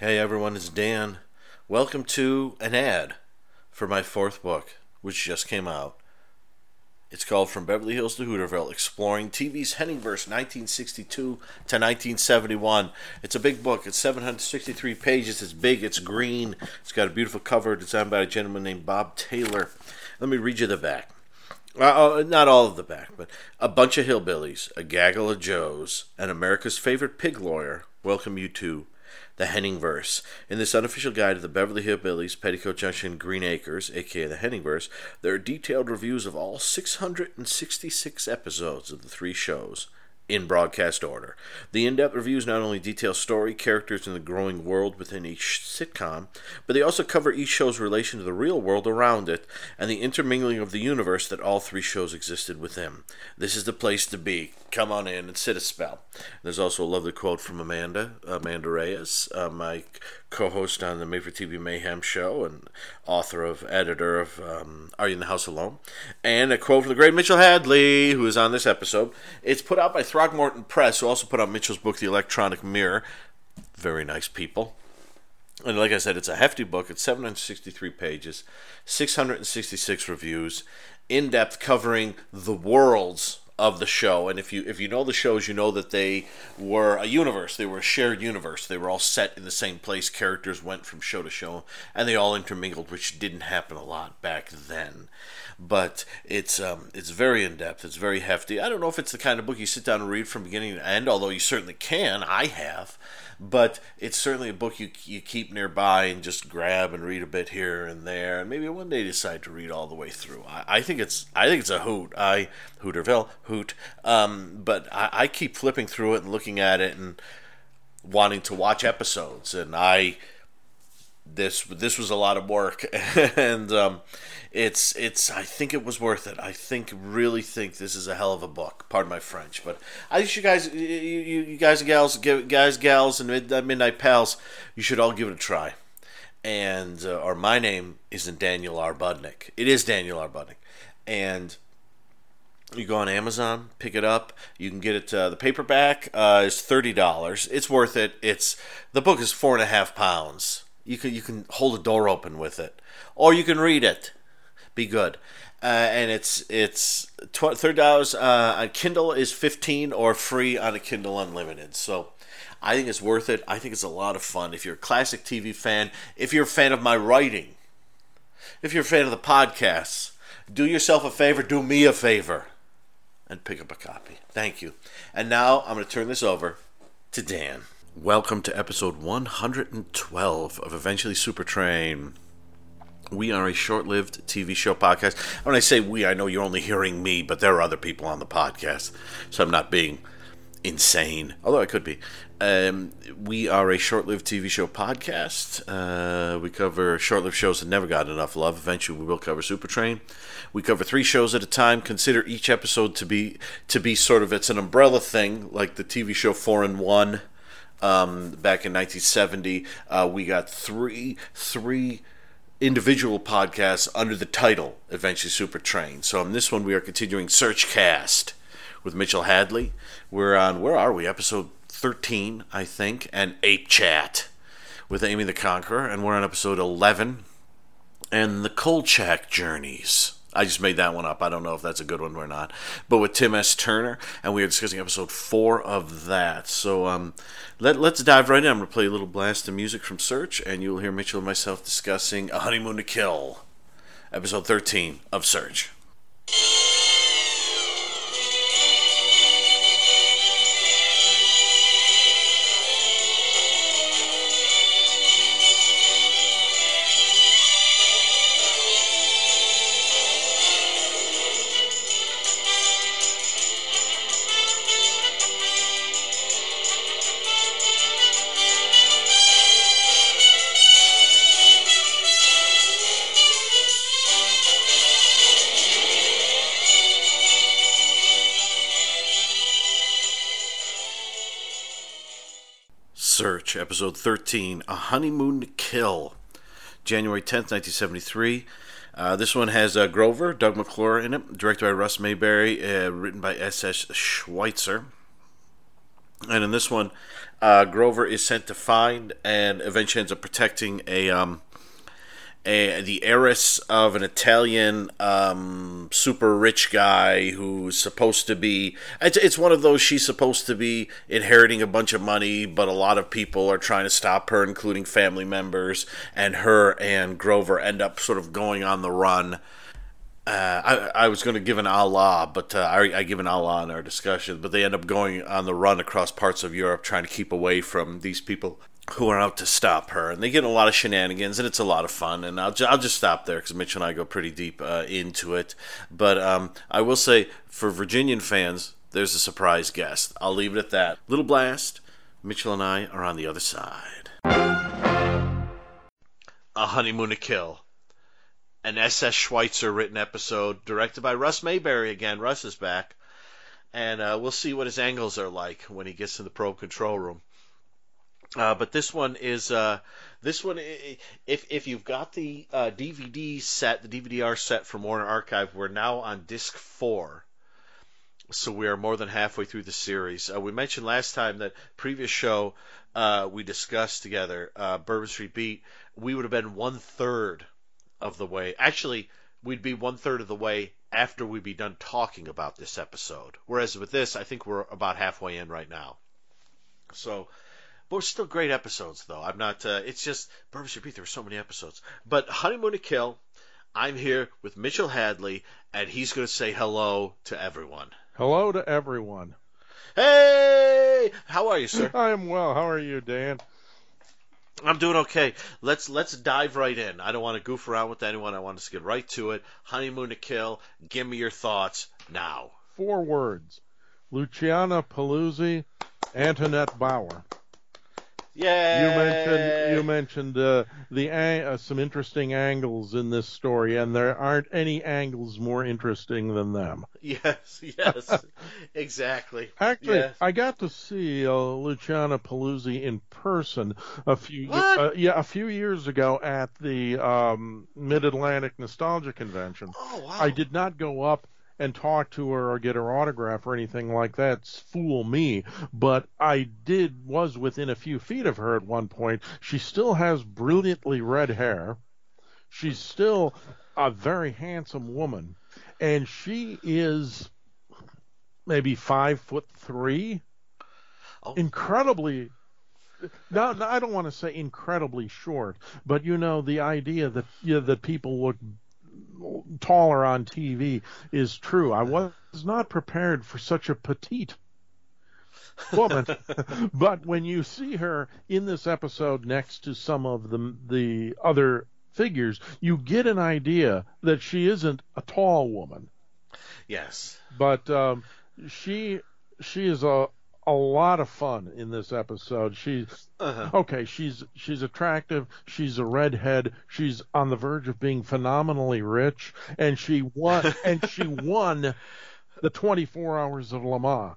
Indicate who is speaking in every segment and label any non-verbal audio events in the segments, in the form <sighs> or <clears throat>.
Speaker 1: Hey everyone, it's Dan. Welcome to an ad for my fourth book, which just came out. It's called From Beverly Hills to Hooterville Exploring TV's Henningverse 1962 to 1971. It's a big book. It's 763 pages. It's big. It's green. It's got a beautiful cover designed by a gentleman named Bob Taylor. Let me read you the back. Uh, uh, not all of the back, but a bunch of hillbillies, a gaggle of Joes, and America's favorite pig lawyer welcome you to the Henningverse. In this unofficial guide to the Beverly Hillbillies, Petticoat Junction, Green Acres, aka the Henningverse, there are detailed reviews of all 666 episodes of the three shows in broadcast order. The in depth reviews not only detail story, characters, and the growing world within each sitcom, but they also cover each show's relation to the real world around it and the intermingling of the universe that all three shows existed within. This is the place to be. Come on in and sit a spell. There's also a lovely quote from Amanda, Amanda Reyes, uh, my co-host on the Made for TV Mayhem show and author of editor of um, Are You in the House Alone? And a quote from the great Mitchell Hadley, who is on this episode. It's put out by Throckmorton Press, who also put out Mitchell's book, The Electronic Mirror. Very nice people. And like I said, it's a hefty book. It's 763 pages, 666 reviews, in depth covering the worlds of the show. And if you if you know the shows, you know that they were a universe. They were a shared universe. They were all set in the same place. Characters went from show to show, and they all intermingled, which didn't happen a lot back then. But it's um, it's very in depth. It's very hefty. I don't know if it's the kind of book you sit down and read from beginning to end, although you certainly can. I have but it's certainly a book you you keep nearby and just grab and read a bit here and there, and maybe one day decide to read all the way through. I, I think it's I think it's a hoot. I Hooterville hoot, um, but I, I keep flipping through it and looking at it and wanting to watch episodes, and I this this was a lot of work <laughs> and um, it's it's I think it was worth it. I think really think this is a hell of a book. Pardon my French, but I think you guys you, you, guys and gals guys gals and midnight pals you should all give it a try. And uh, or my name isn't Daniel R. Budnick. It is Daniel R. Budnick, and you go on Amazon, pick it up. You can get it. Uh, the paperback uh, is thirty dollars. It's worth it. It's the book is four and a half pounds you can you can hold a door open with it, or you can read it. Be good. Uh, and it's it's thirty dollars uh, on Kindle is fifteen or free on a Kindle Unlimited. So I think it's worth it. I think it's a lot of fun. If you're a classic TV fan, if you're a fan of my writing, if you're a fan of the podcasts, do yourself a favor, do me a favor, and pick up a copy. Thank you. And now I'm going to turn this over to Dan. Welcome to episode 112 of Eventually Super Train. We are a short lived TV show podcast. When I say we, I know you're only hearing me, but there are other people on the podcast, so I'm not being insane, although I could be. Um, we are a short lived TV show podcast. Uh, we cover short lived shows that never got enough love. Eventually, we will cover Super Train. We cover three shows at a time. Consider each episode to be to be sort of it's an umbrella thing, like the TV show Four in One um, back in 1970. Uh, we got three three individual podcasts under the title Eventually Super Train. So on this one, we are continuing Search Cast with Mitchell Hadley. We're on where are we? Episode 13, I think, and Ape Chat with Amy the Conqueror, and we're on episode 11 and the Kolchak Journeys. I just made that one up. I don't know if that's a good one or not. But with Tim S. Turner, and we are discussing episode four of that. So um, let, let's dive right in. I'm going to play a little blast of music from Search, and you'll hear Mitchell and myself discussing A Honeymoon to Kill, episode 13 of Search. Search, episode 13, A Honeymoon Kill, January 10th, 1973. Uh, this one has uh, Grover, Doug McClure in it, directed by Russ Mayberry, uh, written by S.S. Schweitzer. And in this one, uh, Grover is sent to find and eventually ends up protecting a um, a, the heiress of an Italian um, super rich guy who's supposed to be. It's, it's one of those she's supposed to be inheriting a bunch of money, but a lot of people are trying to stop her, including family members. And her and Grover end up sort of going on the run. Uh, I, I was going to give an Allah, but uh, I, I give an Allah in our discussion. But they end up going on the run across parts of Europe, trying to keep away from these people who are out to stop her, and they get a lot of shenanigans, and it's a lot of fun. And I'll, ju- I'll just stop there because Mitch and I go pretty deep uh, into it. But um, I will say, for Virginian fans, there's a surprise guest. I'll leave it at that. Little blast. Mitchell and I are on the other side. A Honeymoon to Kill. An S.S. Schweitzer written episode directed by Russ Mayberry again. Russ is back. And uh, we'll see what his angles are like when he gets in the probe control room. Uh, but this one is uh, this one. If if you've got the uh, DVD set, the DVD-R set from Warner Archive, we're now on disc four. So we are more than halfway through the series. Uh, we mentioned last time that previous show uh, we discussed together, uh, Bourbon Street Beat. We would have been one third of the way. Actually, we'd be one third of the way after we'd be done talking about this episode. Whereas with this, I think we're about halfway in right now. So but we're still great episodes, though. I'm not. Uh, it's just Bourbon Beat. There were so many episodes. But Honeymoon to Kill. I'm here with Mitchell Hadley, and he's going to say hello to everyone.
Speaker 2: Hello to everyone.
Speaker 1: Hey, how are you, sir? <laughs>
Speaker 2: I am well. How are you, Dan?
Speaker 1: I'm doing okay. Let's let's dive right in. I don't want to goof around with anyone. I want us to get right to it. Honeymoon to Kill. Give me your thoughts now.
Speaker 2: Four words: Luciana Paluzzi, Antoinette Bower.
Speaker 1: Yeah.
Speaker 2: You mentioned you mentioned uh, the uh, some interesting angles in this story, and there aren't any angles more interesting than them.
Speaker 1: Yes, <laughs> yes, exactly.
Speaker 2: Actually,
Speaker 1: yes.
Speaker 2: I got to see uh, Luciana Paluzzi in person a few
Speaker 1: uh,
Speaker 2: yeah a few years ago at the um, Mid Atlantic Nostalgia Convention.
Speaker 1: Oh wow!
Speaker 2: I did not go up and talk to her or get her autograph or anything like that. Fool me. But I did, was within a few feet of her at one point. She still has brilliantly red hair. She's still a very handsome woman. And she is maybe five foot three.
Speaker 1: Oh.
Speaker 2: Incredibly no, I don't want to say incredibly short, but you know the idea that you know, that people look taller on TV is true. I was not prepared for such a petite woman. <laughs> but when you see her in this episode next to some of the the other figures, you get an idea that she isn't a tall woman.
Speaker 1: Yes.
Speaker 2: But um, she she is a a lot of fun in this episode. She's
Speaker 1: uh-huh.
Speaker 2: okay. She's she's attractive. She's a redhead. She's on the verge of being phenomenally rich, and she won. <laughs> and she won the 24 Hours of Le Mans.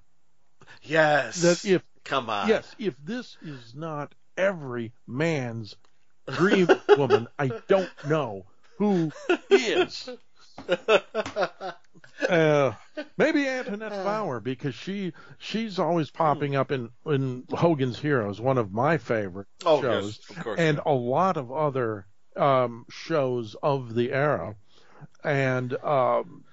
Speaker 1: Yes.
Speaker 2: That if
Speaker 1: come on.
Speaker 2: Yes. If this is not every man's dream woman, I don't know who <laughs> is. Uh, maybe <laughs> Antoinette Bower because she she's always popping up in in Hogan's Heroes, one of my favorite
Speaker 1: oh,
Speaker 2: shows,
Speaker 1: yes, of course,
Speaker 2: and
Speaker 1: yeah.
Speaker 2: a lot of other um, shows of the era, and um,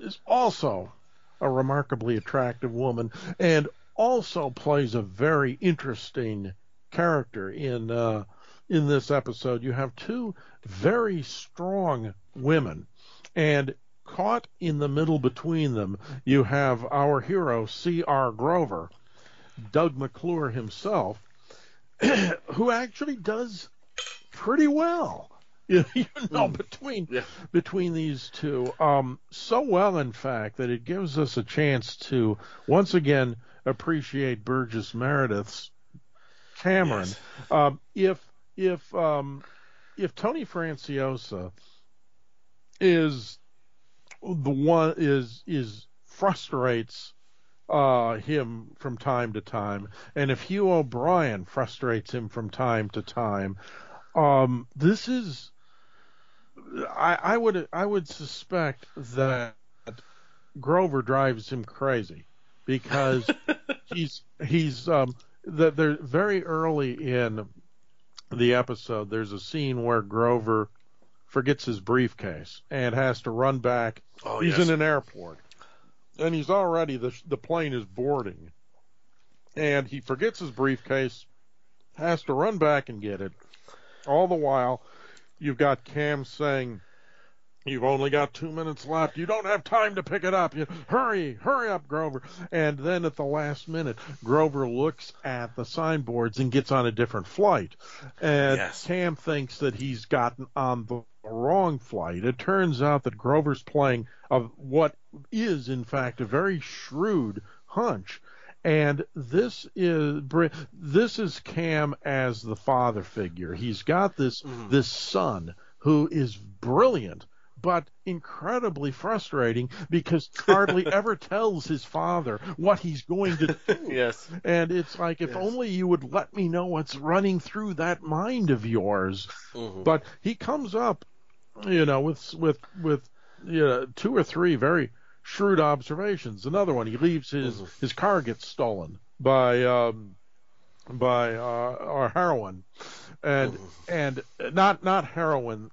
Speaker 2: is also a remarkably attractive woman, and also plays a very interesting character in uh, in this episode. You have two very strong women, and caught in the middle between them, you have our hero, C.R. Grover, Doug McClure himself, <clears throat> who actually does pretty well. You, <laughs> you know,
Speaker 1: Mm.
Speaker 2: between
Speaker 1: Yeah.
Speaker 2: between these two, um, so well, in fact, that it gives us a chance to once again appreciate Burgess Meredith's Cameron.
Speaker 1: Yes.
Speaker 2: Um, if if um, if Tony Franciosa is the one is is frustrates uh, him from time to time, and if Hugh O'Brian frustrates him from time to time, um, this is I, I would I would suspect that Grover drives him crazy. because <laughs> he's he's um that they're very early in the episode. There's a scene where Grover forgets his briefcase and has to run back.
Speaker 1: Oh,
Speaker 2: he's
Speaker 1: yes.
Speaker 2: in an airport, and he's already the the plane is boarding, and he forgets his briefcase, has to run back and get it. All the while, you've got Cam saying. You've only got two minutes left. You don't have time to pick it up. You, hurry, hurry up, Grover. And then at the last minute, Grover looks at the signboards and gets on a different flight. And
Speaker 1: Yes.
Speaker 2: Cam thinks that he's gotten on the wrong flight. It turns out that Grover's playing of what is, in fact, a very shrewd hunch. And this is this is Cam as the father figure. He's got this mm-hmm. this son who is brilliant, but incredibly frustrating because hardly <laughs> ever tells his father what he's going to do. <laughs>
Speaker 1: Yes.
Speaker 2: And it's like, if
Speaker 1: Yes.
Speaker 2: only you would let me know what's running through that mind of yours.
Speaker 1: Mhm.
Speaker 2: But he comes up, you know, with with with you know, two or three very shrewd observations. Another one, he leaves his
Speaker 1: Mhm.
Speaker 2: his car gets stolen by um by uh, or heroin, and and not not heroin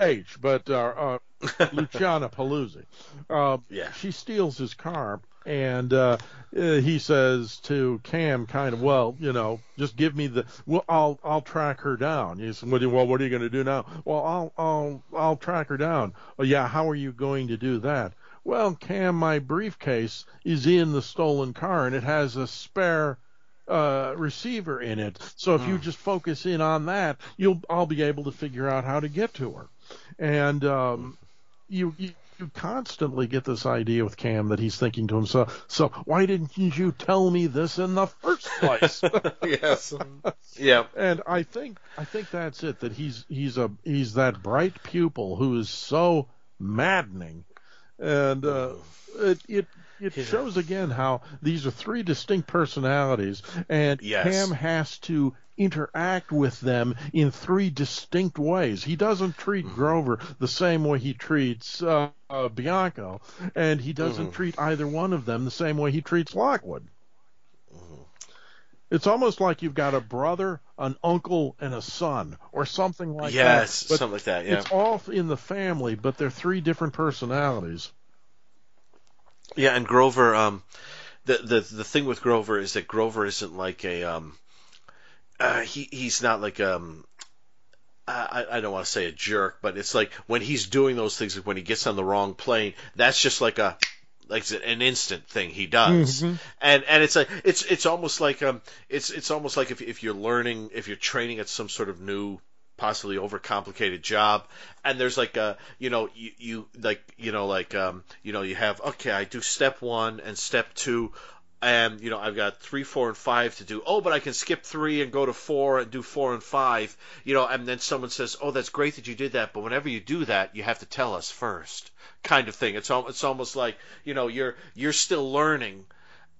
Speaker 2: H, but uh, uh, <laughs> Luciana Paluzzi. Uh,
Speaker 1: Yeah.
Speaker 2: She steals his car, and uh, uh, he says to Cam, kind of, well, you know, just give me the, well, I'll I'll track her down. He said, well, what are you going to do now? Well, I'll I'll I'll track her down. Oh, yeah, how are you going to do that? Well, Cam, my briefcase is in the stolen car, and it has a spare uh, receiver in it. So if you just focus in on that, you'll I'll be able to figure out how to get to her. And um, you, you you constantly get this idea with Cam that he's thinking to himself, so why didn't you tell me this in the first place? <laughs>
Speaker 1: yes. Yeah.
Speaker 2: and I think I think that's it. That he's he's a he's that bright pupil who is so maddening, and uh, it it it
Speaker 1: Yeah.
Speaker 2: shows again how these are three distinct personalities, and
Speaker 1: Yes.
Speaker 2: Cam has to interact with them in three distinct ways. He doesn't treat
Speaker 1: Mm-hmm.
Speaker 2: Grover the same way he treats uh, uh, Bianco, and he doesn't
Speaker 1: Mhm.
Speaker 2: treat either one of them the same way he treats Lockwood.
Speaker 1: Mm-hmm.
Speaker 2: It's almost like you've got a brother, an uncle, and a son, or something like
Speaker 1: yes.
Speaker 2: that. But
Speaker 1: Something like that. Yeah.
Speaker 2: It's all in the family, but they're three different personalities.
Speaker 1: Yeah, and Grover, um, the the the thing with Grover is that Grover isn't like a um, uh, he he's not like um. I, I don't want to say a jerk, but it's like when he's doing those things, like when he gets on the wrong plane, that's just like a like an instant thing he does,
Speaker 2: Mhm.
Speaker 1: and and it's like it's it's almost like um it's it's almost like if if you're learning if you're training at some sort of new possibly overcomplicated job and there's like a you know you, you like you know like um you know you have okay I do step one and step two and you know I've got three four and five to do oh but I can skip three and go to four and do four and five you know and then someone says oh that's great that you did that but whenever you do that you have to tell us first kind of thing it's al- it's almost like you know you're you're still learning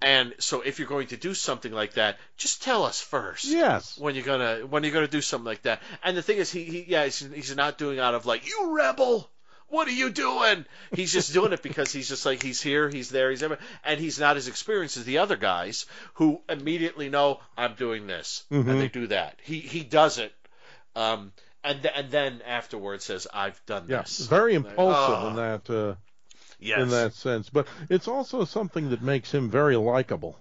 Speaker 1: and so if you're going to do something like that just tell us first
Speaker 2: Yes.
Speaker 1: when you're gonna when you're gonna do something like that. And the thing is, he, he yeah, he's, he's not doing out of like you rebel. What are you doing? He's just doing it because he's just like he's here, he's there, he's ever, and he's not as experienced as the other guys who immediately know I'm doing this
Speaker 2: Mhm.
Speaker 1: and they do that. He he does it, um, and th- and then afterwards says I've done
Speaker 2: Yeah.
Speaker 1: this.
Speaker 2: Very impulsive
Speaker 1: Oh.
Speaker 2: in that uh,
Speaker 1: Yes.
Speaker 2: in that sense, but it's also something that makes him very likable.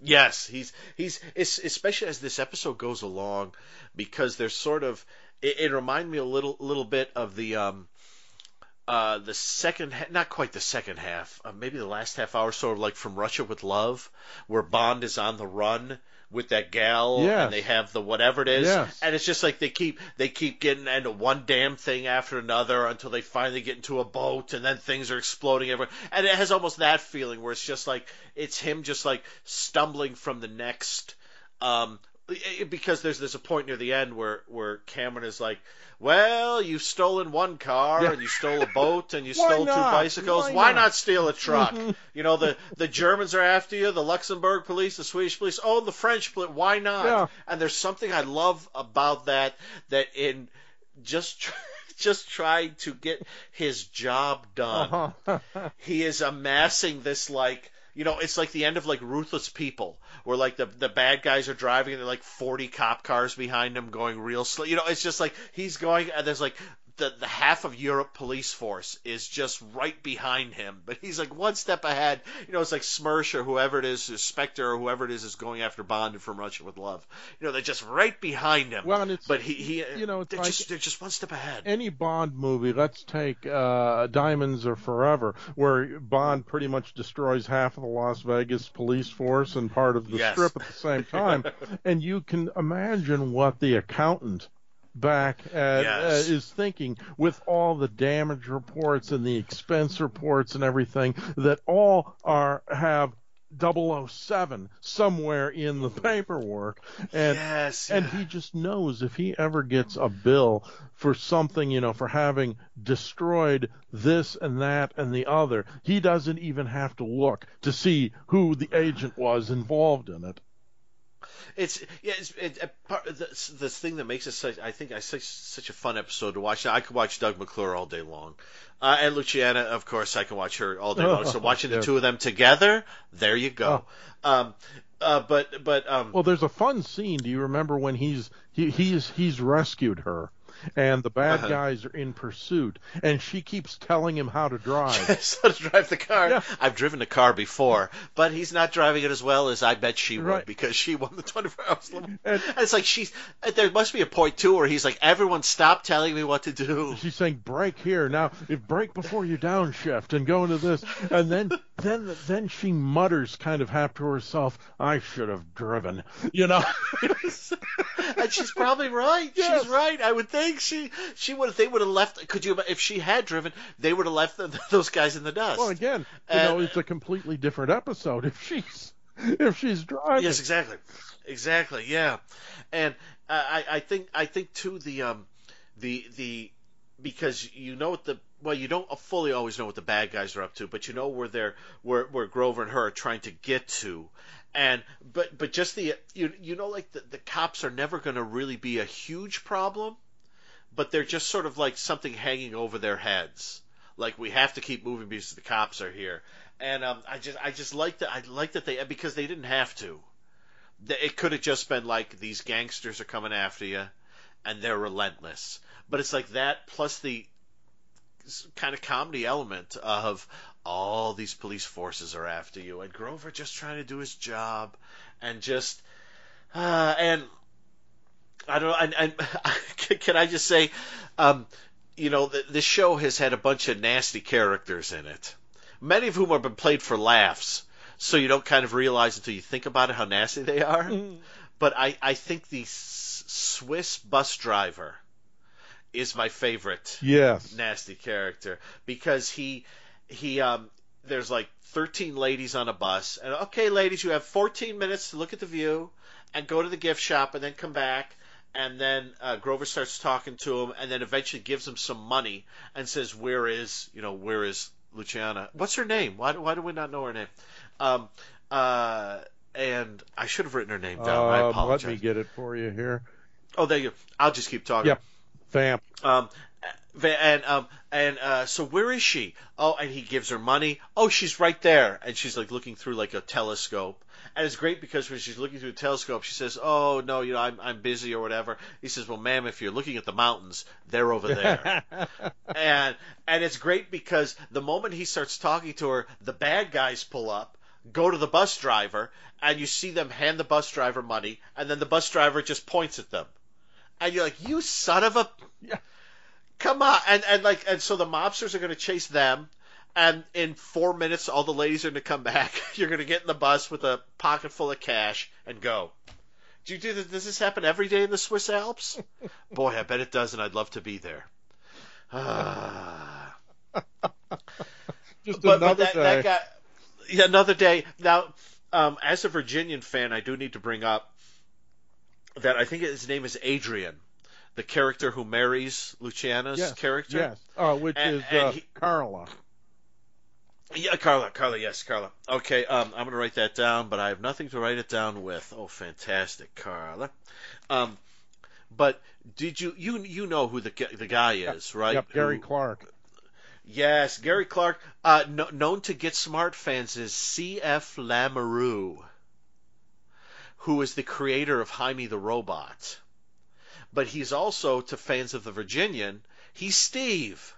Speaker 1: Yes, he's he's especially as this episode goes along, because there's sort of it, it reminded me a little little bit of the um uh the second ha- not quite the second half uh, maybe the last half hour sort of like from Russia with Love where Bond is on the run with that gal
Speaker 2: Yes.
Speaker 1: and they have the whatever it is
Speaker 2: Yes.
Speaker 1: and it's just like they keep they keep getting into one damn thing after another until they finally get into a boat and then things are exploding everywhere and it has almost that feeling where it's just like it's him just like stumbling from the next um because there's there's a point near the end where where Cameron is like well you've stolen one car
Speaker 2: Yeah.
Speaker 1: and you stole a boat and you <laughs> stole two bicycles
Speaker 2: Why
Speaker 1: why,
Speaker 2: not?
Speaker 1: not? steal a truck
Speaker 2: Mhm.
Speaker 1: you know the the Germans are after you the Luxembourg police the Swedish police oh the French police why not
Speaker 2: Yeah.
Speaker 1: and there's something I love about that that in just <laughs> just trying to get his job done
Speaker 2: Uh-huh. <laughs>
Speaker 1: he is amassing this like you know, it's like the end of like Ruthless People, where like the the bad guys are driving and they're like 40 cop cars behind him going real slow. You know, it's just like he's going and there's like the, the half of Europe police force is just right behind him, but he's like one step ahead. You know, it's like Smersh or whoever it is, or Spectre or whoever it is, is going after Bond from Russia with Love. You know, they're just right behind him.
Speaker 2: Well, and it's
Speaker 1: but he, he
Speaker 2: you know,
Speaker 1: they're
Speaker 2: like
Speaker 1: just they're just one step ahead.
Speaker 2: any Bond movie. Let's take uh, Diamonds Are Forever, where Bond pretty much destroys half of the Las Vegas police force and part of the
Speaker 1: Yes.
Speaker 2: strip at the same time, <laughs> and you can imagine what the accountant back at,
Speaker 1: Yes.
Speaker 2: uh, is thinking with all the damage reports and the expense reports and everything that all are have 007 somewhere in the paperwork and
Speaker 1: yes,
Speaker 2: and he just knows if he ever gets a bill for something, you know, for having destroyed this and that and the other, he doesn't even have to look to see who the agent was involved in it.
Speaker 1: It's yeah, it's it, it, part of this, this thing that makes it such. I think I such such a fun episode to watch. I could watch Doug McClure all day long, uh, and Luciana, of course, I can watch her all day long. So <laughs> watching the two of them together, there you go. Um, uh, but but um,
Speaker 2: Well, there's a fun scene. Do you remember when he's he, he's he's rescued her and the bad
Speaker 1: Uh-huh.
Speaker 2: guys are in pursuit and she keeps telling him how to drive. <laughs>
Speaker 1: so to drive the car.
Speaker 2: Yeah.
Speaker 1: I've driven a car before, but he's not driving it as well as I bet she would because she won the 24 hours.
Speaker 2: And-
Speaker 1: And it's like she's. There must be a point too where he's like, "Everyone, stop telling me what to do."
Speaker 2: She's saying break here now. If break before you downshift and go into this, and then <laughs> then then she mutters kind of half to herself, "I should have driven," you know. <laughs>
Speaker 1: and she's probably right.
Speaker 2: Yes.
Speaker 1: She's right. I would think she she would. They would have left. Could you? If she had driven, they would have left the, <laughs> those guys in the dust.
Speaker 2: well, again, you know, it's a completely different episode if she's <laughs> if she's driving.
Speaker 1: Yes, exactly, exactly. Yeah, and I, I think I think too the um the the because you know what the well you don't fully always know what the bad guys are up to, but you know where they're where where Grover and her are trying to get to. And but but just the you you know like the, the cops are never going to really be a huge problem, but they're just sort of like something hanging over their heads. Like we have to keep moving because the cops are here. And um, I just I just like that I like that they because they didn't have to. It could have just been like these gangsters are coming after you, and they're relentless. But it's like that plus the kind of comedy element of all these police forces are after you, and Grover just trying to do his job, and just uh, and I don't know. <laughs> Can I just say, um, you know, th- this show has had a bunch of nasty characters in it, many of whom have been played for laughs. So you don't kind of realize until you think about it how nasty they are. But I, I think the S- Swiss bus driver is my favorite
Speaker 2: Yes.
Speaker 1: nasty character because he he um there's like 13 ladies on a bus and okay ladies you have 14 minutes to look at the view and go to the gift shop and then come back and then uh, Grover starts talking to him and then eventually gives him some money and says where is you know where is Luciana what's her name why do, why do we not know her name um uh and I should have written her name down I
Speaker 2: Um,
Speaker 1: apologize
Speaker 2: let me get it for you here.
Speaker 1: oh there you go I'll just keep talking
Speaker 2: Yep. Vamp.
Speaker 1: um, and um, and uh, so where is she? Oh, and he gives her money. Oh, she's right there, and she's like looking through like a telescope. And it's great because when she's looking through the telescope, she says, "Oh no, you know, I'm I'm busy or whatever." He says, "Well, ma'am, if you're looking at the mountains, they're over there." <laughs> and and it's great because the moment he starts talking to her, the bad guys pull up, go to the bus driver, and you see them hand the bus driver money, and then the bus driver just points at them, and you're like, "You son of a."
Speaker 2: Yeah.
Speaker 1: Come on, and and like and so the mobsters are going to chase them, and in four minutes all the ladies are going to come back. <laughs> You're going to get in the bus with a pocket full of cash and go. Do you do this? Does this happen every day in the Swiss Alps? <laughs> Boy, I bet it does, and I'd love to be there. Ah.
Speaker 2: Just <sighs>
Speaker 1: but,
Speaker 2: another
Speaker 1: but that,
Speaker 2: day.
Speaker 1: that guy, yeah, another day. Now, um, as a Virginian fan, I do need to bring up that I think his name is Adrian, the character who marries Luciana's
Speaker 2: yes.
Speaker 1: character.
Speaker 2: Yes. Uh, which
Speaker 1: And-
Speaker 2: is
Speaker 1: and
Speaker 2: uh,
Speaker 1: he-
Speaker 2: Carla.
Speaker 1: Yeah, Carla, Carla, yes, Carla. Okay, um, I'm going to write that down, but I have nothing to write it down with. Oh, fantastic, Carla. Um, but did you you you know who the the guy is, right?
Speaker 2: Yep. Gary
Speaker 1: Who-
Speaker 2: Clarke.
Speaker 1: Yes, Gary Clarke, uh, no, known to Get Smart fans as C.F. Lamoureux, who is the creator of Hymie the Robot. But he's also, to fans of The Virginian, he's Steve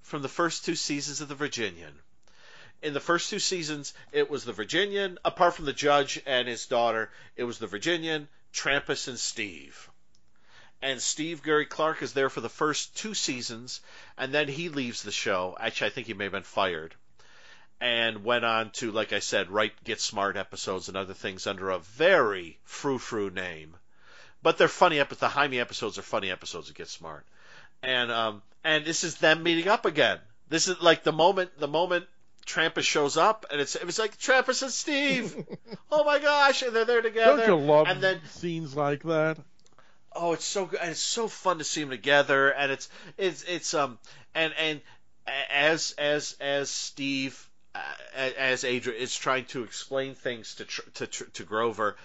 Speaker 1: from the first two seasons of The Virginian. In the first two seasons, it was The Virginian, apart from the judge and his daughter, it was The Virginian, Trampas, and Steve and Steve Gary Clarke is there for the first two seasons, and then he leaves the show. Actually, I think he may have been fired, and went on to, like I said, write Get Smart episodes and other things under a very frou frou name. But they're funny episodes. The Hymie episodes are funny episodes of Get Smart, and um, and this is them meeting up again. This is like the moment the moment Trampas shows up, and it's it was like Trampas and Steve. <laughs> oh my gosh, and they're there together.
Speaker 2: Don't you love
Speaker 1: and then
Speaker 2: scenes like that?
Speaker 1: oh, it's so good, and it's so fun to see them together, and it's it's it's um and and as as as Steve uh, as Adrian is trying to explain things to to to Grover.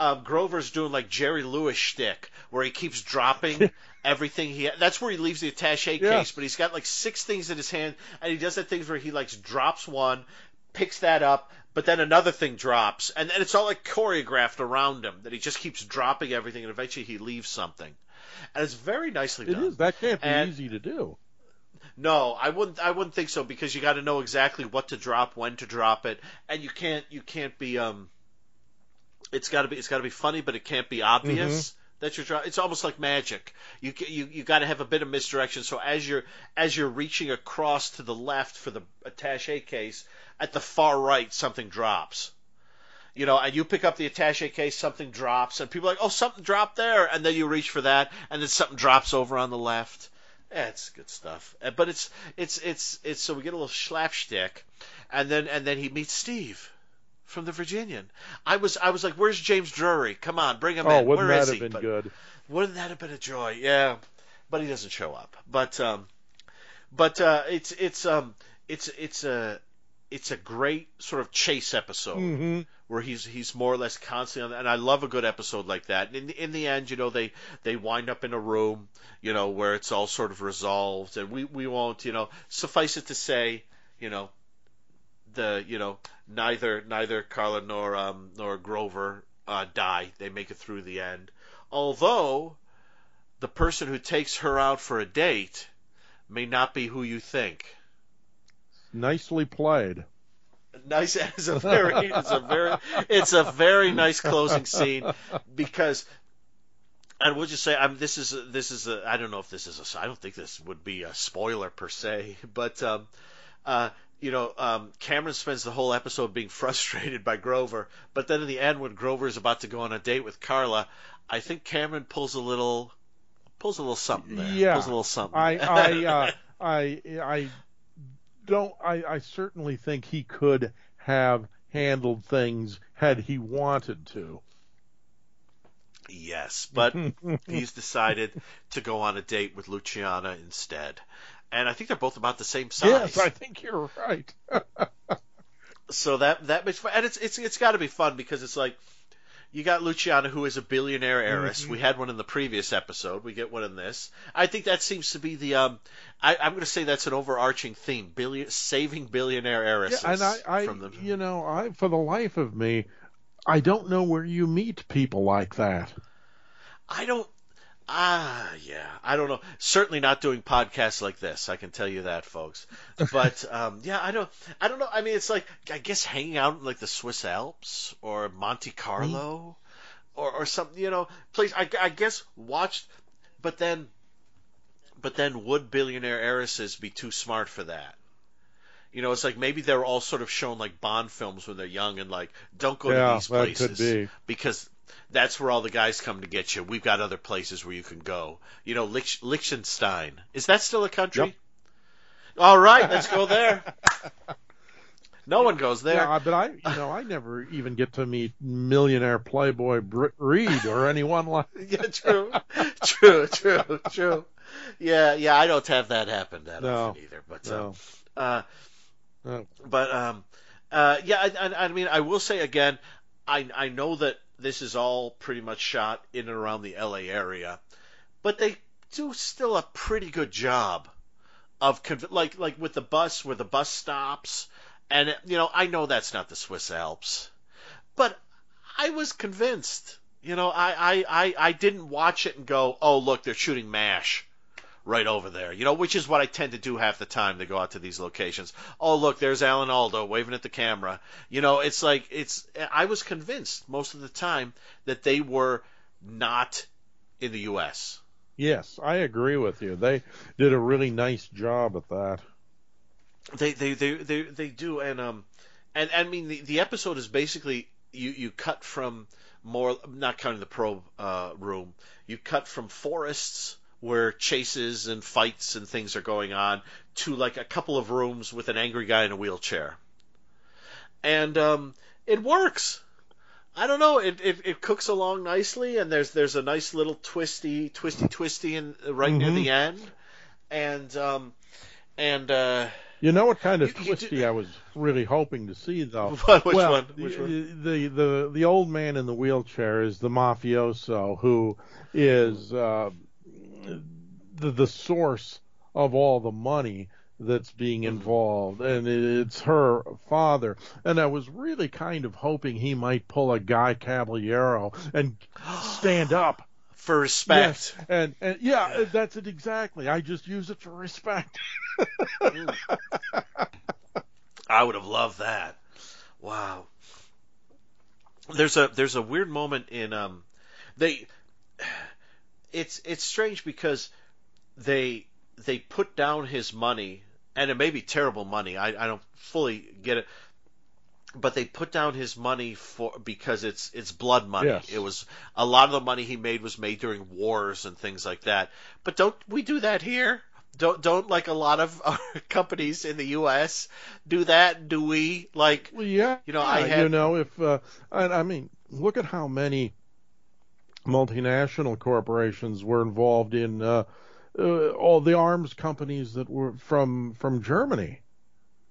Speaker 1: Um, Grover's doing like Jerry Lewis shtick, where he keeps dropping <laughs> everything he. That's where he leaves the attaché
Speaker 2: Yeah.
Speaker 1: case, but he's got like six things in his hand, and he does that thing where he like drops one, picks that up, but then another thing drops, and, and it's all like choreographed around him that he just keeps dropping everything, and eventually he leaves something, and it's very nicely
Speaker 2: It
Speaker 1: done.
Speaker 2: is. That can't be
Speaker 1: And-
Speaker 2: easy to do.
Speaker 1: No, I wouldn't. I wouldn't think so because you got to know exactly what to drop, when to drop it, and you can't. You can't be. Um, it's got to be. It's got to be funny, but it can't be obvious that you're. Dro- it's almost like magic. You you you got to have a bit of misdirection. So as you're as you're reaching across to the left for the attaché case, at the far right something drops. You know, and you pick up the attaché case, something drops, and people are like, "Oh, something dropped there," and then you reach for that, and then something drops over on the left. Yeah, it's good stuff. Uh, But it's it's it's it's so we get a little slapstick, and then and then he meets Steve from the Virginian. I was I was like, "Where's James Drury? Come on, bring him
Speaker 2: Oh,
Speaker 1: in.
Speaker 2: wouldn't
Speaker 1: Where
Speaker 2: that
Speaker 1: is
Speaker 2: have
Speaker 1: he?"
Speaker 2: been
Speaker 1: But
Speaker 2: good?
Speaker 1: Wouldn't that have been a joy? Yeah, but he doesn't show up. But um, but uh, it's it's um it's it's a it's a great sort of chase episode
Speaker 2: hmm
Speaker 1: where he's he's more or less constantly on and I love a good episode like that. In in the end, you know, they they wind up in a room, you know, where it's all sort of resolved, and we we won't, you know, suffice it to say, you know, the you know neither neither Carla nor um nor Grover uh, die. They make it through the end, although the person who takes her out for a date may not be who you think.
Speaker 2: Nicely played.
Speaker 1: nice <laughs> it's a very it's a very it's a very nice closing scene because and we'll just say I'm this is a, this is a I don't know if this is a I don't think this would be a spoiler per se but um uh you know um Cameron spends the whole episode being <laughs> frustrated by Grover but then in the end when Grover is about to go on a date with Carla I think Cameron pulls a little pulls a little something there
Speaker 2: Yeah.
Speaker 1: pulls a little something
Speaker 2: I I uh, <laughs> I I don't I, I certainly think he could have handled things had he wanted to.
Speaker 1: Yes, but <laughs> he's decided to go on a date with Luciana instead. And I think they're both about the same size.
Speaker 2: Yes, I think you're right. <laughs>
Speaker 1: So that that makes fun. And it's it's it's got to be fun because it's like you got Luciana who is a billionaire heiress.
Speaker 2: Mhm.
Speaker 1: We had one in the previous episode. We get one in this. I think that seems to be the um. I, I'm going to say that's an overarching theme: billion saving billionaire
Speaker 2: Yeah,
Speaker 1: heiresses
Speaker 2: and I, I
Speaker 1: from the.
Speaker 2: you know, I for the life of me, I don't know where you meet people like that.
Speaker 1: I don't. Ah, yeah. I don't know. Certainly not doing podcasts like this. I can tell you that, folks. But <laughs> um, yeah, I don't. I don't know. I mean, it's like I guess hanging out in like the Swiss Alps or Monte Carlo, or or something. You know, place. I, I guess watched, But then, but then, would billionaire heiresses be too smart for that? You know, it's like maybe they're all sort of shown like Bond films when they're young and like don't go
Speaker 2: yeah,
Speaker 1: to these places
Speaker 2: could be.
Speaker 1: because that's where all the guys come to get you. We've got other places where you can go. You know, Lich- Liechtenstein. Is that still a country?
Speaker 2: Yep.
Speaker 1: All right, let's go there. <laughs> No one goes there.
Speaker 2: Yeah, but I, you know, I never even get to meet millionaire playboy Britt Reed or anyone like. <laughs>
Speaker 1: Yeah, true, true, true, true. Yeah, yeah, I don't have that happen that
Speaker 2: No.
Speaker 1: often either. But
Speaker 2: No.
Speaker 1: um, uh,
Speaker 2: No.
Speaker 1: but um, uh, yeah, I, I, I mean, I will say again, I I know that this is all pretty much shot in and around the L.A. area, but they do still a pretty good job of conv- like like with the bus where the bus stops, and you know I know that's not the Swiss Alps, but I was convinced. You know, I I I, I didn't watch it and go, oh look, they're shooting Mash right over there. You know, which is what I tend to do half the time to go out to these locations. Oh, look, there's Alan Alda waving at the camera. You know, it's like it's. I was convinced most of the time that they were not in the U.S.
Speaker 2: Yes, I agree with you. They did a really nice job at that.
Speaker 1: They they they they, they do, and um, and I mean the the episode is basically you you cut from more not counting the probe uh, room, you cut from forests where chases and fights and things are going on to like a couple of rooms with an angry guy in a wheelchair, and um, it works. I don't know. It, it it cooks along nicely, and there's there's a nice little twisty, twisty, twisty, in right near
Speaker 2: Mhm.
Speaker 1: the end, and um, and uh,
Speaker 2: You know what kind of
Speaker 1: You- you
Speaker 2: twisty
Speaker 1: do-
Speaker 2: I was really hoping to see though. <laughs>
Speaker 1: Which
Speaker 2: well,
Speaker 1: one? Which one?
Speaker 2: The, the the old man in the wheelchair is the mafioso who is uh, the the source of all the money that's being
Speaker 1: Mm-hmm.
Speaker 2: involved, and it's her father. And I was really kind of hoping he might pull a Guy Caballero and <gasps> stand up.
Speaker 1: for respect.
Speaker 2: Yes, and and yeah, that's it exactly. I just use it for respect. <laughs>
Speaker 1: I would have loved that. Wow. There's a there's a weird moment in um they <sighs> it's it's strange because they they put down his money and it may be terrible money. I, I don't fully get it. But they put down his money for because it's it's blood money.
Speaker 2: Yes.
Speaker 1: It was a lot of the money he made was made during wars and things like that. But don't we do that here? Don't don't like a lot of <laughs> companies in the U.S. do that? Do we like?
Speaker 2: Well, yeah,
Speaker 1: You know, I had-
Speaker 2: you know if uh, and I mean, look at how many multinational corporations were involved in uh, uh, all the arms companies that were from from Germany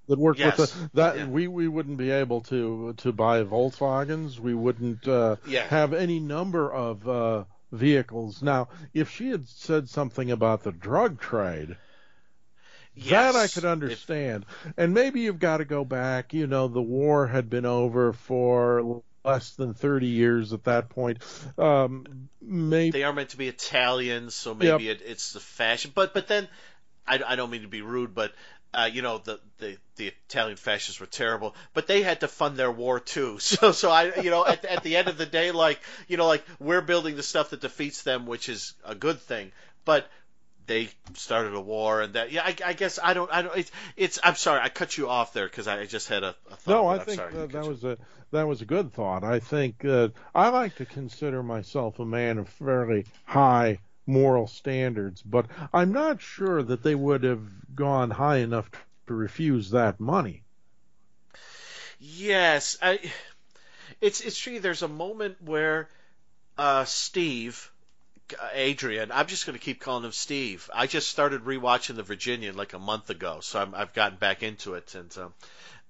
Speaker 2: that worked
Speaker 1: Yes.
Speaker 2: with the, that
Speaker 1: Yeah.
Speaker 2: we we wouldn't be able to to buy Volkswagens. We wouldn't uh,
Speaker 1: Yeah.
Speaker 2: have any number of uh, vehicles. Now, if she had said something about the drug trade. That I
Speaker 1: Yes.
Speaker 2: could
Speaker 1: If-
Speaker 2: understand. and maybe you've got to go back. You know, the war had been over for less than 30 years at that point. Um, maybe.
Speaker 1: they are meant to be Italian, so maybe it, it's the fashion. But but then I, I don't mean to be rude, but uh, you know the, the the Italian fascists were terrible, but they had to fund their war too. <laughs> So so I you know at at the end of the day, like you know like we're building the stuff that defeats them, which is a good thing, but. They started a war, and that yeah. I, I guess I don't. I don't. It's. It's. I'm sorry. I cut you off there because I just had a, a thought.
Speaker 2: no, I
Speaker 1: I'm
Speaker 2: think
Speaker 1: sorry
Speaker 2: that, that was a that was a good thought. I think uh, I like to consider myself a man of fairly high moral standards, but I'm not sure that they would have gone high enough to refuse that money.
Speaker 1: Yes, I. It's it's true. There's a moment where uh, Steve, Adrian. I'm just going to keep calling him Steve. I just started rewatching The Virginian like a month ago, so I'm, I've gotten back into it, and um,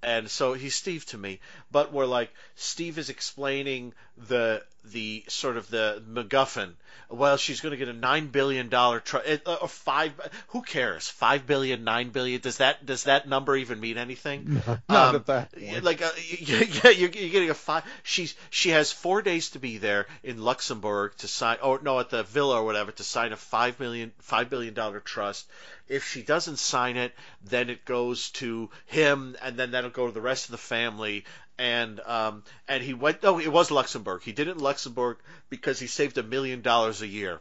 Speaker 1: and so he's Steve to me. But we're like Steve is explaining the the sort of the MacGuffin. Well, she's going to get a nine billion dollar tr- or five. Who cares? Five billion, nine billion. Does that does that number even mean anything? <laughs>
Speaker 2: Not
Speaker 1: Um,
Speaker 2: at that point.
Speaker 1: Like, uh, <laughs> yeah, you're, you're getting a five. She's she has four days to be there in Luxembourg to sign, or no, at the villa or whatever, to sign a five million, five billion dollar trust. If she doesn't sign it, then it goes to him, and then that'll go to the rest of the family. And um, and he went. No, it was Luxembourg. He did it in Luxembourg because he saved a million dollars a year.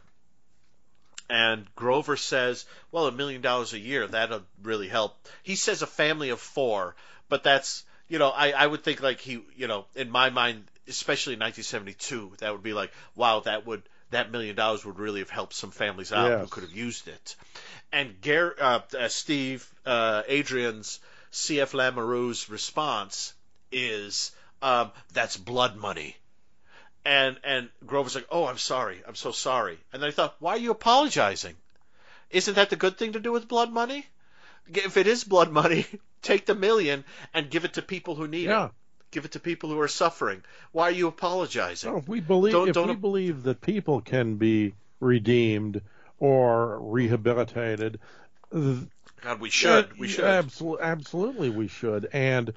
Speaker 1: And Grover says, well, a million dollars a year, that'll really help. He says a family of four, but that's, you know, I, I would think like he, you know, in my mind, especially in 1972, that would be like, wow, that would, that million dollars would really have helped some families out who could have used it. And Gar- uh, uh, Steve, uh, Adrian's, C.F. Lamoureux's response is, um, that's blood money. And and Grover's like, "Oh, I'm sorry. I'm so sorry." And then I thought, "Why are you apologizing? Isn't that the good thing to do with blood money? If it is blood money, <laughs> take the million and give it to people who need
Speaker 2: Yeah.
Speaker 1: it. Give it to people who are suffering. Why are you apologizing?"
Speaker 2: No, if we believe
Speaker 1: Don't-
Speaker 2: if
Speaker 1: don't-
Speaker 2: we believe that people can be redeemed or rehabilitated,
Speaker 1: God, we should. We should.
Speaker 2: Absolutely, absolutely, we should. And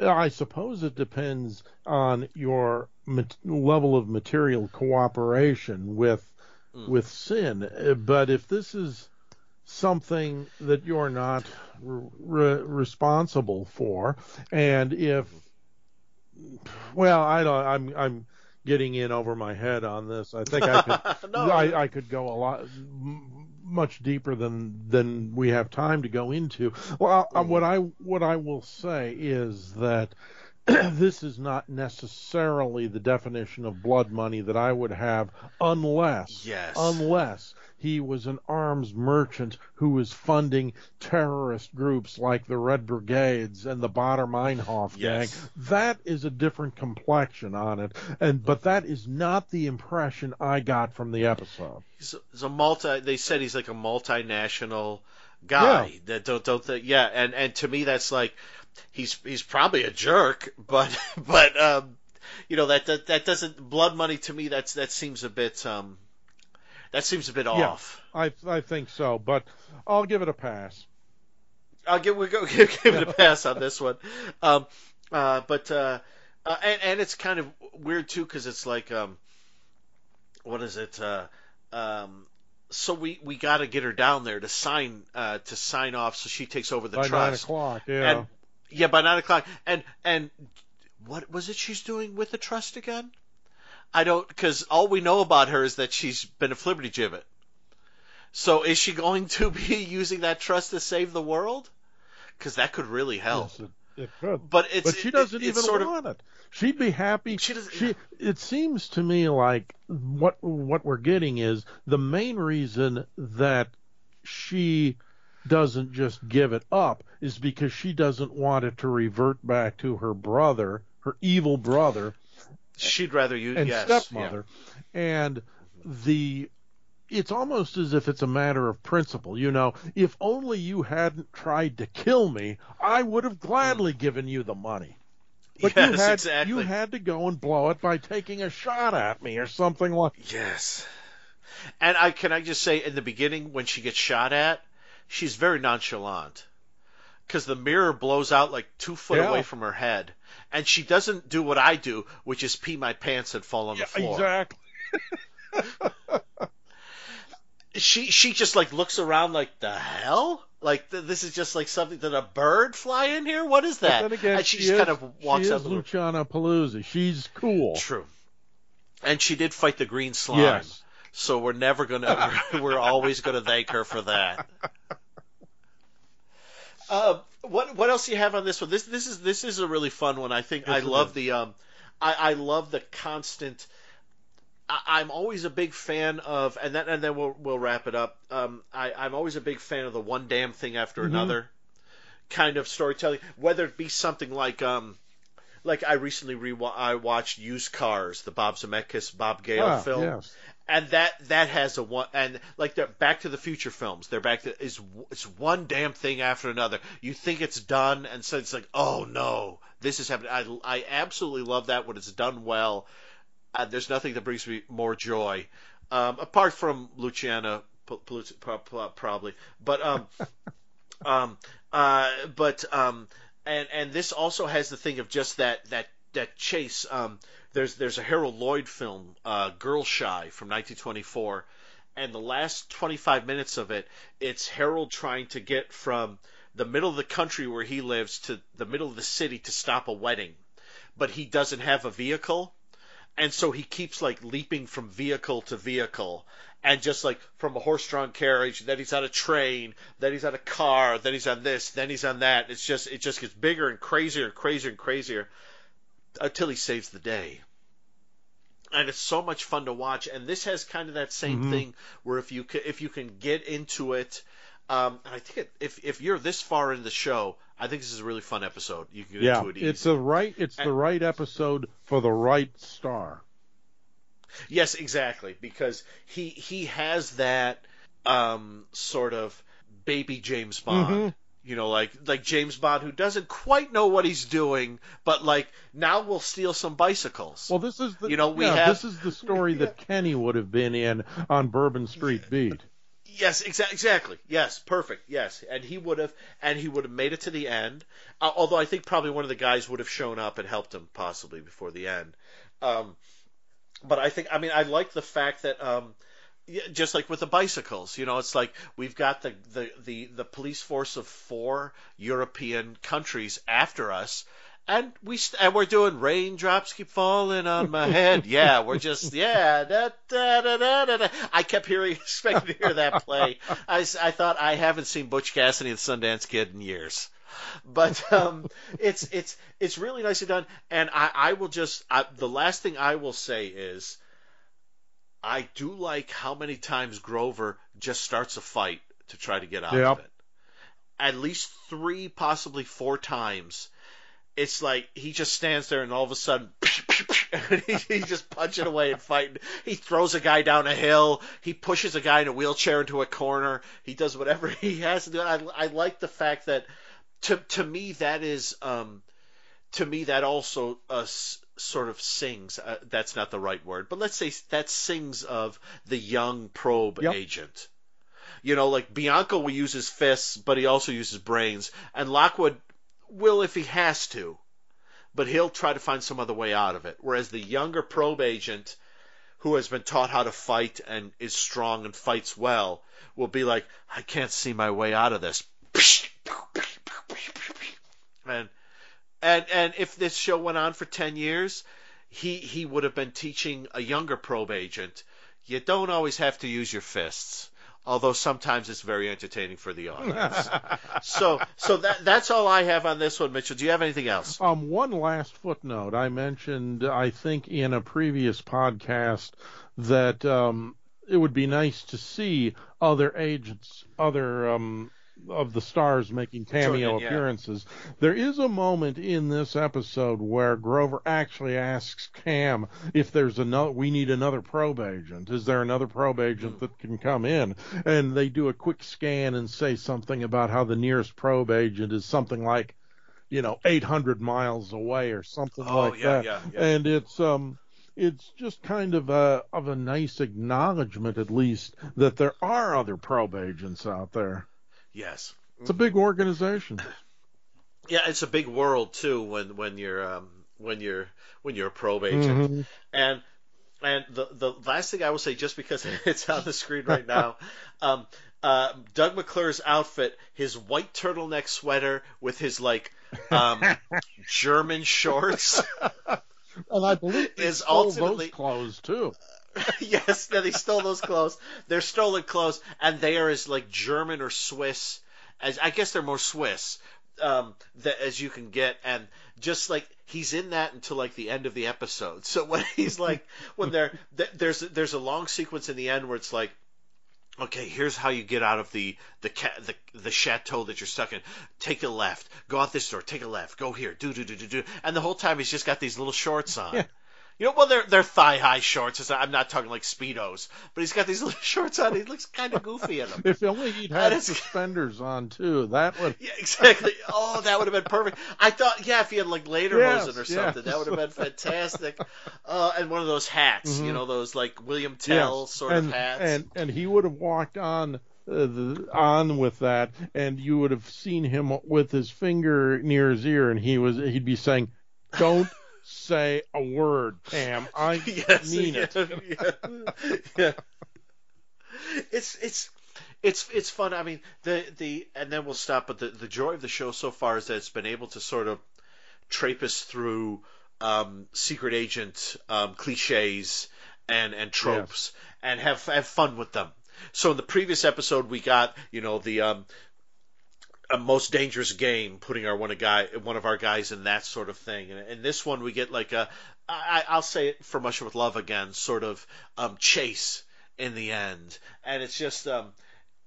Speaker 2: I suppose it depends on your level of material cooperation with mm. with sin. But if this is something that you're not re- responsible for, and if well, I don't. I'm I'm getting in over my head on this. I think I could <laughs> no. I, I could go a lot much deeper than than we have time to go into. Well, mm. what I what I will say is that <clears throat> this is not necessarily the definition of blood money that I would have unless
Speaker 1: yes.
Speaker 2: unless he was an arms merchant who was funding terrorist groups like the Red Brigades and the Baader Meinhof yes. gang. That is a different complexion on it, and but that is not the impression I got from the episode.
Speaker 1: He's a, he's a multi. They said he's like a multinational guy. Yeah. That don't don't think, yeah, and and to me that's like he's he's probably a jerk, but <laughs> but um, you know that that that doesn't blood money to me. That's that seems a bit um that seems a bit yeah, off.
Speaker 2: I I think so, but I'll give it a pass.
Speaker 1: I'll give we go <laughs> give, give it a pass on this one. Um, uh, but uh, uh, and and it's kind of weird too because it's like um, what is it? Uh, um, so we we got to get her down there to sign uh, to sign off so she takes over the
Speaker 2: by
Speaker 1: trust.
Speaker 2: nine o'clock. Yeah.
Speaker 1: And, yeah, by nine o'clock. And and what was it she's doing with the trust again? I don't because all we know about her is that she's been a Flibbertigibbet. So is she going to be <laughs> using that trust to save the world? Because that could really help.
Speaker 2: Yes, it, it could.
Speaker 1: But it's
Speaker 2: but she doesn't it, even sort want of, it. She'd be happy. She doesn't. She, it seems to me like what what we're getting is the main reason that she doesn't just give it up is because she doesn't want it to revert back to her brother, her evil brother,
Speaker 1: She'd rather you
Speaker 2: and
Speaker 1: yes,
Speaker 2: stepmother, yeah. and the it's almost as if it's a matter of principle. You know, if only you hadn't tried to kill me, I would have gladly mm. given you the money. But
Speaker 1: yes,
Speaker 2: you had
Speaker 1: exactly.
Speaker 2: you had to go and blow it by taking a shot at me or something like.
Speaker 1: Yes. And I can I just say in the beginning when she gets shot at, she's very nonchalant because the mirror blows out like two foot yeah. away from her head, and she doesn't do what I do, which is pee my pants and fall on
Speaker 2: yeah,
Speaker 1: the floor.
Speaker 2: Exactly. <laughs>
Speaker 1: she she just like looks around like the hell. Like th- this is just like something that a bird fly in here. What is that?
Speaker 2: But then again,
Speaker 1: and she,
Speaker 2: she
Speaker 1: just
Speaker 2: is,
Speaker 1: kind of walks
Speaker 2: she. Is Luciana Paluzzi. She's cool.
Speaker 1: True. And she did fight the green slime.
Speaker 2: Yes.
Speaker 1: So we're never gonna. <laughs> we're always gonna thank her for that. Uh, what what else do you have on this one? This this is this is a really fun one. I think yes, I love is. the um, I, I love the constant. I, am always a big fan of, and then and then we'll we'll wrap it up. Um, I I'm always a big fan of the one damn thing after mm-hmm. another kind of storytelling, whether it be something like um, like I recently re I watched Used Cars, the Bob Zemeckis Bob Gale ah, film,
Speaker 2: yes
Speaker 1: and that that has a one and like the Back to the Future films, they're back to is it's one damn thing after another. You think it's done, and so it's like, oh no, this is happening. I I absolutely love that when it's done well. Uh, there's nothing that brings me more joy, um, apart from Luciana probably, but um, <laughs> um, uh, but um, and and this also has the thing of just that that that chase. Um, there's there's a Harold Lloyd film, uh, Girl Shy from 1924, and the last 25 minutes of it, it's Harold trying to get from the middle of the country where he lives to the middle of the city to stop a wedding, but he doesn't have a vehicle, and so he keeps like leaping from vehicle to vehicle. And just like from a horse-drawn carriage, then he's on a train, then he's on a car, then he's on this, then he's on that. It's just it just gets bigger and crazier and crazier and crazier until he saves the day. And it's so much fun to watch. And this has kind of that same mm-hmm. thing where if you can, if you can get into it, um, and I think it, if if you're this far in the show, I think this is a really fun episode. You can get
Speaker 2: yeah,
Speaker 1: into it easy.
Speaker 2: it's the right it's and, the right episode for the right star.
Speaker 1: Yes, exactly, because he he has that um, sort of baby James Bond. Mm-hmm you know, like like James Bond, who doesn't quite know what he's doing, but like now we'll steal some bicycles.
Speaker 2: Well, this is the
Speaker 1: you know we
Speaker 2: yeah,
Speaker 1: have
Speaker 2: this is the story that Kenny would have been in on Bourbon Street Beat.
Speaker 1: Yes, exa- exactly. Yes, perfect. Yes, and he would have, and he would have made it to the end. Uh, although I think probably one of the guys would have shown up and helped him possibly before the end. Um, but I think, I mean, I like the fact that, um, just like with the bicycles, you know, it's like we've got the, the, the, the police force of four European countries after us, and we st- and we're doing raindrops keep falling on my head. <laughs> Yeah, we're just yeah. Da, da, da, da, da. I kept hearing, <laughs> expecting to hear that play. I, I thought I haven't seen Butch Cassidy and Sundance Kid in years, but um, it's it's it's really nicely done. And I, I will just I, the last thing I will say is. I do like how many times Grover just starts a fight to try to get out
Speaker 2: Yep.
Speaker 1: of it. At least three, possibly four times it's like he just stands there and all of a sudden <laughs> <laughs> he, he's just punching away and fighting. He throws a guy down a hill. He pushes a guy in a wheelchair into a corner. He does whatever <laughs> he has to do. I, I like the fact that to to me that is um, to me that also uh, sort of sings. Uh, that's not the right word, but let's say that sings of the young probe
Speaker 2: Yep.
Speaker 1: agent. You know, like Bianco will use his fists, but he also uses brains, and Lockwood will if he has to, but he'll try to find some other way out of it. Whereas the younger probe agent, who has been taught how to fight and is strong and fights well, will be like, I can't see my way out of this. <laughs> And and and if this show went on for ten years, he he would have been teaching a younger probe agent. You don't always have to use your fists. Although sometimes it's very entertaining for the audience. <laughs> so so that that's all I have on this one, Mitchell. Do you have anything else?
Speaker 2: Um, one last footnote. I mentioned, I think, in a previous podcast that um, it would be nice to see other agents, other um, of the stars making cameo
Speaker 1: Join in, yeah.
Speaker 2: appearances. There is a moment in this episode where Grover actually asks Cam if there's another. We need another probe agent. Is there another probe agent
Speaker 1: Hmm.
Speaker 2: that can come in? And they do a quick scan and say something about how the nearest probe agent is something like you know 800 miles away or something
Speaker 1: Oh,
Speaker 2: like
Speaker 1: yeah,
Speaker 2: that
Speaker 1: yeah, yeah.
Speaker 2: and it's um it's just kind of a of a nice acknowledgement at least that there are other probe agents out there
Speaker 1: Yes.
Speaker 2: it's a big organization <clears throat>
Speaker 1: Yeah, it's a big world too when when you're um, when you're when you're a probe agent.
Speaker 2: Mhm.
Speaker 1: And and the the last thing I will say, just because <laughs> it's on the screen right now, <laughs> um, uh, Doug McClure's outfit, his white turtleneck sweater with his like um, <laughs> German shorts.
Speaker 2: and i believe
Speaker 1: Is ultimately-
Speaker 2: clothes too <laughs>
Speaker 1: yes, yeah, they stole those clothes. They're stolen clothes, and they are as like German or Swiss as I guess they're more Swiss um, that as you can get, and just like he's in that until like the end of the episode. So when <laughs> he's like when they're th- there's there's a long sequence in the end where it's like. Okay, here's how you get out of the the ca- the the chateau that you're stuck in. Take a left. Go out this door. Take a left. Go here. Do do do do do. And the whole time he's just got these little shorts on.
Speaker 2: Yeah.
Speaker 1: You know, well, they're they're thigh high shorts. Not- I'm not talking like speedos, but he's got these <laughs> little shorts on. He looks kind of goofy in them.
Speaker 2: if only he'd had
Speaker 1: is- <laughs>
Speaker 2: suspenders on too that would
Speaker 1: Yeah, exactly. Oh, that would have been perfect. I thought, yeah, if he had like later
Speaker 2: Yes,
Speaker 1: or something, that would have been fantastic. Uh, and one of those hats, you
Speaker 2: Mhm.
Speaker 1: know, those like William Tell
Speaker 2: Yes,
Speaker 1: sort
Speaker 2: and,
Speaker 1: of hats.
Speaker 2: and and he would have walked on uh, the, on with that, and you would have seen him with his finger near his ear, and he was he'd be saying, "Don't say a word, Pam. <laughs> I
Speaker 1: yes,
Speaker 2: mean
Speaker 1: yeah,
Speaker 2: it."
Speaker 1: Yeah, yeah. It's it's it's it's fun. I mean, the the and then we'll stop. But the the joy of the show so far is that it's been able to sort of trape through um, secret agent um, cliches and and tropes and have have fun with them. So in the previous episode, we got you know the um, a most dangerous game, putting our one a guy one of our guys in that sort of thing. And in this one, we get like a I, I'll say it From Russia with Love again, sort of um, chase in the end, and it's just um,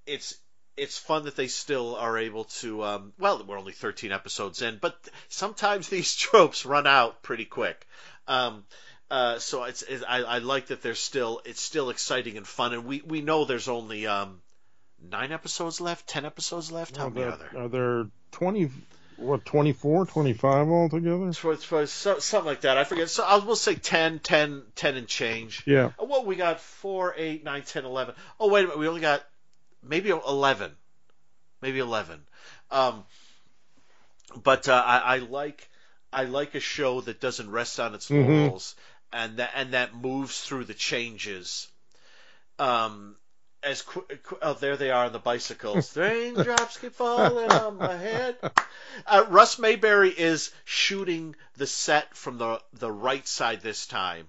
Speaker 1: it's it's fun that they still are able to. Um, well, we're only 13 episodes in, but sometimes these <laughs> tropes run out pretty quick. Um, uh, so it's, it's I, I like that there's still it's still exciting and fun, and we we know there's only um, nine episodes left, ten episodes left. How
Speaker 2: Are
Speaker 1: many
Speaker 2: there,
Speaker 1: are there?
Speaker 2: are there 20, what, 24, 25 altogether?
Speaker 1: For, so, something like that. I forget. So I will say 10, 10, 10 and change.
Speaker 2: Yeah.
Speaker 1: Oh, Well, we got 4, 8, 9, 10, 11. Oh, wait a minute. We only got maybe eleven, maybe eleven. Um, but uh, I, I like I like a show that doesn't rest on its
Speaker 2: Mhm.
Speaker 1: laurels and that and that moves through the changes. Um, as qu- oh, there they are on the bicycles. Raindrops keep falling on my head. Uh, Russ Mayberry is shooting the set from the the right side this time.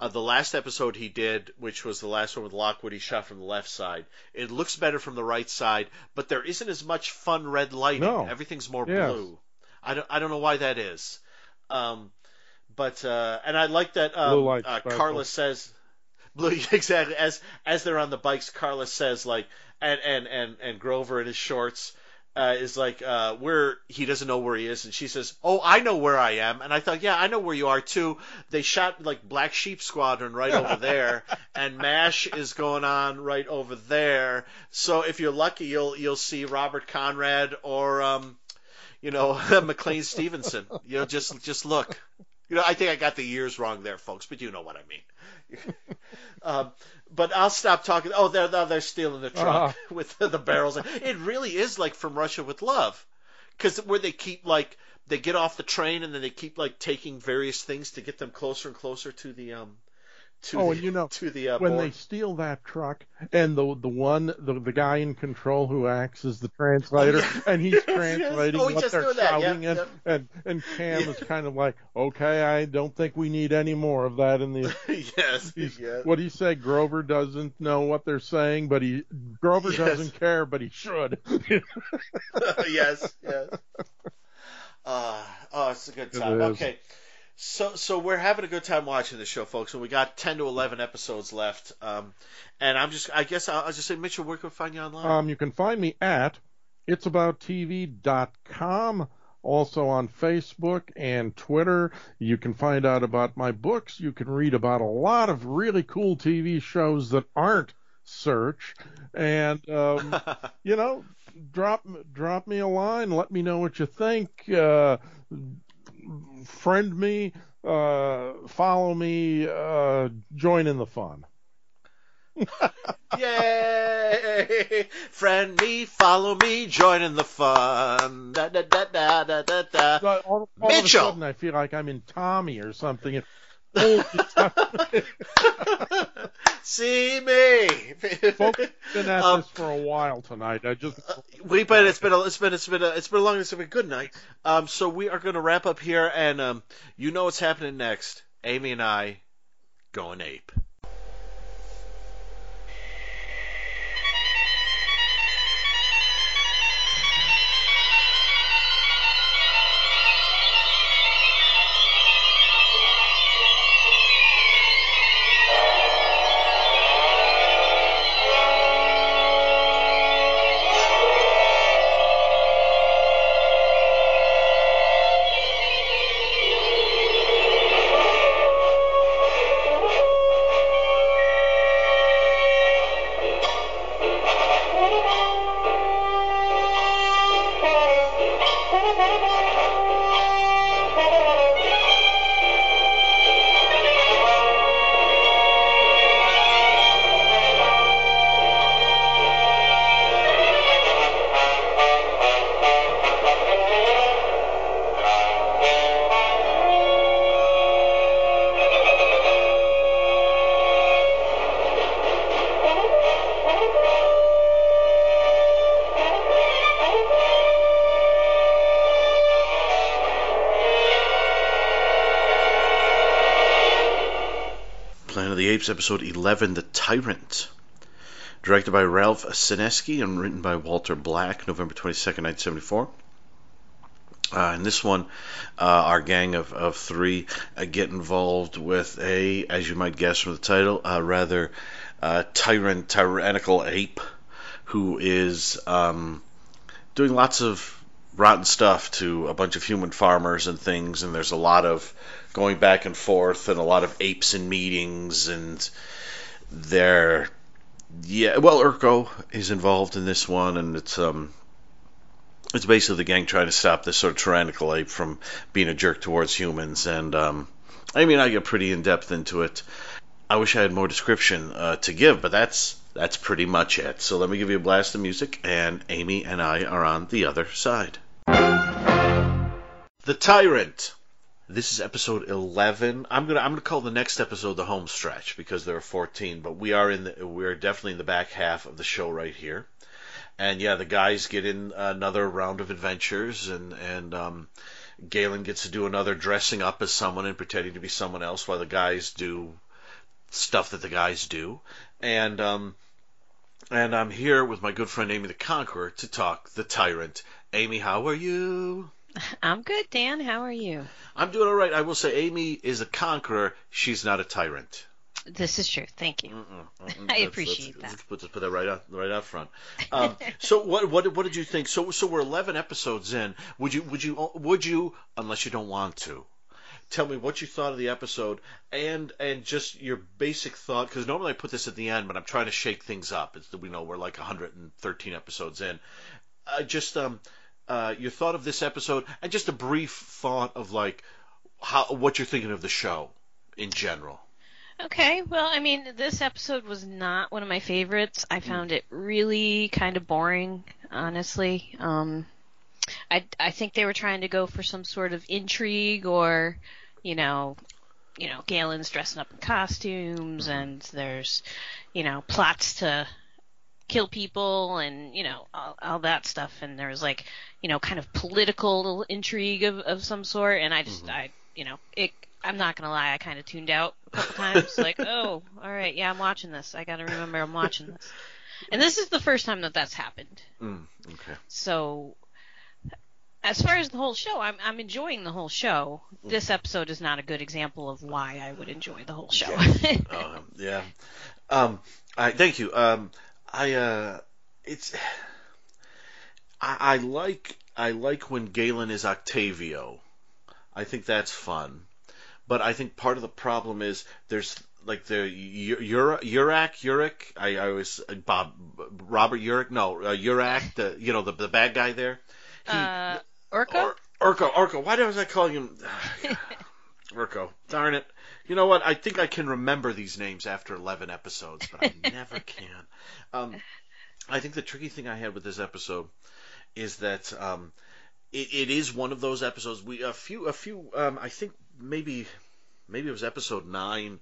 Speaker 1: Uh, the last episode he did, which was the last one with Lockwood, he shot from the left side. It looks better from the right side, but there isn't as much fun red lighting.
Speaker 2: No.
Speaker 1: Everything's more
Speaker 2: Yes.
Speaker 1: blue. I don't I don't know why that is. Um, but uh, and I like that um, uh. Carla says blue <laughs> exactly as as they're on the bikes. Carla says like and and and and Grover in his shorts. Uh, is like uh, where he doesn't know where he is, and she says, "Oh, I know where I am." And I thought, "Yeah, I know where you are too." They shot like Black Sheep Squadron right over <laughs> there, and Mash is going on right over there. So if you're lucky, you'll you'll see Robert Conrad or um, you know, <laughs> McLean Stevenson. You know, just just look. You know, I think I got the years wrong there, folks, but you know what I mean. <laughs> um, but I'll stop talking. Oh, they're they're, stealing the truck
Speaker 2: Uh-huh. <laughs>
Speaker 1: with the, barrels. It really is like from Russia with Love, because where they keep like they get off the train and then they keep like taking various things to get them closer and closer to the um to
Speaker 2: Oh,
Speaker 1: the,
Speaker 2: and you know, <laughs>
Speaker 1: to the uh,
Speaker 2: when
Speaker 1: board.
Speaker 2: they steal that truck and the the one the, the guy in control who acts as the translator
Speaker 1: Oh, yeah.
Speaker 2: and he's <laughs>
Speaker 1: Yes, yes.
Speaker 2: translating
Speaker 1: Oh,
Speaker 2: what they're
Speaker 1: doing that. Yep,
Speaker 2: shouting and,
Speaker 1: yep.
Speaker 2: and and Cam
Speaker 1: Yeah.
Speaker 2: is kind of like okay I don't think we need any more of that in the <laughs>
Speaker 1: yes, yes.
Speaker 2: what do you say Grover doesn't know what they're saying but he Grover
Speaker 1: Yes.
Speaker 2: doesn't care but he should
Speaker 1: yes, yes. Uh, oh, it's a good time. Okay. So, so we're having a good time watching the show, folks, and we got ten to eleven episodes left. Um, and I'm just, I guess I'll, I'll just say, Mitchell, where can we find you online?
Speaker 2: Um, you can find me at itsabouttv.com, also on Facebook and Twitter. You can find out about my books. You can read about a lot of really cool TV shows that aren't search. And, um, <laughs> you know, drop drop me a line. Let me know what you think. Uh, friend me. Uh, follow me. Uh, join in the fun. <laughs>
Speaker 1: Yay! Friend me, follow me, join in the fun. Da, da, da, da, da, da.
Speaker 2: All, all of a sudden, I feel like I'm in Tommy or something. And holy stuff.
Speaker 1: See me.
Speaker 2: Folks been at
Speaker 1: Um,
Speaker 2: this for a while tonight. I just
Speaker 1: we but it's been a, it's been it's been a, it's been a long it's been a good night. Um, so we are going to wrap up here, and um, you know what's happening next. Amy and I going ape. Planet of the Apes, episode 11, The Tyrant. Directed by Ralph Senensky and written by Walter Black, November 22nd, 1974. Uh, in this one, uh, our gang of, of three uh, get involved with a, as you might guess from the title, a rather uh, tyrant, tyrannical ape who is um, doing lots of rotten stuff to a bunch of human farmers and things, and there's a lot of going back and forth and a lot of apes in meetings, and they're yeah, well, Urko is involved in this one, and it's um, it's basically the gang trying to stop this sort of tyrannical ape from being a jerk towards humans, and um, I mean, I get pretty in depth into it. I wish I had more description uh, to give, but that's That's pretty much it. So let me give you a blast of music, and Amy and I are on the other side. The Tyrant. This is episode 11. I'm gonna I'm gonna call the next episode the home stretch because there are 14, but we are in the we're definitely in the back half of the show right here. And yeah, the guys get in another round of adventures, and and um, Galen gets to do another dressing up as someone and pretending to be someone else, while the guys do stuff that the guys do. And um, and I'm here with my good friend Amy the Conqueror to talk the Tyrant. Amy, how are you? <laughs>
Speaker 3: I'm good, Dan. How are you?
Speaker 1: I'm doing all right. I will say Amy is a conqueror. She's not a tyrant.
Speaker 3: This is true. Thank you.
Speaker 1: Mm-mm, mm-mm. <laughs>
Speaker 3: I appreciate that.
Speaker 1: Let's put, let's put that right out right out front. <laughs> Um, so what what what did you think? So so we're 11 episodes in. Would you would you would you unless you don't want to? Tell me what you thought of the episode and and just your basic thought because normally I put this at the end, but I'm trying to shake things up. It's, we know we're like 113 episodes in. Uh, just um uh, your thought of this episode and just a brief thought of like how what you're thinking of the show in general.
Speaker 3: Okay, well, I mean, this episode was not one of my favorites. I found it really kind of boring, honestly. Um, I I think they were trying to go for some sort of intrigue, or you know, you know, Galen's dressing up in costumes, and there's, you know, plots to kill people, and you know, all, all that stuff. And there was like, you know, kind of political intrigue of of some sort, and I just I you know it. I'm not gonna lie, I kind of tuned out a couple times. like, <laughs> oh, all right, yeah, I'm watching this. I gotta remember I'm watching this. And this is the first time that that's happened.
Speaker 1: Mm, okay.
Speaker 3: So, as far as the whole show, I'm I'm enjoying the whole show. This episode is not a good example of why I would enjoy the whole show.
Speaker 1: Um, yeah. Um, I thank you. Um, I uh, it's <sighs> I, I like I like when Galen is Octavio. I think that's fun, but I think part of the problem is there's like the Ur- Urak Uric. I, I always Bob Robert Urich. No, uh, Urak. The you know the the bad guy there. He,
Speaker 3: uh, Orko?
Speaker 1: Or, Urko, Urko. Why was I calling him <sighs> <laughs> Urko? Darn it. You know what? I think I can remember these names after 11 episodes, but I <laughs> never can. Um, I think the tricky thing I had with this episode is that um, it, it is one of those episodes. We a few a few. Um, I think maybe maybe it was episode nine.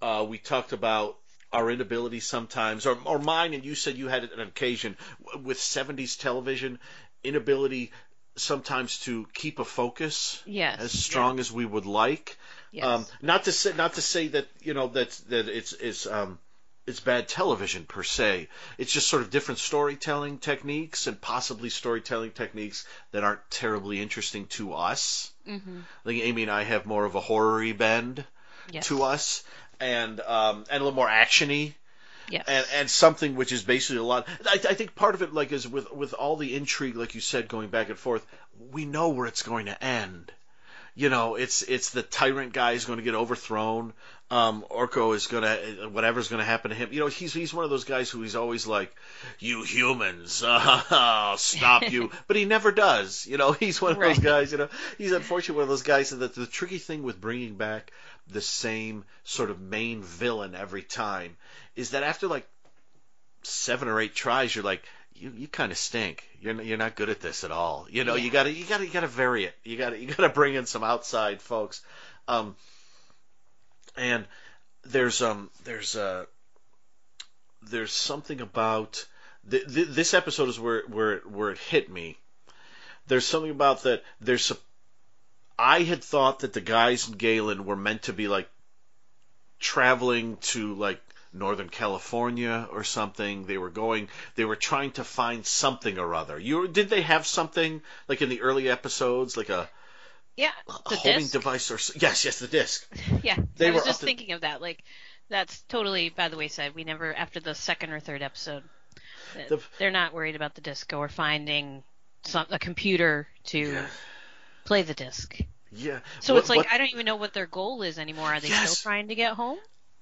Speaker 1: Uh, we talked about our inability sometimes, or, or mine, and you said you had an occasion with 70s television, inability sometimes to keep a focus
Speaker 3: yes.
Speaker 1: as strong as we would like.
Speaker 3: Yes.
Speaker 1: Um, not to say not to say that you know that that it's it's um, it's bad television per se. It's just sort of different storytelling techniques and possibly storytelling techniques that aren't terribly interesting to us.
Speaker 3: mm-hmm.
Speaker 1: I think Amy and I have more of a horror bend
Speaker 3: yes.
Speaker 1: to us, and um, and a little more actiony
Speaker 3: Yes.
Speaker 1: and and something which is basically a lot. I, I think part of it, like, is with with all the intrigue, like you said, going back and forth. We know where it's going to end. You know, it's it's the tyrant guy is going to get overthrown. Um, Orko is going to whatever's going to happen to him. You know, he's he's one of those guys who he's always like, "You humans, uh, <laughs> I'll stop you," <laughs> but he never does. You know, <laughs> he's one of those guys. You know, he's unfortunately one of those guys that the tricky thing with bringing back the same sort of main villain every time is that after like seven or eight tries, you're like, you, you kind of stink. You're not, you're not good at this at all. You know, you gotta you gotta you gotta vary it. You gotta you gotta bring in some outside folks. Um, and there's um there's uh there's something about th- th- this episode is where where it, where it hit me. There's something about that. There's a, I had thought that the guys in Galen were meant to be like traveling to like Northern California or something. They were going. They were trying to find something or other. You did they have something like in the early episodes, like a,
Speaker 3: yeah.
Speaker 1: a homing
Speaker 3: disc.
Speaker 1: device or yes, yes, the disc. <laughs>
Speaker 3: Yeah.
Speaker 1: They
Speaker 3: I was just
Speaker 1: to-
Speaker 3: thinking of that. Like, that's totally by the wayside. We never, after the second or third episode, uh,
Speaker 1: The-
Speaker 3: they're not worried about the disc or finding some a computer to
Speaker 1: Yeah.
Speaker 3: play the disc.
Speaker 1: Yeah.
Speaker 3: So
Speaker 1: What-
Speaker 3: it's like
Speaker 1: what-
Speaker 3: I don't even know what their goal is anymore. Are they
Speaker 1: Yes.
Speaker 3: still trying to get home?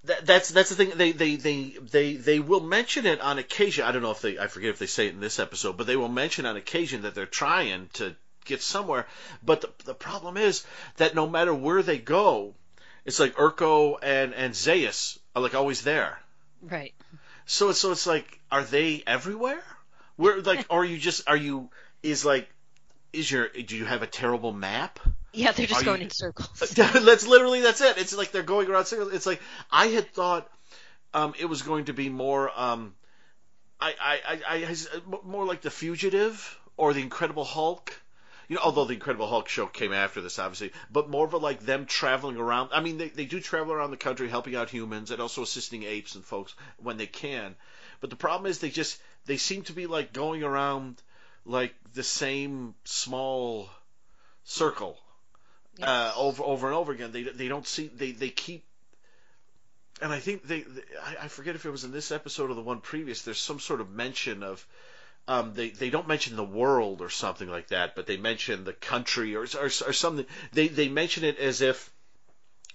Speaker 1: That, that's that's the thing. They, they they they they will mention it on occasion. I don't know if they I forget if they say it in this episode, but they will mention on occasion that they're trying to get somewhere. But the, the problem is that no matter where they go, it's like Urko and and Zaius are like always there.
Speaker 3: Right.
Speaker 1: So so it's like, are they everywhere? Where like, or <laughs> are you just are you is like, is your do you have a terrible map?
Speaker 3: Yeah, they're just
Speaker 1: Are
Speaker 3: going
Speaker 1: you-
Speaker 3: in circles. <laughs>
Speaker 1: that's literally that's it. It's like they're going around circles. It's like I had thought um, it was going to be more um, I, I, I, I more like the fugitive or the Incredible Hulk. You know, although the Incredible Hulk show came after this, obviously, but more of a like them traveling around. I mean, they, they do travel around the country helping out humans and also assisting apes and folks when they can. But the problem is they just they seem to be like going around like the same small circle uh, over over and over again. They they don't see they they keep. And I think they, they I, I forget if it was in this episode or the one previous. There's some sort of mention of um, they they don't mention the world or something like that, but they mention the country or or, or something. They they mention it as if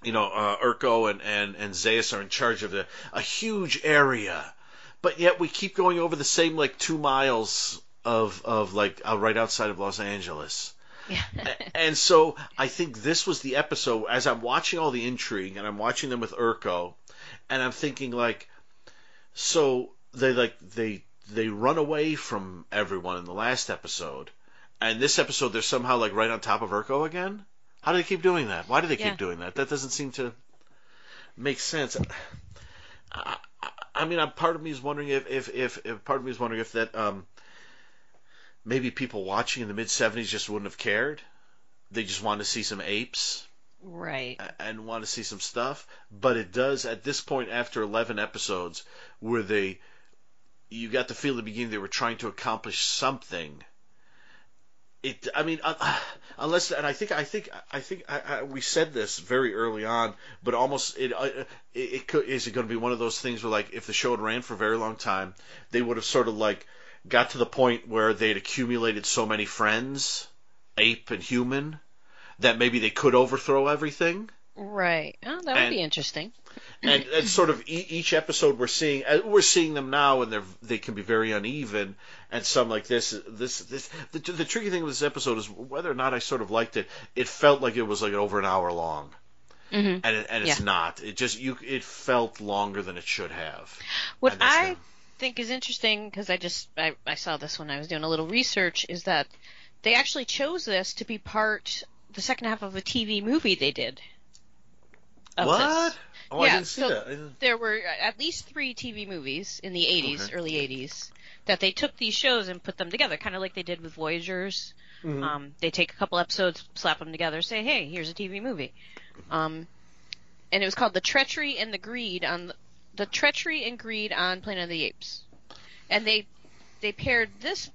Speaker 1: you know uh, Urko and and and Zeus are in charge of the, a huge area, but yet we keep going over the same like two miles of of like uh, right outside of Los Angeles.
Speaker 3: Yeah.
Speaker 1: And so I think this was the episode as I'm watching all the intrigue and I'm watching them with Urko, and I'm thinking like, so they like they they run away from everyone in the last episode, and this episode they're somehow like right on top of Urko again. How do they keep doing that? Why do they
Speaker 3: Yeah.
Speaker 1: keep doing that? That doesn't seem to make sense. I, I, I mean, I'm, part of me is wondering if, if, if, if part of me is wondering if that um, maybe people watching in the mid 70s just wouldn't have cared. They just wanted to see some apes
Speaker 3: right.
Speaker 1: and want to see some stuff. But it does at this point after 11 episodes where they you got the feel at the beginning they were trying to accomplish something. It, I mean, uh, <sighs> unless, and I think, I think, I think, I, I, we said this very early on, but almost, it, uh, it, it could, is it going to be one of those things where, like, if the show had ran for a very long time, they would have sort of like got to the point where they'd accumulated so many friends, ape and human, that maybe they could overthrow everything
Speaker 3: Right. Oh, that would
Speaker 1: And-
Speaker 3: be interesting.
Speaker 1: and, and sort of e- each episode we're seeing uh, we're seeing them now and they're they can be very uneven and some like this this this the, the tricky thing with this episode is whether or not I sort of liked it it felt like it was like over an hour long
Speaker 3: hmm
Speaker 1: and it, and it's
Speaker 3: Yeah.
Speaker 1: not it just you it felt longer than it should have
Speaker 3: What I think is interesting because I just I, I saw this when I was doing a little research is that they actually chose this to be part the second half of a TV movie they did.
Speaker 1: what
Speaker 3: this.
Speaker 1: oh I
Speaker 3: Yeah,
Speaker 1: didn't see
Speaker 3: so-
Speaker 1: that I didn't-
Speaker 3: There were at least three TV movies in the 80s,
Speaker 1: Okay.
Speaker 3: early 80s, that they took these shows and put them together, kind of like they did with Voyagers.
Speaker 1: Mhm.
Speaker 3: Um, they take a couple episodes, slap them together, say, "Hey, here's a TV movie." Um, and it was called "The Treachery and the Greed" on the Treachery and Greed on Planet of the Apes, and they they paired this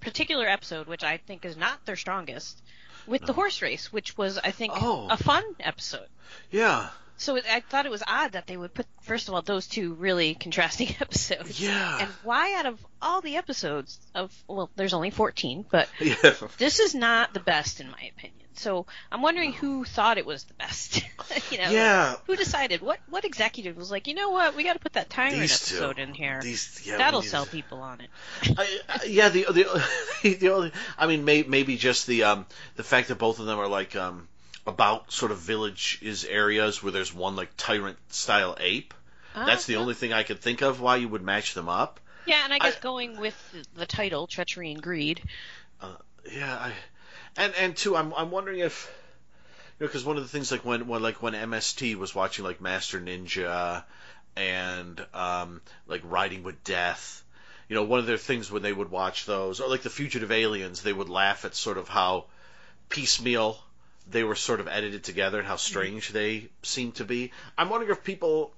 Speaker 3: particular episode, which I think is not their strongest, with the horse race, which was I think
Speaker 1: Oh.
Speaker 3: a fun episode.
Speaker 1: yeah
Speaker 3: So it, I thought it was odd that they would put, first of all, those two really contrasting <laughs> episodes.
Speaker 1: yeah
Speaker 3: And why, out of all the episodes of, well, there's only 14, but <laughs>
Speaker 1: yeah
Speaker 3: this is not the best in my opinion. So I'm wondering who thought it was the best. <laughs> you know,
Speaker 1: yeah
Speaker 3: who decided? What what executive was like, you know what, we got to put that Tyrant
Speaker 1: These two.
Speaker 3: episode in here.
Speaker 1: these yeah
Speaker 3: That'll sell
Speaker 1: to-
Speaker 3: people on it.
Speaker 1: I, I- yeah, the the the only, I mean, may, maybe just the um the fact that both of them are like um about sort of village is areas where there's one like tyrant style ape. That's the
Speaker 3: Uh,
Speaker 1: only thing I could think of why you would match them up.
Speaker 3: Yeah, and I guess
Speaker 1: I-
Speaker 3: going with the title, Treachery and Greed.
Speaker 1: Yeah, I, and and two, I'm I'm wondering if you know because one of the things like when when like when MST was watching like Master Ninja and um like Riding with Death. You know, one of their things when they would watch those, or like the Fugitive Aliens, they would laugh at sort of how piecemeal they were sort of edited together and how strange they seemed to be. I'm wondering if people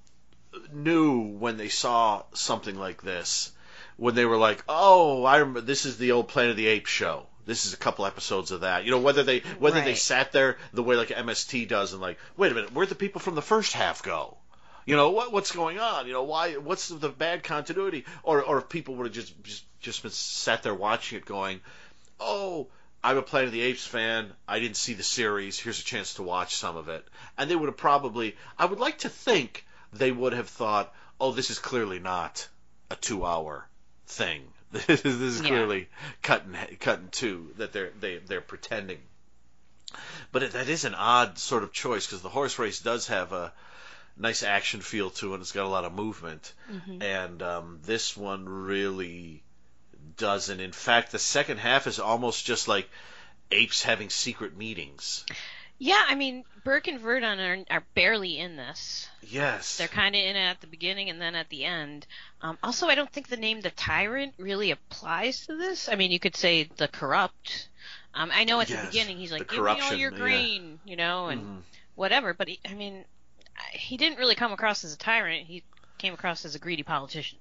Speaker 1: knew when they saw something like this, when they were like, "Oh, I remember this is the old Planet of the Apes show. This is a couple episodes of that." You know, whether they whether they sat there the way like MST does and like, "Wait a minute, where'd the people from the first half go?" You know what what's going on? You know why? What's the bad continuity? Or or if people would have just just just been sat there watching it, going, "Oh, I'm a Planet of the Apes fan. I didn't see the series. Here's a chance to watch some of it." And they would have probably. I would like to think they would have thought, "Oh, this is clearly not a two-hour thing. This <laughs> is, this is
Speaker 3: Yeah.
Speaker 1: clearly cut in cut in two that they're they they're pretending." But it, that is an odd sort of choice because the horse race does have a nice action feel to it. It's got a lot of movement,
Speaker 3: Mhm.
Speaker 1: and um, this one really doesn't. In fact, the second half is almost just like apes having secret meetings.
Speaker 3: Yeah, I mean, Burke and Virdon are, are barely in this.
Speaker 1: Yes.
Speaker 3: They're kind of in it at the beginning and then at the end. Um, also, I don't think the name the Tyrant really applies to this. I mean, you could say the Corrupt. Um, I know at
Speaker 1: Yes,
Speaker 3: the beginning he's like, "Give me all your
Speaker 1: yeah.
Speaker 3: grain," you know, and
Speaker 1: Mhm.
Speaker 3: whatever. But he, I mean, he didn't really come across as a tyrant. He came across as a greedy politician.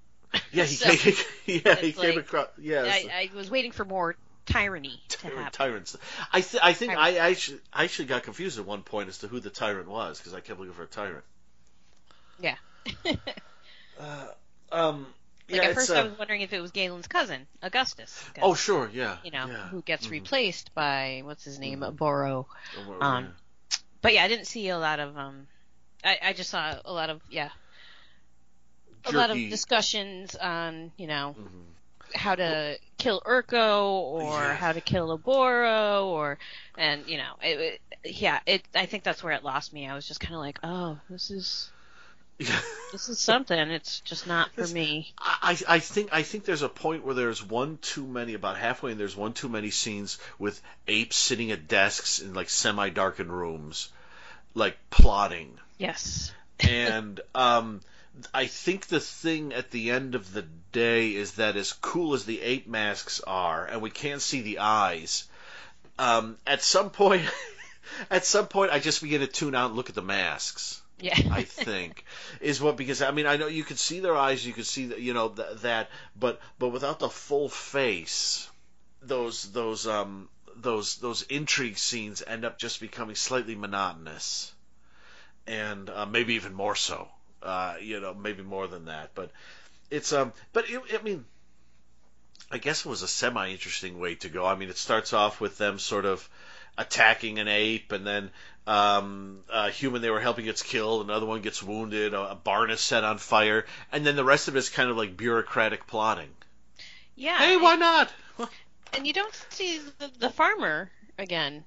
Speaker 1: Yeah, he, <laughs>
Speaker 3: So,
Speaker 1: came, <laughs> yeah, he came
Speaker 3: like-
Speaker 1: across. Yes.
Speaker 3: I, I was waiting for more tyranny to
Speaker 1: Tyrant,
Speaker 3: happen.
Speaker 1: tyrants. I th- I think
Speaker 3: Tyrant.
Speaker 1: I actually, I actually got confused at one point as to who the tyrant was because I kept looking for a tyrant.
Speaker 3: Yeah. <laughs>
Speaker 1: Uh, um,
Speaker 3: Like
Speaker 1: yeah,
Speaker 3: at first,
Speaker 1: uh,
Speaker 3: I was wondering if it was Galen's cousin, Augustus.
Speaker 1: oh sure, yeah,
Speaker 3: you know,
Speaker 1: yeah.
Speaker 3: who gets
Speaker 1: Mhm.
Speaker 3: replaced by what's his name,
Speaker 1: Mhm.
Speaker 3: Boro. Um, But yeah, I didn't see a lot of um. I, I just saw a lot of yeah,
Speaker 1: yeah.
Speaker 3: a lot of discussions on you know
Speaker 1: Mhm.
Speaker 3: how to kill Urko or
Speaker 1: Yeah.
Speaker 3: how to kill Oboro or and you know it, it yeah it I think that's where it lost me. I was just kind of like oh this is <laughs> this is something. It's just not for
Speaker 1: It's-
Speaker 3: me.
Speaker 1: I, I think I think there's a point where there's one too many about halfway and there's one too many scenes with apes sitting at desks in like semi darkened rooms, like plotting.
Speaker 3: Yes.
Speaker 1: and um, I think the thing at the end of the day is that as cool as the ape masks are, and we can't see the eyes, um, at some point, <laughs> at some point, I just begin to tune out and look at the masks.
Speaker 3: Yeah.
Speaker 1: I think is what because I mean I know you could see their eyes, you could see that you know th- that, but but without the full face, those those um those those intrigue scenes end up just becoming slightly monotonous, and uh, maybe even more so. Uh, you know, maybe more than that, but it's um, but it, I mean, I guess it was a semi interesting way to go. I mean, it starts off with them sort of attacking an ape, and then um, a human they were helping gets killed, another one gets wounded, a, a barn is set on fire, and then the rest of it is kind of like bureaucratic plotting.
Speaker 3: yeah.
Speaker 1: Hey, why not? <laughs>
Speaker 3: And you don't see the, the farmer again.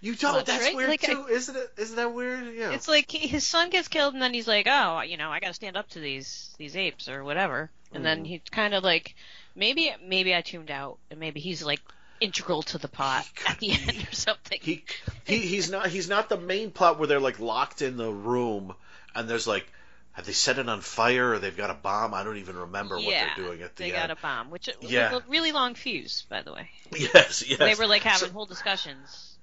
Speaker 1: You don't.
Speaker 3: Much,
Speaker 1: That's
Speaker 3: right?
Speaker 1: weird
Speaker 3: Like, I-
Speaker 1: too, isn't it? Isn't that weird? Yeah.
Speaker 3: It's like he- his son gets killed, and then he's like, "Oh, you know, I got to stand up to these these apes or whatever." And then
Speaker 1: Mhm.
Speaker 3: he's kind of like, maybe maybe I tuned out, and maybe he's like integral to the plot at the
Speaker 1: be. <laughs>
Speaker 3: end or something.
Speaker 1: he, he he's not he's not the main plot where they're like locked in the room and there's like have they set it on fire or they've got a bomb? I don't even remember
Speaker 3: yeah,
Speaker 1: what they're doing at the
Speaker 3: they
Speaker 1: end.
Speaker 3: They got a bomb, which
Speaker 1: Yeah.
Speaker 3: was a really long fuse, by the way. <laughs>
Speaker 1: Yes, yes.
Speaker 3: They were like having
Speaker 1: So-
Speaker 3: whole discussions.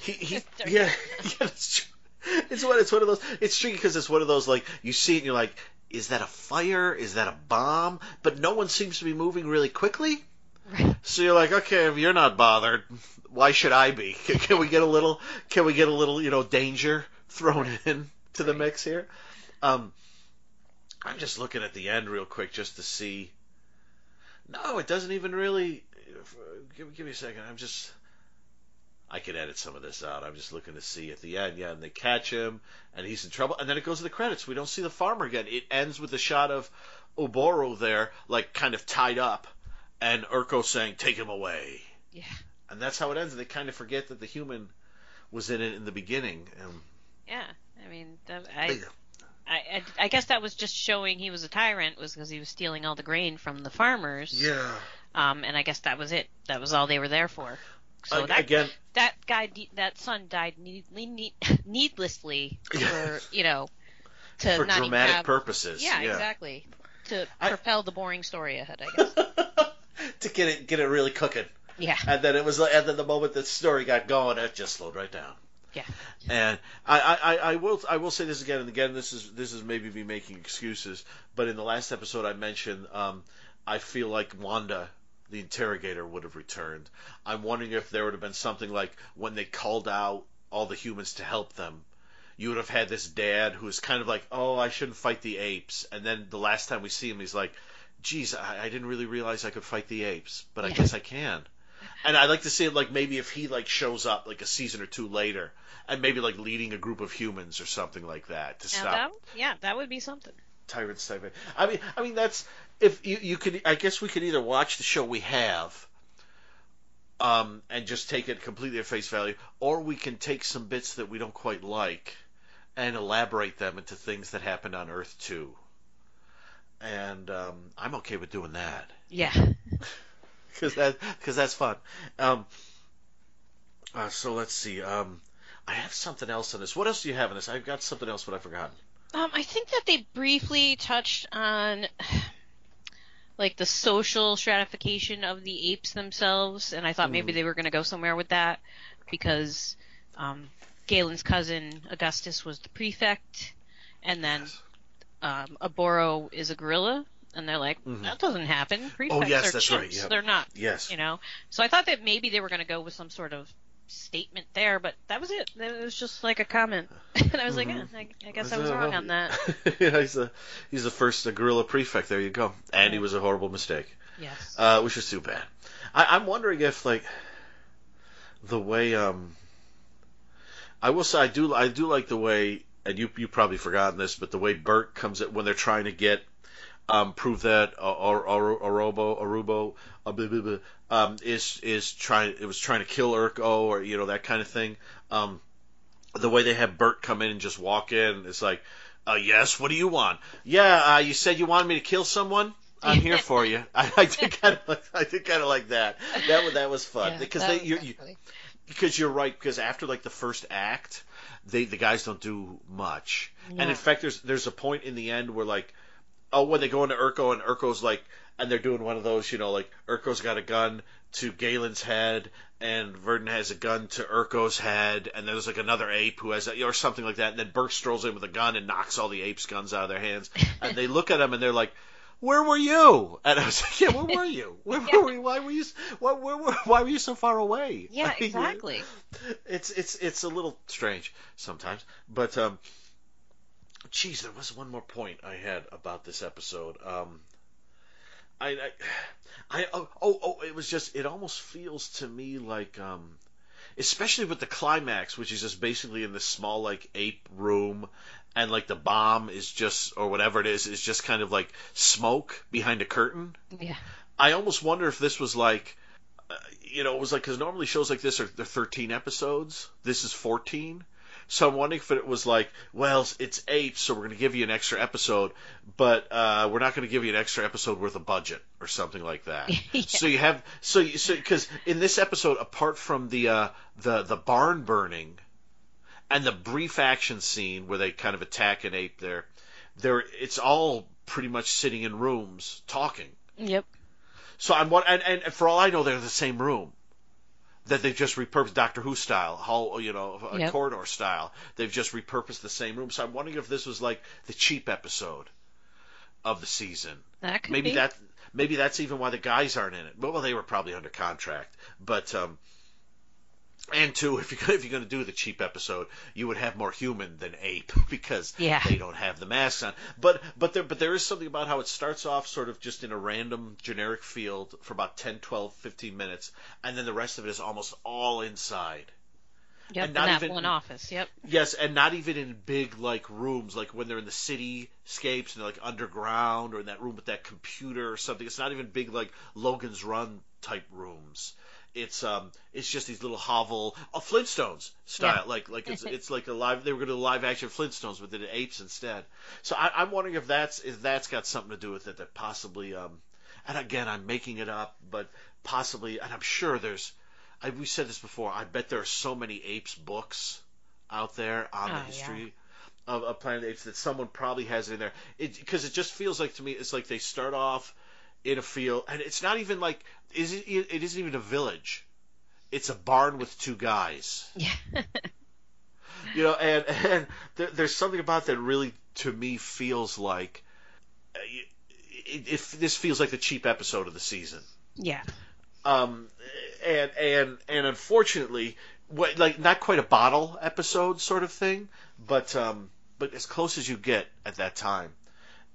Speaker 1: He, he, yeah, <laughs> yeah, it's true. It's one. It's one of those. It's tricky because it's one of those like you see it and you're like, is that a fire? Is that a bomb? But no one seems to be moving really quickly.
Speaker 3: Right.
Speaker 1: So you're like, okay, if you're not bothered, why should I be? Can, <laughs> can we get a little? Can we get a little, you know, danger thrown in to the
Speaker 3: Right.
Speaker 1: mix here? Um, I'm just looking at the end real quick just to see. No, it doesn't even really. Give, give me a second. I'm just. I could edit some of this out. I'm just looking to see at the end. Yeah, and they catch him, and he's in trouble. And then it goes to the credits. We don't see the farmer again. It ends with a shot of Oboro there, like kind of tied up, and Urko saying, "Take him away."
Speaker 3: Yeah.
Speaker 1: And that's how it ends. And They kind of forget that the human was in it in the beginning. And
Speaker 3: Yeah. I mean, that, I,
Speaker 1: they-
Speaker 3: I, I I guess that was just showing he was a tyrant was because he was stealing all the grain from the farmers.
Speaker 1: yeah.
Speaker 3: Um, and I guess that was it. That was all they were there for. So that
Speaker 1: again,
Speaker 3: that guy, that son died need, need, <laughs> needlessly for you know to
Speaker 1: for
Speaker 3: not
Speaker 1: dramatic
Speaker 3: have,
Speaker 1: purposes.
Speaker 3: Yeah, exactly. To
Speaker 1: I-
Speaker 3: propel the boring story ahead, I guess. <laughs>
Speaker 1: to get it get it really cooking.
Speaker 3: yeah.
Speaker 1: And then it was and then the moment the story got going, it just slowed right down.
Speaker 3: Yeah.
Speaker 1: And I, I, I- I will I will say this again and again. This is this is maybe me making excuses, but in the last episode I mentioned um, I feel like Wanda, the interrogator, would have returned. I'm wondering if there would have been something like when they called out all the humans to help them. You would have had this dad who's kind of like, oh, I shouldn't fight the apes, and then the last time we see him, he's like, geez, I, I didn't really realize I could fight the apes, but I
Speaker 3: Yeah.
Speaker 1: guess I can. And I'd like to see it like maybe if he like shows up like a season or two later, and maybe like leading a group of humans or something like that to
Speaker 3: Now
Speaker 1: stop
Speaker 3: that, yeah, that would be something.
Speaker 1: tyrants type. I mean, I mean that's if you you could. I guess we could either watch the show we have, um, and just take it completely at face value, or we can take some bits that we don't quite like, and elaborate them into things that happened on Earth too. And um, I'm okay with doing that
Speaker 3: Yeah. <laughs>
Speaker 1: because that because that's fun. Um, uh, so let's see. Um, I have something else on this. What else do you have on this? I've got something else, but I've forgotten.
Speaker 3: Um, I think that they briefly touched on like the social stratification of the apes themselves, and I thought maybe they were going to go somewhere with that because um, Galen's cousin Augustus was the prefect, and then um, Aboro is a gorilla, and they're like,
Speaker 1: Mhm.
Speaker 3: that doesn't happen. Prefects
Speaker 1: Oh, yes,
Speaker 3: are
Speaker 1: that's
Speaker 3: chimps.
Speaker 1: right, yep.
Speaker 3: They're not,
Speaker 1: Yes.
Speaker 3: you know. So I thought that maybe they were going to go with some sort of statement there, but that was it. It was just like a comment, <laughs> and I was like,
Speaker 1: Mhm.
Speaker 3: eh, I, I guess I was wrong on that. <laughs>
Speaker 1: yeah, he's the he's the first uh, gorilla prefect. There you go. And he was a horrible mistake.
Speaker 3: Yes.
Speaker 1: uh, which is too bad. I, I'm wondering if like the way um I will say I do I do like the way and you you probably forgotten this, but the way Burke comes at when they're trying to get um prove that uh, or or Orobo Arubo uh, blah, blah, blah, um is is trying it was trying to kill Urko or you know that kind of thing. Um the way they have Bert come in and just walk in, it's like, uh, yes, what do you want? Yeah, uh, you said you wanted me to kill someone. I'm here for you. <laughs> I, I did kind of, like, I did kind of like that. That that was fun
Speaker 3: Yeah,
Speaker 1: because they, you, you, because you're right. Because after like the first act, they the guys don't do much. And in fact, there's there's a point in the end where like, oh, when they go into Urko and Urko's like, and they're doing one of those, you know, like Urko's got a gun to Galen's head, and Virdon has a gun to Urko's head, and there's like another ape who has a, or something like that, and then Burke strolls in with a gun and knocks all the apes' guns out of their hands, <laughs> and they look at him and they're like. Where were you? And I was like, "Yeah, where were you? <laughs> Where
Speaker 3: Yeah.
Speaker 1: were you? Why were you? Why, where, were- <laughs> why were you so far away?"
Speaker 3: Yeah,
Speaker 1: I mean,
Speaker 3: exactly.
Speaker 1: it's it's it's a little strange sometimes, but um, geez, there was one more point I had about this episode. Um, I I, I oh, oh oh it was just it almost feels to me like um, especially with the climax, which is just basically in this small like ape room. And like the bomb is just, or whatever it is, is just kind of like smoke behind a curtain.
Speaker 3: Yeah.
Speaker 1: I almost wonder if this was like, uh, you know, it was like because normally shows like this are they're 13 episodes. This is 14. So I'm wondering if it was like, well, it's eight, so we're going to give you an extra episode, but uh, we're not going to give you an extra episode worth of budget or something like that. <laughs>
Speaker 3: Yeah.
Speaker 1: So you have so you, so because in this episode, apart from the uh, the the barn burning and the brief action scene where they kind of attack an ape there, there it's all pretty much sitting in rooms talking.
Speaker 3: Yep.
Speaker 1: So I'm what, and, and for all I know, they're in the same room that they've just repurposed Doctor Who style, hall, you know, a
Speaker 3: Yep.
Speaker 1: corridor style. They've just repurposed the same room. So I'm wondering if this was like the cheap episode of the season.
Speaker 3: That could
Speaker 1: Maybe
Speaker 3: be.
Speaker 1: that, maybe that's even why the guys aren't in it. Well, they were probably under contract, but um, and two, if you're if you're going to do the cheap episode, you would have more human than ape <laughs> because
Speaker 3: Yeah.
Speaker 1: they don't have the masks on. But but there but there is something about how it starts off sort of just in a random generic field for about 10, 12, 15 minutes, and then the rest of it is almost all inside.
Speaker 3: Yep.
Speaker 1: and
Speaker 3: in
Speaker 1: not
Speaker 3: that
Speaker 1: even-
Speaker 3: one office. Yep.
Speaker 1: Yes, and not even in big like rooms, like when they're in the cityscapes and they're like underground or in that room with that computer or something. It's not even big like Logan's Run type rooms. It's um, it's just these little hovel, oh, Flintstones style,
Speaker 3: Yeah.
Speaker 1: like like it's <laughs> it's like a live. They were going to live action Flintstones with the apes instead. So I, I'm wondering if that's if that's got something to do with it. That possibly um, and again I'm making it up, but possibly, and I'm sure there's. I, we said this before. I bet there are so many apes books out there on
Speaker 3: Oh,
Speaker 1: the
Speaker 3: yeah.
Speaker 1: history of, of Planet of the Apes that someone probably has it in there. Because it, just feels like to me, it's like they start off in a field, and it's not even like is it, it isn't even a village. It's a barn with two guys.
Speaker 3: Yeah. <laughs>
Speaker 1: You know, and and there, there's something about that really to me feels like. uh, It, it, this feels like the cheap episode of the season
Speaker 3: yeah.
Speaker 1: um, and and and unfortunately, what, like not quite a bottle episode sort of thing, but um, but as close as you get at that time.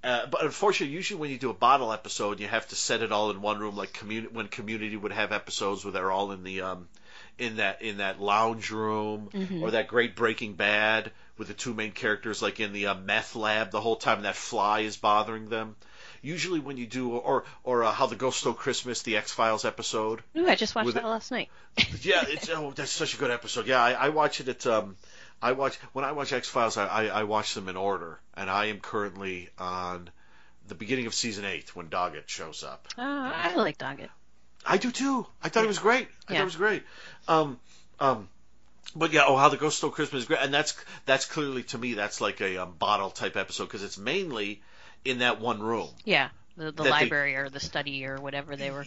Speaker 1: Uh, but unfortunately, usually when you do a bottle episode, you have to set it all in one room, like communi- when Community would have episodes where they're all in the um, in that in that lounge room, or that great Breaking Bad with the two main characters like in the uh, meth lab the whole time, that fly is bothering them. Usually, when you do, or or uh, how the Ghost Stole Christmas, the X Files episode,
Speaker 3: Ooh, I just watched that
Speaker 1: it-
Speaker 3: last night.
Speaker 1: yeah, it's oh, that's such a good episode. Yeah, I, I watch it at um, I watch when I watch X Files. I, I I watch them in order, and I am currently on the beginning of season eight when Doggett shows up.
Speaker 3: Uh, I like Doggett.
Speaker 1: I do too. I thought it was great. I thought
Speaker 3: Yeah.
Speaker 1: it was great. Um, um, but yeah, oh, how the Ghost Stole Christmas is great, and that's that's clearly to me that's like a um, bottle type episode because it's mainly in that one room.
Speaker 3: Yeah, the, the
Speaker 1: That they-
Speaker 3: library or the study or whatever they were.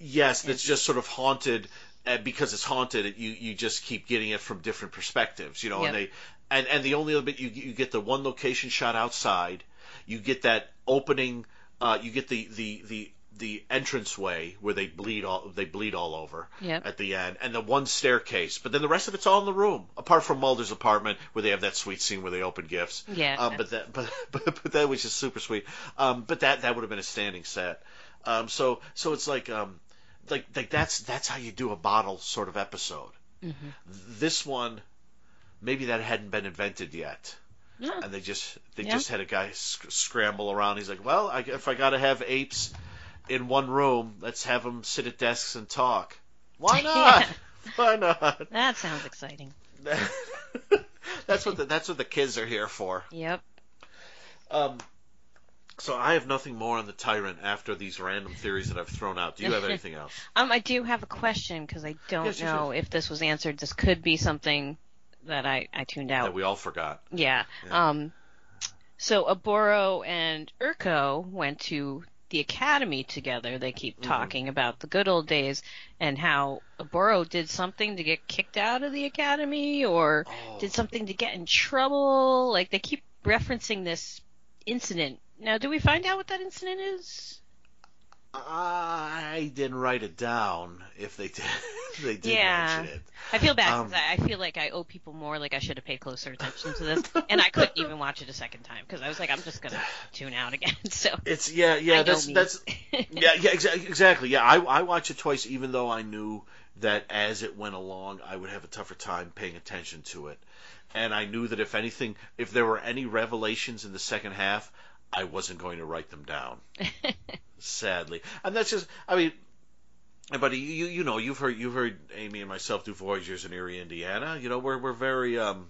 Speaker 1: Yes, that's just sort of haunted, and because it's haunted, you you just keep getting it from different perspectives, you know.
Speaker 3: Yep.
Speaker 1: And they and and the only other bit you you get the one location shot outside, you get that opening, uh, you get the the the the entranceway where they bleed all they bleed all over
Speaker 3: Yep.
Speaker 1: at the end, and the one staircase. But then the rest of it's all in the room, apart from Mulder's apartment where they have that sweet scene where they open gifts.
Speaker 3: Yeah.
Speaker 1: Um, but that but, <laughs> but but that was just super sweet. Um, but that that would have been a standing set. Um, so so it's like um, like like that's that's how you do a bottle sort of episode.
Speaker 3: Mm-hmm.
Speaker 1: This one, maybe that hadn't been invented yet,
Speaker 3: Yeah.
Speaker 1: and they just they
Speaker 3: Yeah.
Speaker 1: just had a guy sc- scramble around. He's like, well, I, if I got to have apes in one room, let's have them sit at desks and talk. Why <laughs> not? Why not?
Speaker 3: That sounds exciting. <laughs>
Speaker 1: that's what the, that's what the kids are here for.
Speaker 3: Yep.
Speaker 1: Um, so I have nothing more on the tyrant after these random theories that I've thrown out. Do you have <laughs> anything else?
Speaker 3: Um, I do have a question because I don't
Speaker 1: Yes,
Speaker 3: know if this was answered. This could be something that I, I tuned out.
Speaker 1: that we all forgot.
Speaker 3: Yeah.
Speaker 1: Yeah.
Speaker 3: Um, so Aboro and Urko went to the academy together. They keep
Speaker 1: Mm-hmm.
Speaker 3: talking about the good old days and how Aboro did something to get kicked out of the academy or
Speaker 1: Oh.
Speaker 3: did something to get in trouble. Like they keep referencing this incident. Now, do we find out what that incident is?
Speaker 1: I didn't write it down. If they did, <laughs> they did
Speaker 3: Yeah.
Speaker 1: mention it.
Speaker 3: I feel bad
Speaker 1: Um,
Speaker 3: because I, I feel like I owe people more. Like I should have paid closer attention to this, and I couldn't even watch it a second time because I was like, I'm just gonna <sighs> tune out again. <laughs> So
Speaker 1: It's yeah, yeah.
Speaker 3: know
Speaker 1: That's that's <laughs> yeah, yeah. Exa- exactly. Yeah, I I watched it twice, even though I knew that as it went along, I would have a tougher time paying attention to it, and I knew that if anything, if there were any revelations in the second half, I wasn't going to write them down. <laughs> sadly. And that's just, I mean, buddy, you you know, you've heard you've heard Amy and myself do Voyagers in Eerie, Indiana. You know, we're we're very um,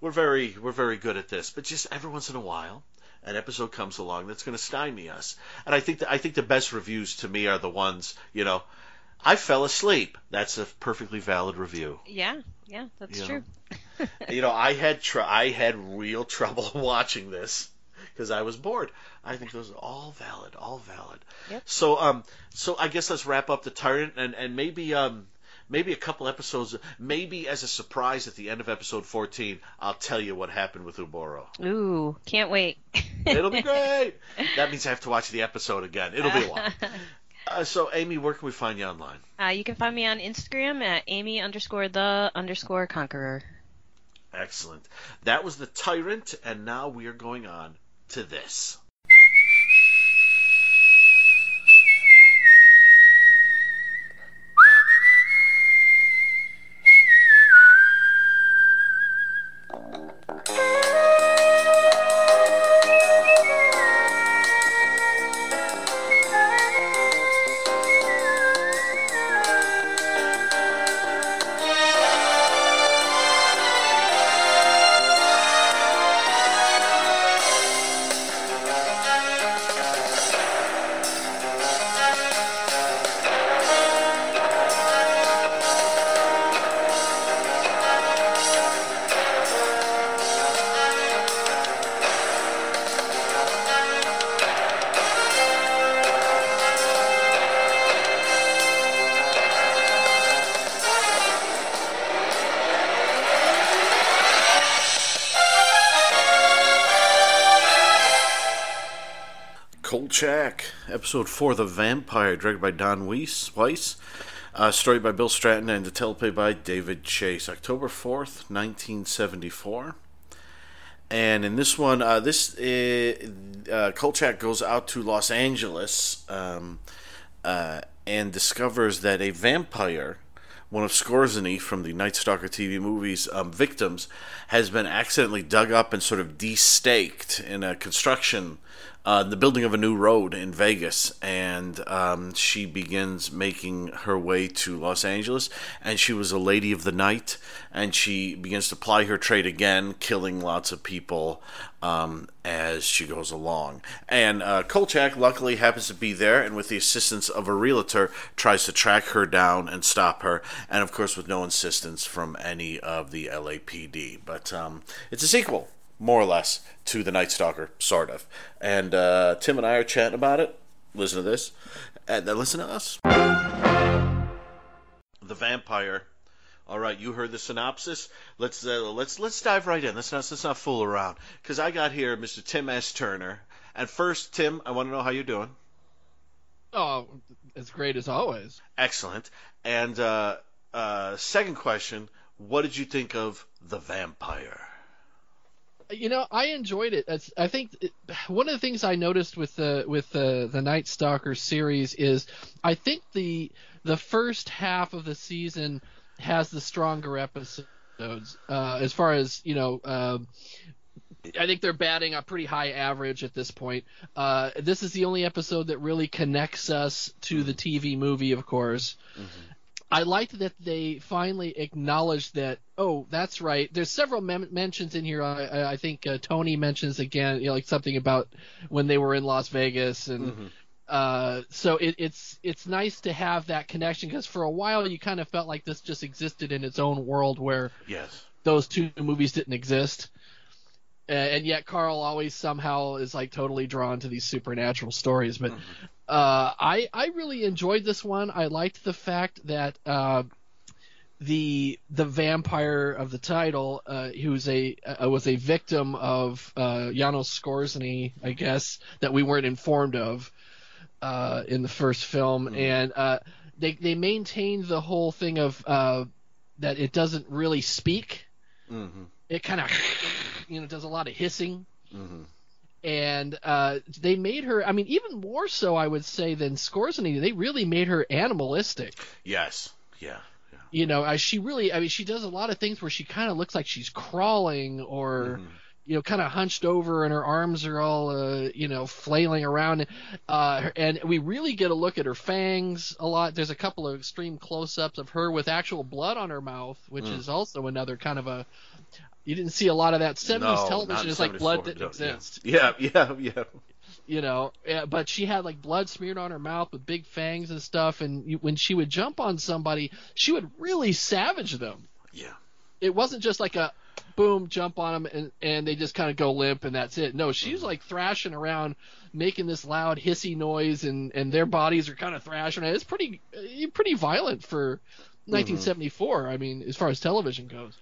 Speaker 1: we're very we're very good at this. But just every once in a while, an episode comes along that's going to stymie us. And I think that I think the best reviews to me are the ones, you know, I fell asleep. That's a perfectly valid review.
Speaker 3: yeah, yeah, that's
Speaker 1: You
Speaker 3: true. <laughs>
Speaker 1: you know, I had tr- I had real trouble <laughs> watching this because I was bored. I think those are all valid, all valid.
Speaker 3: Yep.
Speaker 1: So um, so I guess let's wrap up the tyrant and and maybe um. Maybe a couple episodes, maybe as a surprise at the end of episode 14, I'll tell you what happened with Uboro.
Speaker 3: Ooh, can't wait. <laughs>
Speaker 1: It'll be great. That means I have to watch the episode again. It'll be a while. <laughs> Uh, so, Amy, where can we find you online?
Speaker 3: Uh, you can find me on Instagram at Amy underscore the underscore conqueror.
Speaker 1: Excellent. That was the tyrant, and now we are going on to this. Kolchak, episode four, The Vampire, directed by Don Weis, Weis, uh, story by Bill Stratton, and the teleplay by David Chase, October 4th, 1974. And in this one, uh, this uh, uh, Kolchak goes out to Los Angeles um, uh, and discovers that a vampire, one of Skorzeny from the Night Stalker TV movies, um, victims, has been accidentally dug up and sort of de-staked in a construction uh, the building of a new road in Vegas, and um, she begins making her way to Los Angeles. And she was a lady of the night, and she begins to ply her trade again, killing lots of people um, as she goes along. And uh, Kolchak luckily happens to be there, and with the assistance of a realtor, tries to track her down and stop her. And of course, with no assistance from any of the LAPD. But um, it's a sequel more or less, to The Night Stalker, sort of. And uh, Tim and I are chatting about it. Listen to this. And then listen to us. The Vampire. All right, you heard the synopsis. Let's uh, let's let's dive right in. Let's not let's not fool around. Because I got here Mr. Tim S. Turner. And first, Tim, I want to know how you're doing.
Speaker 4: Oh, as great as always.
Speaker 1: Excellent. And uh, uh, second question: What did you think of The Vampire?
Speaker 4: You know, I enjoyed it. I think one of the things I noticed with the with the the Night Stalker series is I think the the first half of the season has the stronger episodes uh, as far as you know. Uh, I think they're batting a pretty high average at this point. Uh, this is the only episode that really connects us to the TV movie, of course. Mm-hmm. I liked that they finally acknowledged that. Oh, that's right. There's several mem- mentions in here. I, I think uh, Tony mentions again, you know, like something about when they were in Las Vegas, and mm-hmm. uh, so it, it's it's nice to have that connection because for a while you kind of felt like this just existed in its own world where
Speaker 1: yes.
Speaker 4: those two movies didn't exist and yet Carl always somehow is like totally drawn to these supernatural stories. But mm-hmm. uh, I I really enjoyed this one. I liked the fact that uh, the the vampire of the title, uh, who's a uh, was a victim of uh, Janos Skorzeny, I guess that we weren't informed of uh, in the first film, mm-hmm. and uh, they they maintained the whole thing of uh, that it doesn't really speak. Mm-hmm. It kind of you know does a lot of hissing. Mm-hmm and uh, they made her. I mean, even more so, I would say than Skorzeny. They really made her animalistic.
Speaker 1: Yes. Yeah.
Speaker 4: yeah. You know, uh, she really. I mean, she does a lot of things where she kind of looks like she's crawling or. Mm-hmm. You know, kind of hunched over, and her arms are all, uh, you know, flailing around. Uh, and we really get a look at her fangs a lot. There's a couple of extreme close-ups of her with actual blood on her mouth, which mm. is also another kind of a you didn't see a lot of that. 70s
Speaker 1: no,
Speaker 4: television is like blood didn't exist.
Speaker 1: Yeah, yeah, yeah.
Speaker 4: You know, yeah, but she had like blood smeared on her mouth with big fangs and stuff, and you, when she would jump on somebody, she would really savage them.
Speaker 1: Yeah.
Speaker 4: It wasn't just like a boom, jump on them, and, and they just kind of go limp and that's it. No, she's mm-hmm. like thrashing around, making this loud hissy noise, and and their bodies are kind of thrashing. It's pretty pretty violent for 1974. Mm-hmm. I mean, as far as television goes.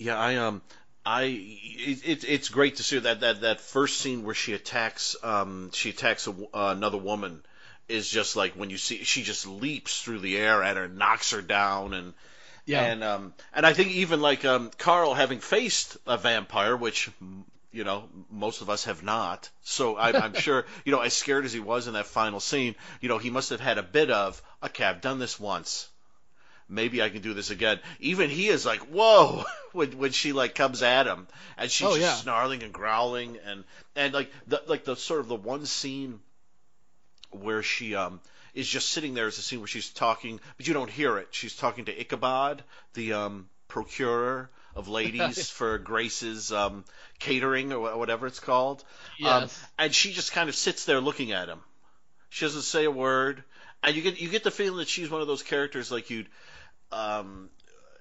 Speaker 1: Yeah, I um, I it, it's great to see that that that first scene where she attacks um she attacks a, uh, another woman is just like when you see she just leaps through the air at her, knocks her down, and yeah, and um and I think even like um Carl having faced a vampire, which you know most of us have not, so I, I'm <laughs> sure you know as scared as he was in that final scene, you know he must have had a bit of okay, I've done this once maybe I can do this again. Even he is like, whoa, <laughs> when when she like comes at him and she's oh, just yeah. snarling and growling and and like the like the sort of the one scene where she um is just sitting there is a scene where she's talking, but you don't hear it. She's talking to Ichabod, the um procurer of ladies <laughs> for Grace's um catering or whatever it's called.
Speaker 4: Um, yes.
Speaker 1: Um, and she just kind of sits there looking at him. She doesn't say a word, and you get you get the feeling that she's one of those characters like you'd um,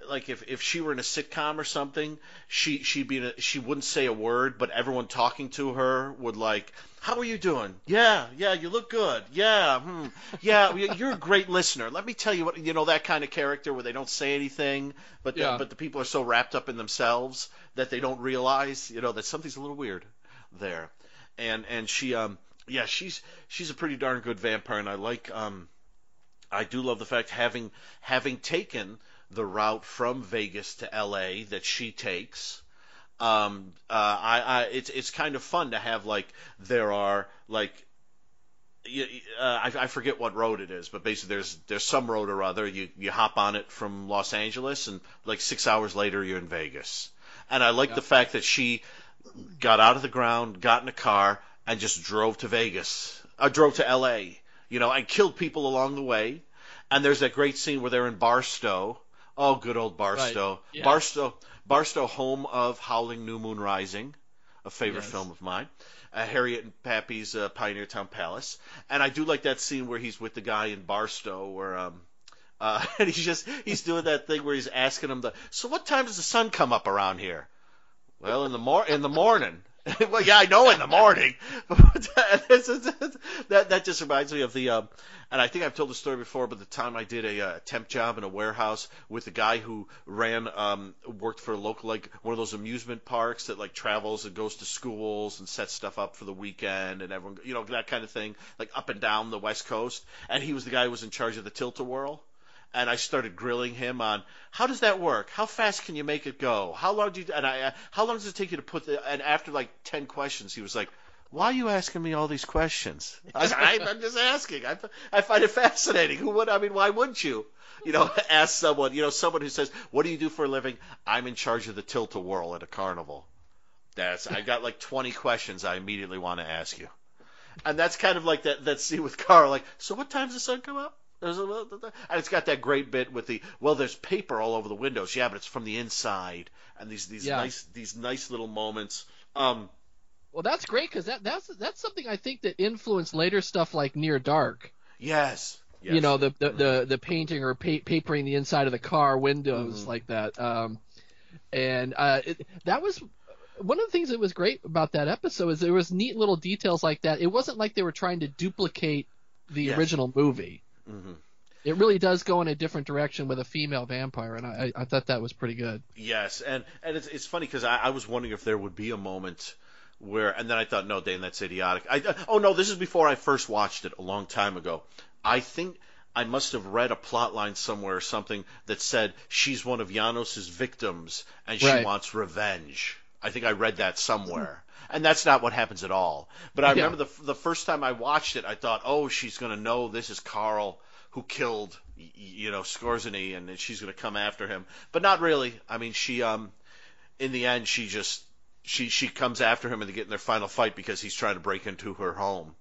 Speaker 1: like if, if she were in a sitcom or something, she she'd be in a, she wouldn't say a word, but everyone talking to her would like, "How are you doing? Yeah, yeah, you look good. Yeah, hmm, yeah, you're a great listener. Let me tell you what you know that kind of character where they don't say anything, but the, yeah. but the people are so wrapped up in themselves that they don't realize you know that something's a little weird there, and and she um yeah she's she's a pretty darn good vampire, and I like um I do love the fact having having taken the route from Vegas to L.A. that she takes. Um, uh, I, I, it's it's kind of fun to have like there are like uh, I, I forget what road it is, but basically there's there's some road or other. You you hop on it from Los Angeles, and like six hours later you're in Vegas. And I like the fact that she got out of the ground, got in a car, and just drove to Vegas, uh, drove to L.A. You know, and killed people along the way. And there's that great scene where they're in Barstow. Oh, good old Barstow.
Speaker 4: Right. Yeah.
Speaker 1: Barstow, Barstow, home of Howling New Moon Rising, a favorite
Speaker 4: Yes.
Speaker 1: film of mine. Uh, Harriet and Pappy's uh, Pioneertown Palace, and I do like that scene where he's with the guy in Barstow, where um, <laughs> uh, and he's just he's doing that thing where he's asking him the so what time does the sun come up around here? Well, in the mor in the morning. <laughs> well, yeah, I know in the morning. <laughs> that that just reminds me of the, um, and I think I've told the story before, but the time I did a uh, temp job in a warehouse with a guy who ran, um, worked for a local like one of those amusement parks that like travels and goes to schools and sets stuff up for the weekend and everyone, you know, that kind of thing, like up and down the West Coast. And he was the guy who was in charge of the tilt-a-whirl and I started grilling him on how does that work? How fast can you make it go? How long do you and I uh, how long does it take you to put the and after like 10 questions he was like why are you asking me all these questions? <laughs> I, was, I'm just asking. I, I find it fascinating. Who would? I mean, why wouldn't you? You know, <laughs> ask someone. You know, someone who says, "What do you do for a living?" I'm in charge of the tilt-a-whirl at a carnival. That's. I got like 20 questions I immediately want to ask you, and that's kind of like that that scene with Carl. Like, so what time does the sun come up? There's a, and it's got that great bit with the well, there's paper all over the windows. Yeah, but it's from the inside, and these these
Speaker 4: Yeah.
Speaker 1: nice these nice little moments. Um,
Speaker 4: Well, that's great because that that's that's something I think that influenced later stuff like Near Dark.
Speaker 1: yes, yes.
Speaker 4: You know, the the the, the painting or pa- papering the inside of the car windows
Speaker 1: Mhm.
Speaker 4: like that. Um, and uh, it, that was one of the things that was great about that episode is there was neat little details like that. It wasn't like they were trying to duplicate the
Speaker 1: Yes.
Speaker 4: original movie.
Speaker 1: Hmm
Speaker 4: It really does go in a different direction with a female vampire, and I, I thought that was pretty good.
Speaker 1: Yes, and and it's it's funny because I, I was wondering if there would be a moment where, and then I thought, no, Dan, that's idiotic. I oh no, this is before I first watched it a long time ago. I think I must have read a plot line somewhere or something that said she's one of Janos's victims and she
Speaker 4: Right.
Speaker 1: wants revenge. I think I read that somewhere. And that's not what happens at all. But I
Speaker 4: Yeah.
Speaker 1: remember the the first time I watched it, I thought, oh, she's going to know this is Carl who killed, you know, Skorzeny, and she's going to come after him. But not really. I mean, she, um, in the end, she just she she comes after him and they get in their final fight because he's trying to break into her home.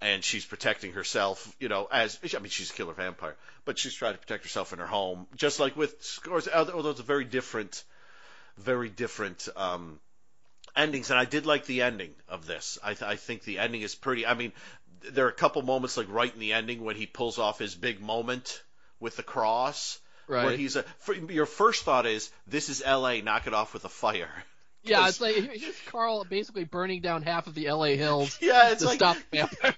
Speaker 1: And she's protecting herself, you know, as I mean, she's a killer vampire, but she's trying to protect herself in her home, just like with Scores. Although it's a very different, very different um, endings, and I did like the ending of this. I, th- I think the ending is pretty. I mean, there are a couple moments like right in the ending when he pulls off his big moment with the cross,
Speaker 4: Right.
Speaker 1: where he's a. For, your first thought is this is L.A. Knock it off with a fire. <laughs>
Speaker 4: Yeah, it's <laughs> like here's Carl basically burning down half of the L.A. hills <laughs>
Speaker 1: Yeah, it's
Speaker 4: to
Speaker 1: like
Speaker 4: stop vampire.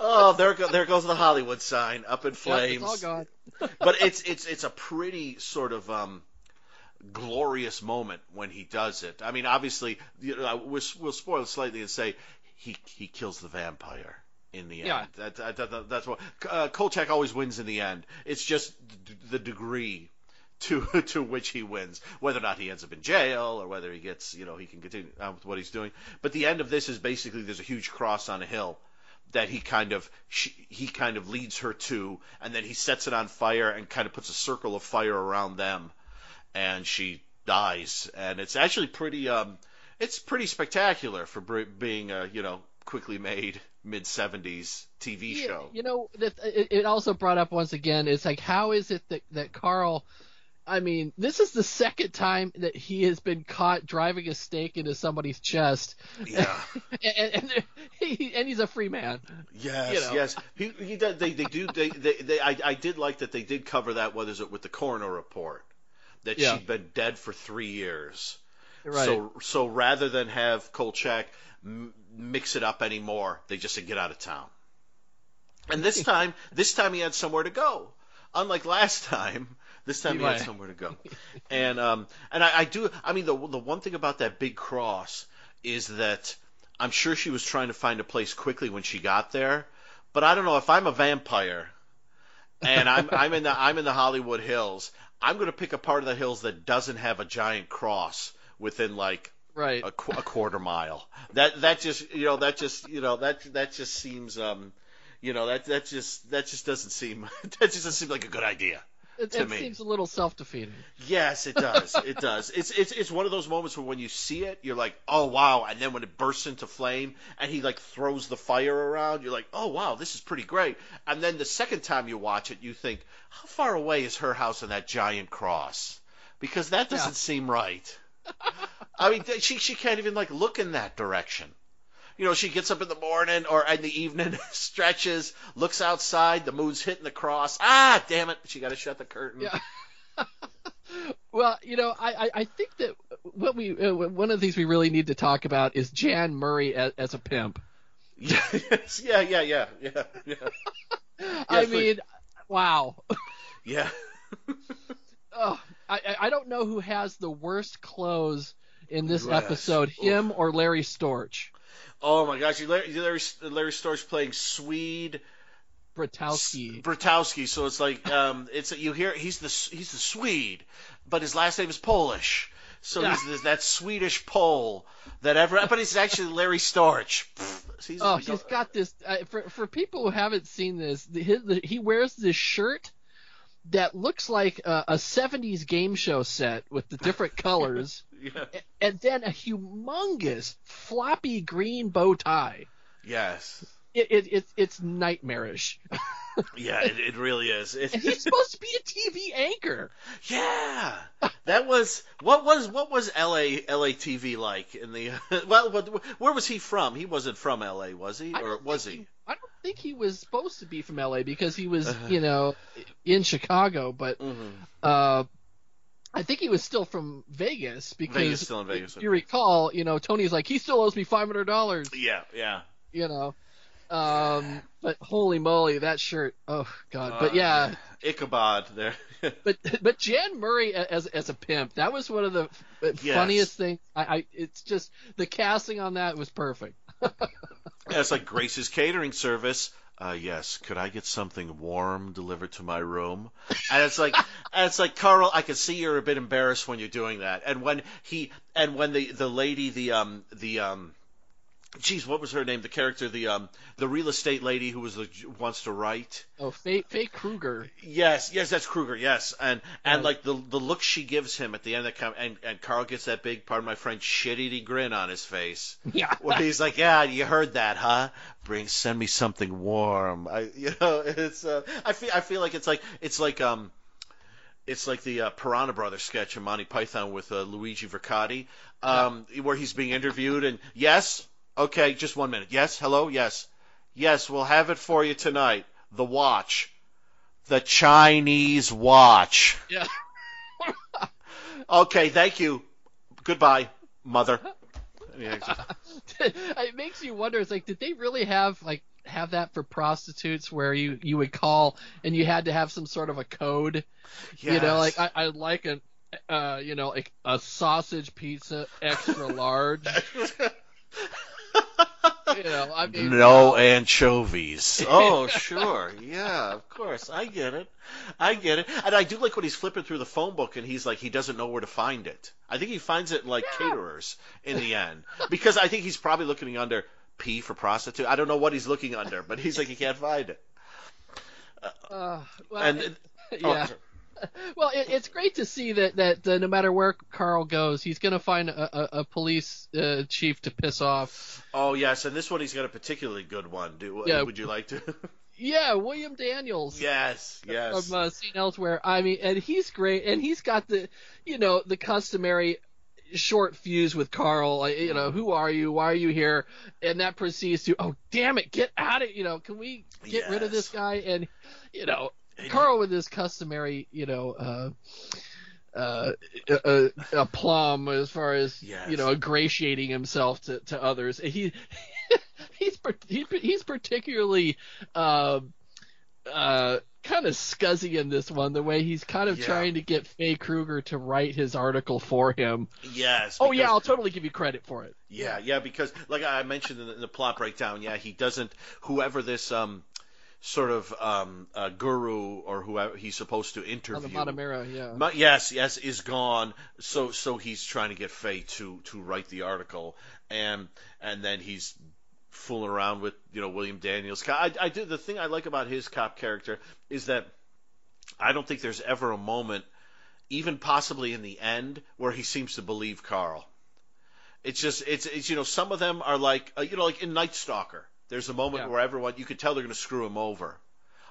Speaker 1: oh, there go, there goes the Hollywood sign up in
Speaker 4: Yep,
Speaker 1: flames.
Speaker 4: it's all gone.
Speaker 1: but it's it's it's a pretty sort of um, glorious moment when he does it. I mean, obviously, you know, we'll, we'll spoil it slightly and say he he kills the vampire in the end.
Speaker 4: Yeah.
Speaker 1: That, that, that, that's what uh, Kolchak always wins in the end. It's just d- the degree. To, <laughs> to which he wins, whether or not he ends up in jail or whether he gets, you know, he can continue on with what he's doing. But the end of this is basically there's a huge cross on a hill, that he kind of she, he kind of leads her to, and then he sets it on fire and kind of puts a circle of fire around them, and she dies. And it's actually pretty um, it's pretty spectacular for br- being a you know quickly made mid '70s TV
Speaker 4: Yeah,
Speaker 1: show.
Speaker 4: You know, that it, also brought up once again. It's like, how is it that that Carl? I mean, this is the second time that he has been caught driving a stake into somebody's chest,
Speaker 1: Yeah. <laughs>
Speaker 4: and, and, he, and he's a free man.
Speaker 1: Yes,
Speaker 4: You know.
Speaker 1: yes. He, he they they do they, they, they I, I did like that they did cover that. What is it with the coroner report that
Speaker 4: Yeah.
Speaker 1: she'd been dead for three years.
Speaker 4: Right.
Speaker 1: So so rather than have Kolchak m- mix it up anymore, they just said get out of town. And this <laughs> time, this time he had somewhere to go. Unlike last time, this time he had somewhere to go. <laughs> And um and I, I do. I mean the the one thing about that big cross is that I'm sure she was trying to find a place quickly when she got there. But I don't know if I'm a vampire and I'm I'm in the I'm in the Hollywood Hills. I'm going to pick a part of the hills that doesn't have a giant cross within like
Speaker 4: right.
Speaker 1: a, qu- a quarter mile. That that just you know that just you know that that just seems um you know that that just that just doesn't seem <laughs> that just doesn't seem like a good idea.
Speaker 4: It, it seems a little self-defeating.
Speaker 1: Yes, it does. It <laughs> does. It's it's it's one of those moments where when you see it, you're like, oh wow, and then when it bursts into flame and he like throws the fire around, you're like, oh wow, this is pretty great. And then the second time you watch it, you think, how far away is her house and that giant cross? Because that doesn't
Speaker 4: Yeah.
Speaker 1: seem right. I mean, she she can't even like look in that direction. You know, she gets up in the morning or in the evening, <laughs> stretches, looks outside, the moon's hitting the cross. Ah, damn it! She got to shut the curtain.
Speaker 4: Yeah. <laughs> Well, you know, I, I, I think that what we uh, one of the things we really need to talk about is Jan Murray as, as a pimp.
Speaker 1: Yes, <laughs> yeah, yeah, yeah, yeah, yeah,
Speaker 4: I
Speaker 1: please.
Speaker 4: mean, wow.
Speaker 1: yeah.
Speaker 4: Oh, I I- I don't know who has the worst clothes in this
Speaker 1: Yes.
Speaker 4: episode, him or Larry Storch.
Speaker 1: Oh my gosh, Larry, Larry, Larry Storch playing Swede
Speaker 4: Bratowski.
Speaker 1: Bratowski. So it's like um, it's you hear he's the he's the Swede, but his last name is Polish. So
Speaker 4: Yeah.
Speaker 1: he's this, that Swedish Pole that ever, but it's actually Larry Storch. He's-
Speaker 4: Oh, he's got this. Uh, for for people who haven't seen this, the, his, the, he wears this shirt that looks like a, a '70s game show set with the different <laughs> colors,
Speaker 1: yeah.
Speaker 4: and then a humongous floppy green bow tie.
Speaker 1: Yes.
Speaker 4: It, it, it it's nightmarish. <laughs>
Speaker 1: Yeah, it, it really is. It,
Speaker 4: And he's supposed to be a TV anchor.
Speaker 1: Yeah, that was what was what was LA LA TV like in the <laughs> well? Where was he from? He wasn't from LA, was he, or was
Speaker 4: think
Speaker 1: he?
Speaker 4: I don't think he was supposed to be from LA because he was,
Speaker 1: Uh-huh.
Speaker 4: you know, in Chicago. But
Speaker 1: hmm
Speaker 4: uh, I think he was still from Vegas because
Speaker 1: Vegas, still in Vegas.
Speaker 4: if you recall, you know, Tony's like he still owes me five hundred dollars.
Speaker 1: Yeah, yeah.
Speaker 4: You know, um, but holy moly, that shirt! Oh god! but
Speaker 1: Uh,
Speaker 4: yeah,
Speaker 1: Ichabod there. <laughs>
Speaker 4: but but Jan Murray as as a pimp, that was one of the
Speaker 1: Yes.
Speaker 4: funniest things. I, I it's just the casting on that was perfect. <laughs>
Speaker 1: It's like Grace's catering service. Uh, yes, could I get something warm delivered to my room? And it's like, and it's like Carl. I can see you're a bit embarrassed when you're doing that. And when he, and when the the lady, the um, the um, geez, what was her name? The character, the um, the real estate lady who was the wants to write.
Speaker 4: Oh, Faye, Faye Kruger.
Speaker 1: Yes, yes, that's Kruger. Yes, and and
Speaker 4: Right.
Speaker 1: like the the look she gives him at the end of the com- and and Carl gets that big, pardon my French, shitty grin on his face. <laughs>
Speaker 4: Yeah.
Speaker 1: Where he's like, "Yeah, you heard that, huh? Bring, send me something warm." I, <laughs> you know, it's. Uh, I feel, I feel like it's like, it's like, um, it's like the uh, Piranha Brothers sketch of Monty Python with uh, Luigi Vercotti, um, where he's being interviewed, and yes, okay, just one minute. Yes, hello, yes, yes, we'll have it for you tonight. The watch, the Chinese watch.
Speaker 4: Yeah.
Speaker 1: Okay, thank you. Goodbye, mother. And he exits. <laughs>
Speaker 4: it makes you wonder. It's like, did they really have like have that for prostitutes where you you would call and you had to have some sort of a code? You know, like I I like a uh you know like a sausage pizza extra large. <laughs> you know, I mean,
Speaker 1: No
Speaker 4: wow.
Speaker 1: anchovies. <laughs> Oh, sure. Yeah, of course. I get it. I get it. And I do like when he's flipping through the phone book and he's like, he doesn't know where to find it. I think he finds it in like
Speaker 4: Yeah.
Speaker 1: caterers in the end. Because I think he's probably looking under P for prostitute. I don't know what he's looking under, but he's like, he can't find it.
Speaker 4: Uh, well,
Speaker 1: And,
Speaker 4: it- <laughs>
Speaker 1: oh,
Speaker 4: yeah. Well, it, it's great to see that that uh, no matter where Carl goes, he's going to find a, a, a police uh, chief to piss off.
Speaker 1: oh, yes. And this one, he's got a particularly good one. Do,
Speaker 4: Yeah.
Speaker 1: Would you like to? <laughs>
Speaker 4: Yeah, William Daniels.
Speaker 1: yes, yes.
Speaker 4: from uh, seen elsewhere. I mean, and he's great, and he's got the, you know, the customary short fuse with Carl. You know, who are you? Why are you here? And that proceeds to, oh damn it, get out of, you know, can we get rid of this guy? And you know, Carl with his customary, you know, uh, uh, a, a plum as far as
Speaker 1: Yes.
Speaker 4: you know, ingratiating himself to, to others. He <laughs> he's he's particularly um, uh, kind of scuzzy in this one. The way he's kind of
Speaker 1: Yeah.
Speaker 4: trying to get Faye Kruger to write his article for him.
Speaker 1: Yes.
Speaker 4: Oh yeah, I'll totally give you credit for it.
Speaker 1: Yeah, yeah, because like I mentioned in the, in the plot breakdown, yeah, he doesn't. Whoever this um sort of um uh, guru or whoever he's supposed to interview.
Speaker 4: the Matamera, yeah.
Speaker 1: Ma- yes, yes, is gone. So so he's trying to get Faye to to write the article, and and then he's fooling around with you know William Daniels. I I do the thing I like about his cop character is that I don't think there's ever a moment, even possibly in the end, where he seems to believe Carl. It's just it's it's you know some of them are like uh, you know like in Night Stalker. There's a moment
Speaker 4: Yeah.
Speaker 1: where everyone you could tell they're going to screw him over,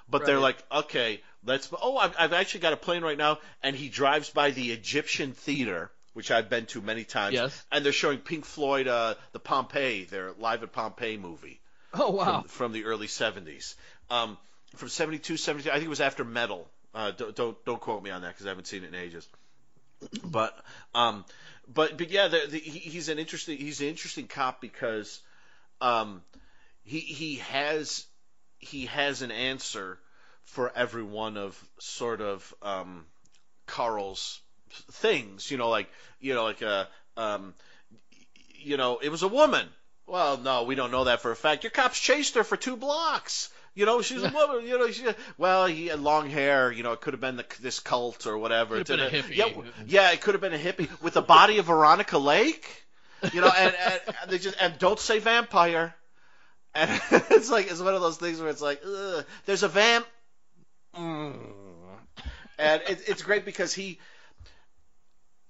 Speaker 1: but they're like okay let's oh I've, I've actually got a plane right now and he drives by the Egyptian theater which I've been to many times
Speaker 4: Yes.
Speaker 1: and they're showing Pink Floyd uh, the Pompeii their live at Pompeii movie
Speaker 4: Oh wow.
Speaker 1: from, from the early 70s. Um, from 72, 73, I think it was after Meddle. Uh, don't, don't don't quote me on that because I haven't seen it in ages. But um, but but yeah, the, the, he, he's an interesting he's an interesting cop because um, he he has he has an answer for every one of sort of um, Carl's things. You know, like you know, like a um, you know, it was a woman. Well, no, we don't know that for a fact. Your cops chased her for two blocks. You know, she's a woman. You know, she, well, he had long hair. You know, it could have been the, this cult or whatever.
Speaker 4: Could have been a hippie.
Speaker 1: Yeah, yeah, it could have been a hippie with the body of Veronica Lake. You know, and, and, and they just and don't say vampire. And <laughs> it's like it's one of those things where it's like, Ugh, there's a vamp. Mm. And it, it's great because he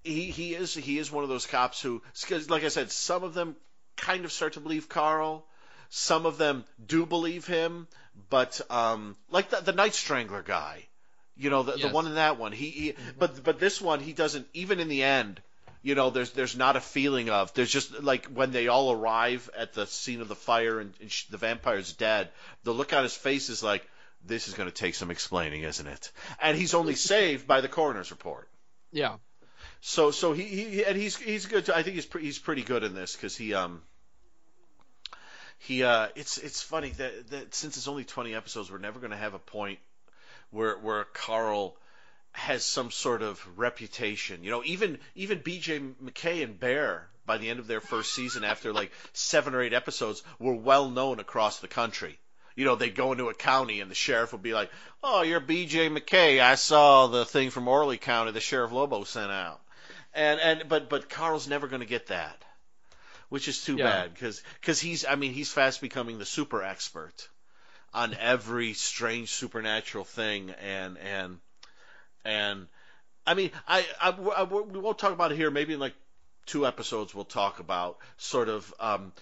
Speaker 1: he he is he is one of those cops who, like I said, some of them kind of start to believe Carl. Some of them do believe him, but um, like the, the Night Strangler guy, you know, the, the one in that one. He, he but but this one he doesn't. Even in the end, you know, there's there's not a feeling of. There's just like when they all arrive at the scene of the fire and, and sh- the vampire's dead. The look on his face is like, this is going to take some explaining, isn't it? And he's only <laughs> saved by the coroner's report.
Speaker 4: Yeah.
Speaker 1: So so he, he and he's he's good. Too. I think he's pre- he's pretty good in this because he um he uh it's it's funny that that since it's only 20 episodes, we're never going to have a point where where Carl has some sort of reputation. You know, even even B.J. McKay and Bear by the end of their first season, after like seven or eight episodes, were well known across the country. You know, they'd go into a county and the sheriff would be like, "Oh, you're B.J. McKay. I saw the thing from Orly County the Sheriff Lobo sent out." And and but but Carl's never going to get that, which is too
Speaker 4: Yeah.
Speaker 1: bad because he's I mean he's fast becoming the super expert on every strange supernatural thing and and and I mean I, I, I we won't talk about it here. Maybe in like two episodes we'll talk about sort of um,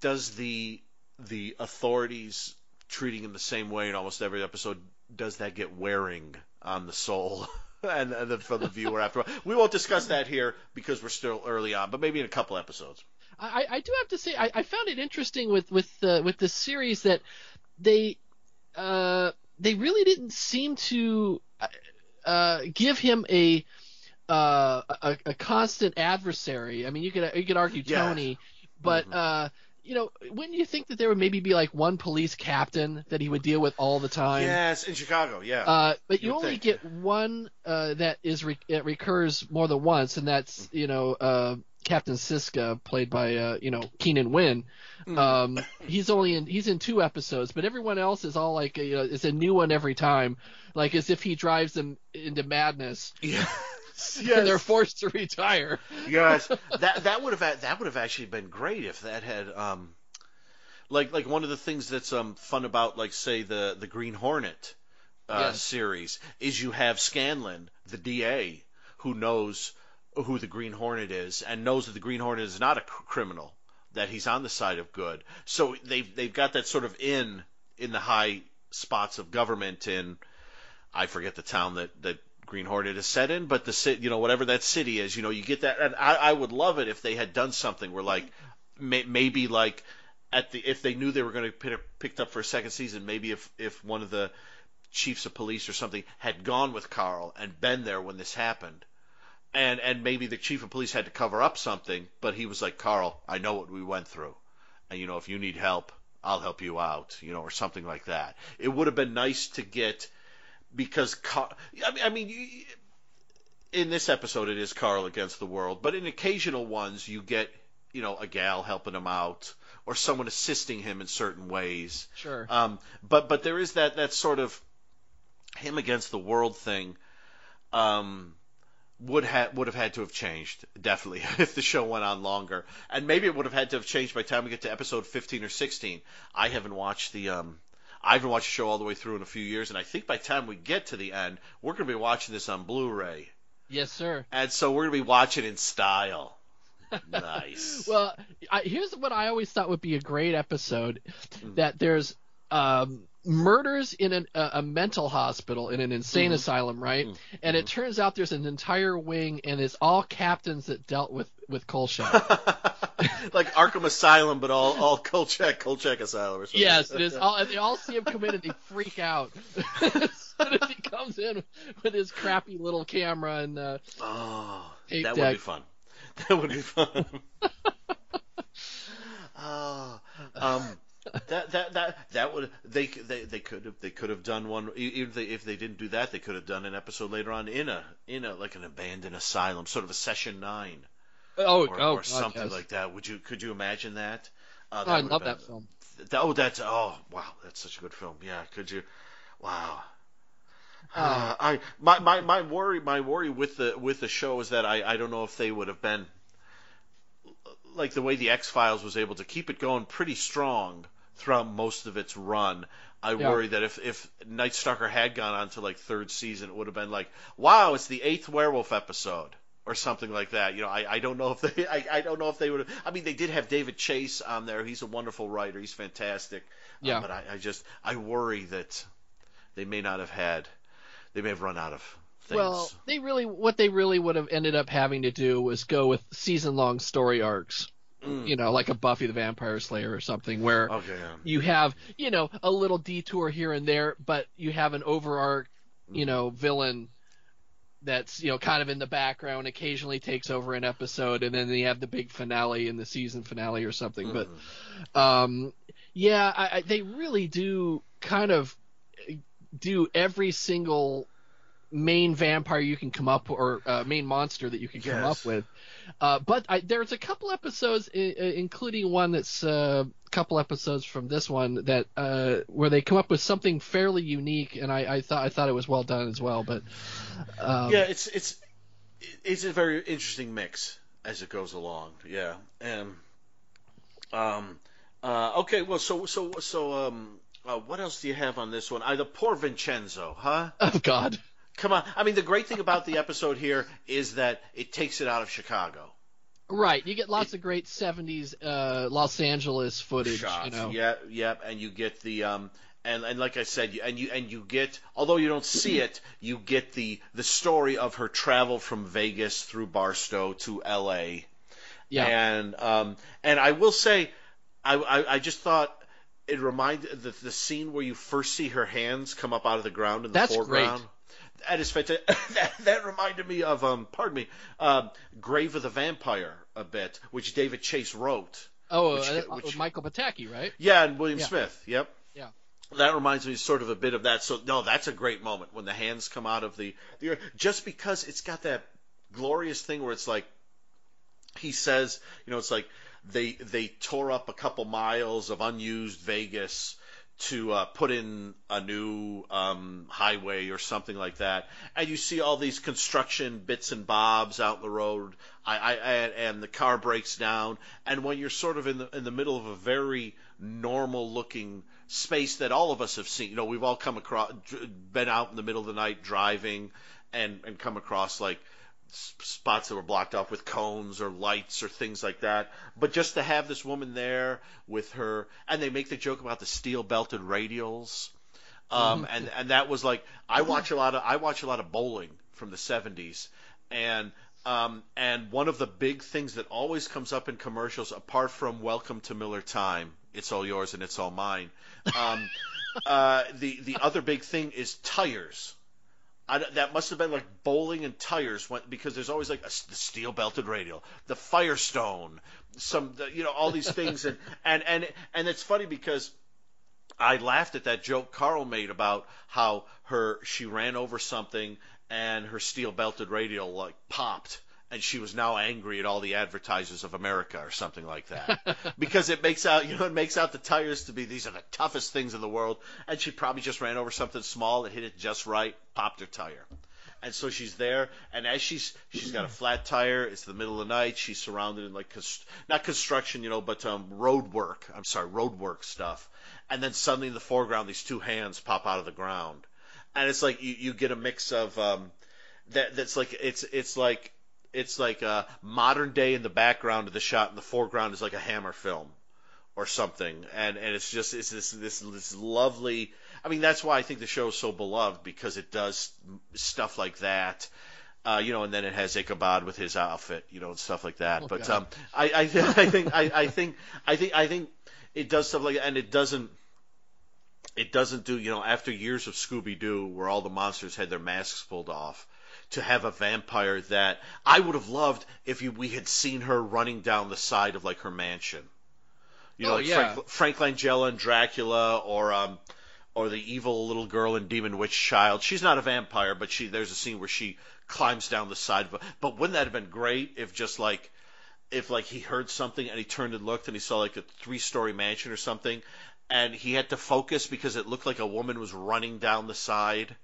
Speaker 1: does the the authorities treating him the same way in almost every episode does that get wearing on the soul <laughs> and, and then for the viewer after we won't discuss that here because we're still early on but maybe in a couple episodes.
Speaker 4: I, I do have to say I, I found it interesting with with with this series that they uh, they really didn't seem to uh, give him a, uh, a a constant adversary. I mean, you could you could argue
Speaker 1: Yeah.
Speaker 4: Tony, but
Speaker 1: Mhm.
Speaker 4: uh, you know, wouldn't you think that there would maybe be like one police captain that he would deal with all the time?
Speaker 1: yes in Chicago yeah
Speaker 4: Uh, but you
Speaker 1: You'd
Speaker 4: only
Speaker 1: think.
Speaker 4: get one uh, that is re- it recurs more than once, and that's you know uh, Captain Siska, played by uh, you know Keenan Wynn.
Speaker 1: Mm.
Speaker 4: Um, he's only in he's in two episodes, but everyone else is all like you know it's a new one every time, like as if he drives them into madness. Yeah. <laughs>
Speaker 1: yes
Speaker 4: and they're forced to retire.
Speaker 1: yes, <laughs> that that would have that would have actually been great if that had um, like like one of the things that's um fun about like say the the Green Hornet uh,
Speaker 4: Yes.
Speaker 1: series is you have Scanlon the DA, who knows who the Green Hornet is and knows that the Green Hornet is not a cr- criminal, that he's on the side of good. So they've they've got that sort of in in the high spots of government in I forget the town that that Green Hornet is set in, but the city, you know, whatever that city is, you know, you get that. And I, I would love it if they had done something where, like, may, maybe like at the if they knew they were going to pick picked up for a second season, maybe if if one of the chiefs of police or something had gone with Carl and been there when this happened. And and maybe the chief of police had to cover up something, but he was like, "Carl, I know what we went through. And you know, if you need help, I'll help you out, you know, or something like that." It would have been nice to get because Car- I mean, I mean, in this episode it is Carl against the world, but in occasional ones you get, you know, a gal helping him out or someone assisting him in certain ways.
Speaker 4: Sure.
Speaker 1: Um, but but there is that that sort of him against the world thing. Um, would have would have had to have changed definitely <laughs> if the show went on longer, and maybe it would have had to have changed by the time we get to episode fifteen or sixteen. I haven't watched the um, I haven't watched the show all the way through in a few years, and I think by the time we get to the end, we're going to be watching this on Blu-ray,
Speaker 4: Yes, sir.
Speaker 1: and so we're going to be watching in style. nice. <laughs>
Speaker 4: Well, I, here's what I always thought would be a great episode:
Speaker 1: Mm.
Speaker 4: that there's um, murders in an, a, a mental hospital in an insane
Speaker 1: Mhm.
Speaker 4: asylum, right?
Speaker 1: Mm.
Speaker 4: And it turns out there's an entire wing, and it's all captains that dealt with with Kolchak. <laughs>
Speaker 1: like Arkham Asylum, but all all Kolchak Kolchak Asylum or something.
Speaker 4: yes, it is. All, and they all see him come in and they freak out <laughs> as soon as he comes in with his crappy little camera and. Uh,
Speaker 1: Oh,
Speaker 4: Tape
Speaker 1: that would be fun. <laughs> That would be fun. oh, um, that that that that would they they they could have they could have done one even if they, if they didn't do that they could have done an episode later on in a in a like an abandoned asylum sort of a session nine
Speaker 4: oh,
Speaker 1: or,
Speaker 4: oh,
Speaker 1: or something
Speaker 4: yes.
Speaker 1: like that. Would you could you imagine that? Uh,
Speaker 4: Oh, I love
Speaker 1: have
Speaker 4: that film.
Speaker 1: Th- oh, that's oh wow, that's such a good film. Yeah, could you? Wow.
Speaker 4: Uh, <sighs> <sighs>
Speaker 1: I my, my, my worry my worry with the with the show is that I, I don't know if they would have been like the way the X Files was able to keep it going pretty strong throughout most of its run. I
Speaker 4: Yeah.
Speaker 1: worry that if if Night Stalker had gone on to like third season, it would have been like, wow, it's the eighth werewolf episode or something like that. You know, I, I don't know if they <laughs> I, I don't know if they would have. I mean, they did have David Chase on there. He's a wonderful writer. He's fantastic. Uh,
Speaker 4: Yeah.
Speaker 1: but I, I just I worry that they may not have had. They may have run out of things.
Speaker 4: Well, they really what they really would have ended up having to do was go with season long story arcs.
Speaker 1: Mm.
Speaker 4: You know, like a Buffy the Vampire Slayer or something where
Speaker 1: okay.
Speaker 4: you have, you know, a little detour here and there, but you have an overarch, you know, villain that's, you know, kind of in the background, occasionally takes over an episode, and then you have the big finale in the season finale or something.
Speaker 1: Mhm.
Speaker 4: But um, yeah, I, I, they really do kind of do every single main vampire you can come up or uh, main monster that you can come
Speaker 1: Yes.
Speaker 4: up with. Uh, but I, there's a couple episodes, I- I- including one that's uh, a couple episodes from this one that uh, where they come up with something fairly unique, and I, I thought I thought it was well done as well. But um,
Speaker 1: yeah, it's it's it's a very interesting mix as it goes along. Yeah, and um, uh, okay, well, so so so um, uh, what else do you have on this one? Uh, the poor Vincenzo, huh?
Speaker 4: oh God,
Speaker 1: Come on, I mean, the great thing about the episode here is that it takes it out of Chicago.
Speaker 4: right? You get lots of great '70s uh, Los Angeles footage.
Speaker 1: shots.
Speaker 4: You know,
Speaker 1: Yeah, yeah, and you get the um and and like I said, you- and you and you get although you don't see it, you get the the story of her travel from Vegas through Barstow to L.A.
Speaker 4: yeah.
Speaker 1: And um and I will say, I I, I just thought. It reminded the the scene where you first see her hands come up out of the ground in the
Speaker 4: That's
Speaker 1: foreground. That is fantastic. <laughs> that, that reminded me of um, pardon me, um, Grave of the Vampire a bit, which David Chase wrote.
Speaker 4: oh,
Speaker 1: which-
Speaker 4: uh,
Speaker 1: which-
Speaker 4: Michael Pataki, right?
Speaker 1: Yeah, and William
Speaker 4: Yeah.
Speaker 1: Smith. Yep.
Speaker 4: Yeah.
Speaker 1: That reminds me sort of a bit of that. So no, that's a great moment when the hands come out of the the earth. Just because it's got that glorious thing where it's like he says, you know, it's like they they tore up a couple miles of unused Vegas to uh, put in a new um, highway or something like that, and you see all these construction bits and bobs out in the road. I, I and, and the car breaks down, and when you're sort of in the in the middle of a very normal looking space that all of us have seen, you know, we've all come across, been out in the middle of the night driving, and and come across like spots that were blocked off with cones or lights or things like that. But just to have this woman there with her, and they make the joke about the steel belted radials. Um, and, and that was like, I watch a lot of, I watch a lot of bowling from the seventies and, um, and one of the big things that always comes up in commercials, apart from Welcome to Miller Time, it's all yours and it's all mine. Um, <laughs> uh, the, the other big thing is tires. I, that must have been like bowling and tires went because there's always like a, the steel belted radial, the Firestone, some the, you know all these things. And <laughs> and and and it's funny because I laughed at that joke Carl made about how her she ran over something and her steel belted radial like popped and she was now angry at all the advertisers of America or something like that. <laughs> Because it makes out you know it makes out the tires to be these are the toughest things in the world. And she probably just ran over something small that hit it just right popped her tire. And so she's there and as she's she's got a flat tire it's the middle of the night she's surrounded in like const- not construction you know but um road work i'm sorry road work stuff. And then suddenly in the foreground these two hands pop out of the ground, and it's like you, you get a mix of um, that that's like it's it's like it's like a modern day in the background of the shot in the foreground is like a Hammer film or something, and and it's just it's this this this lovely. I mean, that's why I think the show is so beloved because it does stuff like that. Uh, you know, and then it has Ichabod with his outfit, you know, and stuff like that.
Speaker 4: Oh,
Speaker 1: but um, I, I, <laughs> I think, I, I think, I think, I think it does stuff like, that, and it doesn't, it doesn't do, you know, after years of Scooby Doo, where all the monsters had their masks pulled off, to have a vampire that I would have loved if you, we had seen her running down the side of like her mansion. You know,
Speaker 4: Oh,
Speaker 1: like
Speaker 4: yeah.
Speaker 1: Frank, Frank Langella and Dracula, or um, or the evil little girl in Demon Witch Child. She's not a vampire, but she there's a scene where she climbs down the side. But but wouldn't that have been great if just like if like he heard something and he turned and looked and he saw like a three story mansion or something, and he had to focus because it looked like a woman was running down the side.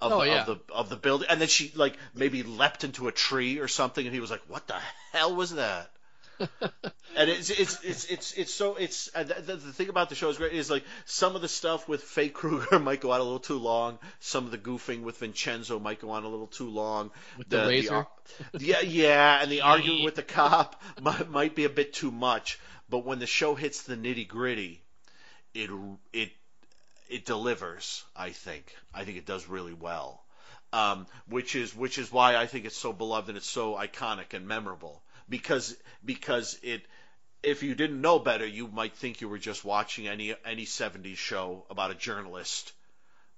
Speaker 1: Of,
Speaker 4: Oh,
Speaker 1: the,
Speaker 4: yeah.
Speaker 1: of the of the building, and then she like maybe leapt into a tree or something, and he was like, "What the hell was that?" <laughs> and it's it's it's it's it's so it's uh, the, the the thing about the show is great is like some of the stuff with Faye Kruger <laughs> might go on a little too long. Some of the goofing with Vincenzo might go on a little too long.
Speaker 4: With the razor?
Speaker 1: ar- yeah, yeah, and the <laughs> arguing with the cop might, might be a bit too much. But when the show hits the nitty gritty, it it it delivers. I think. I think it does really well. Um, which is which is why I think it's so beloved and it's so iconic and memorable because because it if you didn't know better you might think you were just watching any any 70s show about a journalist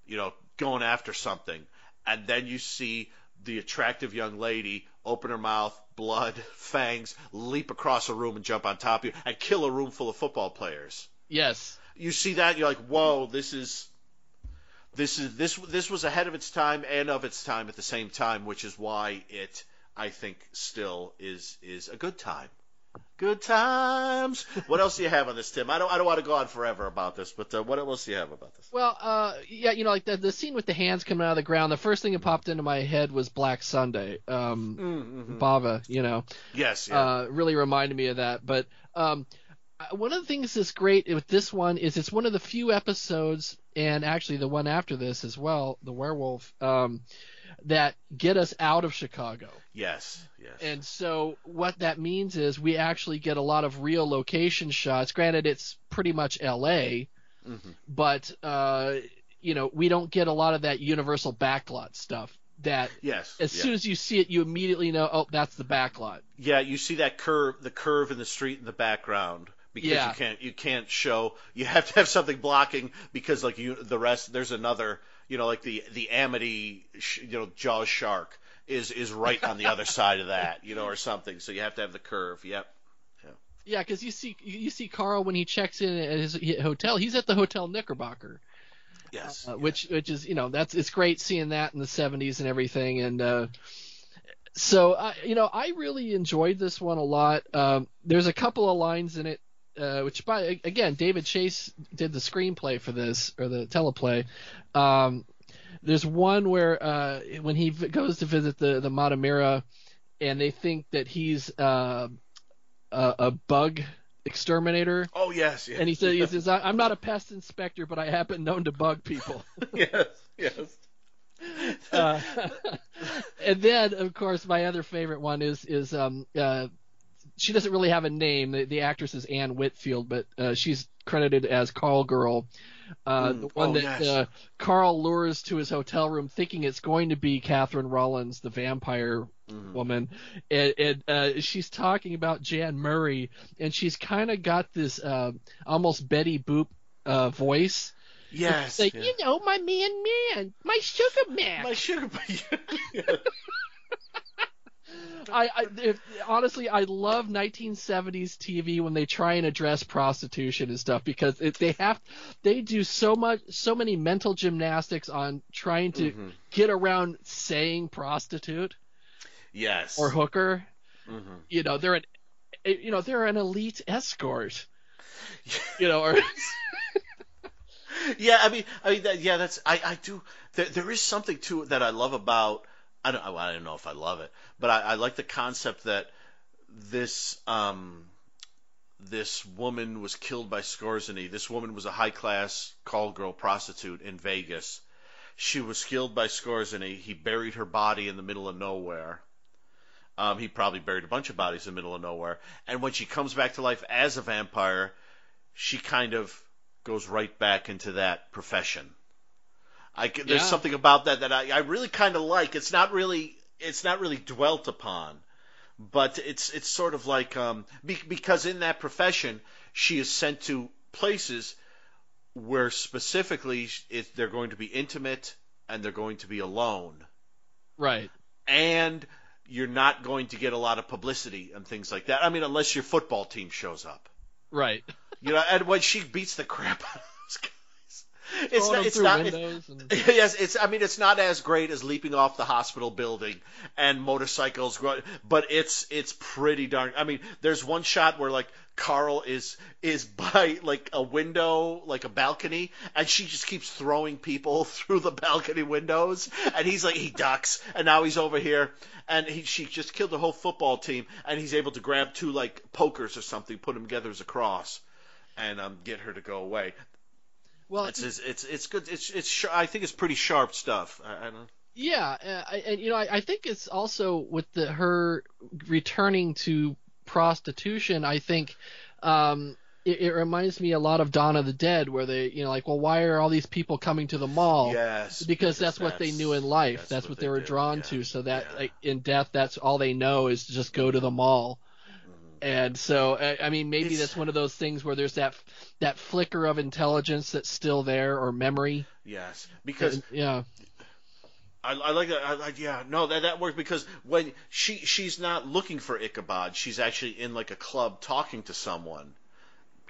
Speaker 1: you know going after something and then you see the attractive young lady open her mouth blood <laughs> fangs leap across a room and jump on top of you and kill a room full of football players
Speaker 4: Yes.
Speaker 1: You see that you're like whoa this is this is this this was ahead of its time and of its time at the same time which is why it i think still is is a good time good times what else do you have on this tim i don't i don't want to go on forever about this but uh, what else do you have about this
Speaker 4: Well, uh, yeah, you know, like the the scene with the hands coming out of the ground. The first thing that popped into my head was Black Sunday. Um,
Speaker 1: mm-hmm.
Speaker 4: Bava, you know,
Speaker 1: yes yeah.
Speaker 4: uh, really reminded me of that. But um, one of the things that's great with this one is it's one of the few episodes, and actually the one after this as well, the werewolf, um, that get us out of Chicago.
Speaker 1: yes yes
Speaker 4: And so what that means is we actually get a lot of real location shots. Granted, it's pretty much L.A.,
Speaker 1: Mhm.
Speaker 4: but uh, you know we don't get a lot of that Universal backlot stuff. That
Speaker 1: yes
Speaker 4: as
Speaker 1: yeah.
Speaker 4: soon as you see it, you immediately know, oh, that's the backlot.
Speaker 1: Yeah, you see that curve, the curve in the street in the background because
Speaker 4: Yeah.
Speaker 1: you can't you can't show. You have to have something blocking because like you the rest there's another you know like the the Amity you know Jaws shark is is right on the other <laughs> side of that you know or something. So you have to have the curve. Yep.
Speaker 4: Yeah, because you see you see Carl when he checks in at his hotel, he's at the Hotel Knickerbocker.
Speaker 1: Yes.
Speaker 4: uh, which which is you know that's it's great seeing that in the 70s and everything and uh so I you know I really enjoyed this one a lot um there's a couple of lines in it uh, which by again David Chase did the screenplay for this or the teleplay um there's one where uh when he v- goes to visit the the Matamira and they think that he's uh a, a bug exterminator
Speaker 1: Oh yes. yes.
Speaker 4: and he says, he says, "I- "I'm not a pest inspector, but I happen known to bug people." <laughs>
Speaker 1: yes. Yes.
Speaker 4: uh, <laughs> and then, of course, my other favorite one is is um uh, she doesn't really have a name. The, the actress is Anne Whitfield, but uh, she's credited as Carl Girl. Uh,
Speaker 1: Mm.
Speaker 4: the one
Speaker 1: Oh,
Speaker 4: that
Speaker 1: yes.
Speaker 4: uh, Carl lures to his hotel room, thinking it's going to be Catherine Rawlins, the vampire
Speaker 1: Mhm.
Speaker 4: woman, and, and uh, she's talking about Jan Murray, and she's kind of got this uh, almost Betty Boop uh, voice.
Speaker 1: Yes.
Speaker 4: It's like,
Speaker 1: yeah.
Speaker 4: you know, my man, man, my sugar man.
Speaker 1: My sugar. yeah. <laughs> <laughs>
Speaker 4: I, I if, honestly, I love 1970s TV when they try and address prostitution and stuff because it, they have they do so much so many mental gymnastics on trying to
Speaker 1: Mhm.
Speaker 4: get around saying prostitute
Speaker 1: Yes.
Speaker 4: or hooker.
Speaker 1: Mhm.
Speaker 4: You know, they're an you know they're an elite escort. <laughs> You know, or
Speaker 1: Yeah, I mean, I mean, that, yeah, that's I, I do. There, there is something to it that I love about. I don't, I don't know if I love it, but I, I like the concept that this, um, this woman was killed by Skorzeny. This woman was a high class call girl prostitute in Vegas. She was killed by Skorzeny. He buried her body in the middle of nowhere. Um, he probably buried a bunch of bodies in the middle of nowhere. And when she comes back to life as a vampire, she kind of goes right back into that profession. I, there's
Speaker 4: Yeah.
Speaker 1: something about that that I, I really kind of like. It's not really it's not really dwelt upon, but it's it's sort of like um, be, because in that profession she is sent to places where specifically it, they're going to be intimate and they're going to be alone
Speaker 4: Right.
Speaker 1: and you're not going to get a lot of publicity and things like that. I mean, unless your football team shows up,
Speaker 4: Right.
Speaker 1: you know. And when she beats the crap <laughs> out of those guys, it's not. It's not.
Speaker 4: windows and <laughs>
Speaker 1: Yes, it's. I mean, it's not as great as leaping off the hospital building and motorcycles, but it's it's pretty darn. I mean, there's one shot where like Carl is is <laughs> by like a window, like a balcony, and she just keeps throwing people <laughs> through the balcony windows, and he's like he ducks, and now he's over here, and he she just killed the whole football team, and he's able to grab two like pokers or something, put them together as a cross, and um get her to go away.
Speaker 4: Well,
Speaker 1: It's it's it's, it's good. It's it's sh- I think it's pretty sharp stuff. I, I don't.
Speaker 4: Yeah, uh, I- and you know, I, I think it's also with the her returning to prostitution. I think um, it, it reminds me a lot of Dawn of the Dead, where they, you know, like, well, why are all these people coming to the mall?
Speaker 1: Yes,
Speaker 4: because that's what they knew in life. That's, what, they, were
Speaker 1: did,
Speaker 4: drawn
Speaker 1: yeah,
Speaker 4: to. So that
Speaker 1: yeah.
Speaker 4: like, in death, that's all they know is to just go to the mall. And so, I, I mean, maybe
Speaker 1: It's-
Speaker 4: that's one of those things where there's that that flicker of intelligence that's still there or memory.
Speaker 1: Yes, because
Speaker 4: yeah,
Speaker 1: I, I like that. I like yeah. No, that that works because when she she's not looking for Ichabod, she's actually in like a club talking to someone,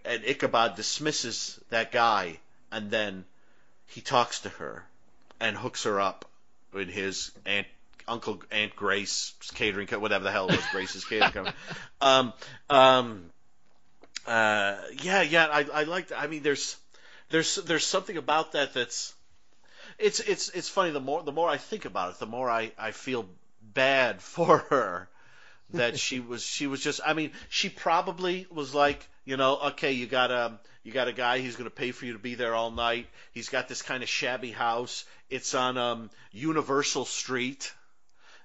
Speaker 1: and Ichabod dismisses that guy, and then he talks to her, and hooks her up in his aunt. Uncle Aunt Grace catering, co- whatever the hell it was, Grace's <laughs> catering company. Um, um, uh, yeah, yeah, I, I like. I mean, there's, there's, there's something about that that's, it's, it's, it's funny. The more, the more I think about it, the more I, I feel bad <laughs> for her that she <laughs> was, she was just. I mean, she probably was like, you know, okay, you got a, you got a guy. who's going to pay for you to be there all night. He's got this kind of shabby house. It's on um, Universal Street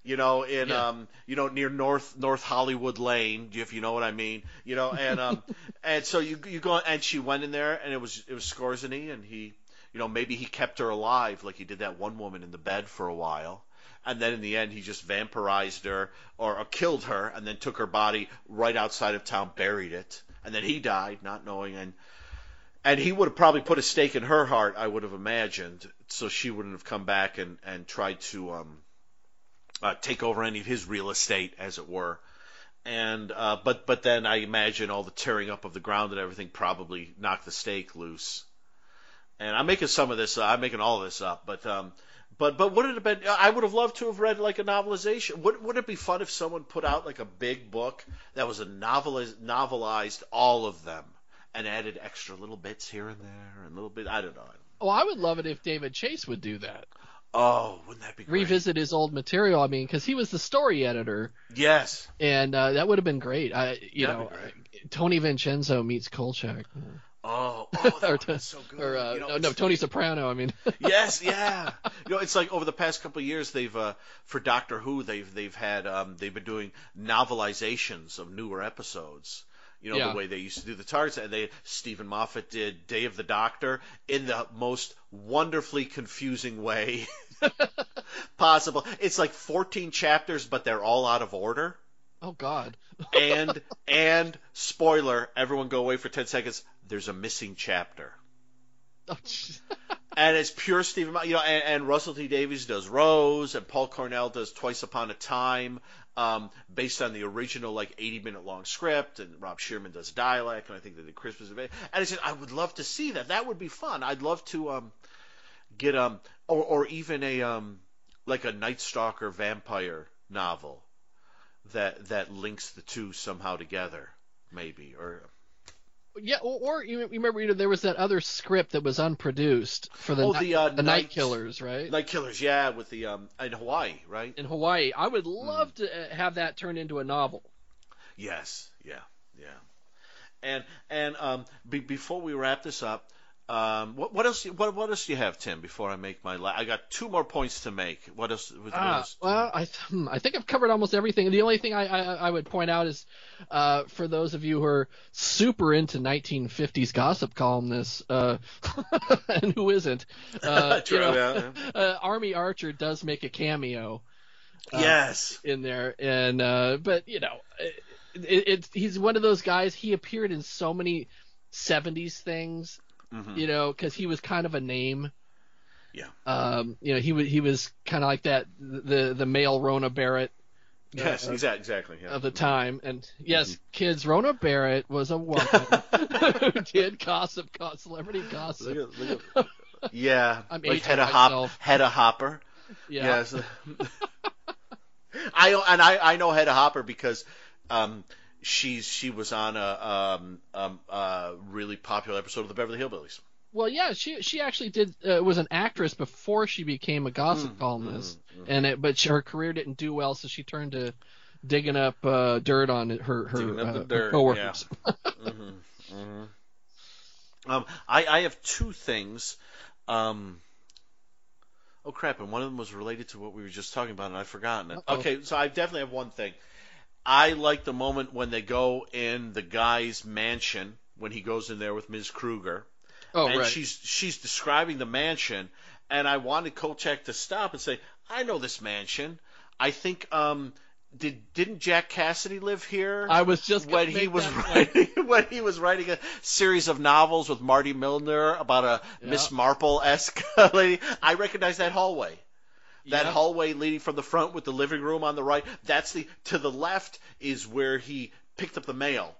Speaker 1: you know, in
Speaker 4: Yeah.
Speaker 1: um, you know, near North North Hollywood Lane, if you know what I mean, you know, and um, <laughs> and so you you go and she went in there and it was it was Skorzeny and he, you know, maybe he kept her alive like he did that one woman in the bed for a while, and then in the end he just vampirized her or, or killed her and then took her body right outside of town, buried it, and then he died not knowing and. And he would have probably put a stake in her heart, I would have imagined, so she wouldn't have come back and, and tried to um, uh, take over any of his real estate, as it were. And uh, but but then I imagine all the tearing up of the ground and everything probably knocked the stake loose. And I'm making some of this. Uh, I'm making all this up, but um, but but would it have been? I would have loved to have read like a novelization. Would would it be fun if someone put out like a big book that was a noveliz- novelized all of them and added extra little bits here and there and little bit? I don't know.
Speaker 4: Oh, I would love it if David Chase would do that.
Speaker 1: Oh, wouldn't that be great?
Speaker 4: Revisit his old material. I mean, because he was the story editor,
Speaker 1: Yes.
Speaker 4: and uh, that would have been great. I, you
Speaker 1: That'd
Speaker 4: know. Tony Vincenzo meets Kolchak,
Speaker 1: Oh, oh that
Speaker 4: Or
Speaker 1: be so good. <laughs>
Speaker 4: or uh,
Speaker 1: You know,
Speaker 4: no, no, Tony Soprano. I mean, <laughs>
Speaker 1: yes, <laughs> yeah. You know, it's like over the past couple of years, they've uh, for Doctor Who, they've they've had um, they've been doing novelizations of newer episodes. You know
Speaker 4: Yeah.
Speaker 1: the way they used to do the targets, and they Steven Moffat did Day of the Doctor in the most wonderfully confusing way <laughs> possible. It's like 14 chapters, but they're all out of order.
Speaker 4: oh God,
Speaker 1: And and spoiler, everyone go away for 10 seconds. There's a missing chapter.
Speaker 4: oh, <laughs>
Speaker 1: and it's pure Steven, you know, and, and Russell T Davies does Rose, and Paul Cornell does Twice Upon a Time, um, based on the original like 80 minute long script, and Rob Shearman does Dalek, and I think they did Christmas. And I said I would love to see that. That would be fun. I'd love to um, get um, or or even a um, like a Night Stalker vampire novel that that links the two somehow together, maybe or.
Speaker 4: Yeah. Or, or you remember, you know, there was that other script that was unproduced for the
Speaker 1: Oh, the, uh,
Speaker 4: the
Speaker 1: Night-
Speaker 4: Night Killers, right?
Speaker 1: Night Killers, yeah, with the um in Hawaii, right?
Speaker 4: in Hawaii. I would
Speaker 1: Hmm.
Speaker 4: love to uh, have that turned into a novel.
Speaker 1: Yes, yeah, yeah. And and um, be, before we wrap this up, um, what what else what what else do you have, Tim? Before I make my la- I got two more points to make. What else? What,
Speaker 4: Ah,
Speaker 1: else?
Speaker 4: well, I th- hmm, I think I've covered almost everything. The only thing I I, I would point out is, uh, for those of you who are super into 1950s gossip columnists, uh, <laughs> and who isn't, uh, <laughs> you know, <laughs>
Speaker 1: yeah,
Speaker 4: uh, Army Archerd does make a cameo. uh,
Speaker 1: yes.
Speaker 4: in there, and uh, but you know, it, it, it's he's one of those guys. He appeared in so many '70s things,
Speaker 1: Mhm.
Speaker 4: you know, because he was kind of a name.
Speaker 1: Yeah.
Speaker 4: Um, you know, he was he was kind of like that the the male Rona Barrett
Speaker 1: Yes,
Speaker 4: uh,
Speaker 1: exactly. Exactly. Yeah.
Speaker 4: of the time. And yes,
Speaker 1: Mm-hmm.
Speaker 4: kids, Rona Barrett was a woman <laughs> who did gossip, celebrity gossip.
Speaker 1: Look at, look at, yeah, <laughs>
Speaker 4: I'm
Speaker 1: like Hedda Hop. Hedda Hopper.
Speaker 4: Yeah.
Speaker 1: Yes. <laughs> I and I I know Hedda Hopper because um she's she was on a um um uh really popular episode of the Beverly Hillbillies.
Speaker 4: Well, yeah, she she actually did uh, was an actress before she became a gossip
Speaker 1: Mm,
Speaker 4: columnist,
Speaker 1: mm, mm.
Speaker 4: and it, but she, her career didn't do well, so she turned to digging up uh, dirt on her her, uh,
Speaker 1: the
Speaker 4: her
Speaker 1: dirt,
Speaker 4: coworkers. <laughs>
Speaker 1: hmm hmm Um, I I have two things. Um. Oh crap! And one of them was related to what we were just talking about, and I've forgotten it.
Speaker 4: Uh-oh.
Speaker 1: Okay, so I definitely have one thing. I like the moment when they go in the guy's mansion when he goes in there with Ms. Kruger,
Speaker 4: Oh,
Speaker 1: and
Speaker 4: right.
Speaker 1: she's she's describing the mansion, and I wanted Kolchak to stop and say, "I know this mansion. I think um did didn't Jack Cassidy live here?"
Speaker 4: I was just
Speaker 1: when he was
Speaker 4: point.
Speaker 1: writing <laughs> when he was writing a series of novels with Marty Milner about a Miss Marple esque <laughs> lady. I recognize that hallway. That
Speaker 4: Yep.
Speaker 1: hallway leading from the front with the living room on the right. That's the to the left is where he picked up the mail.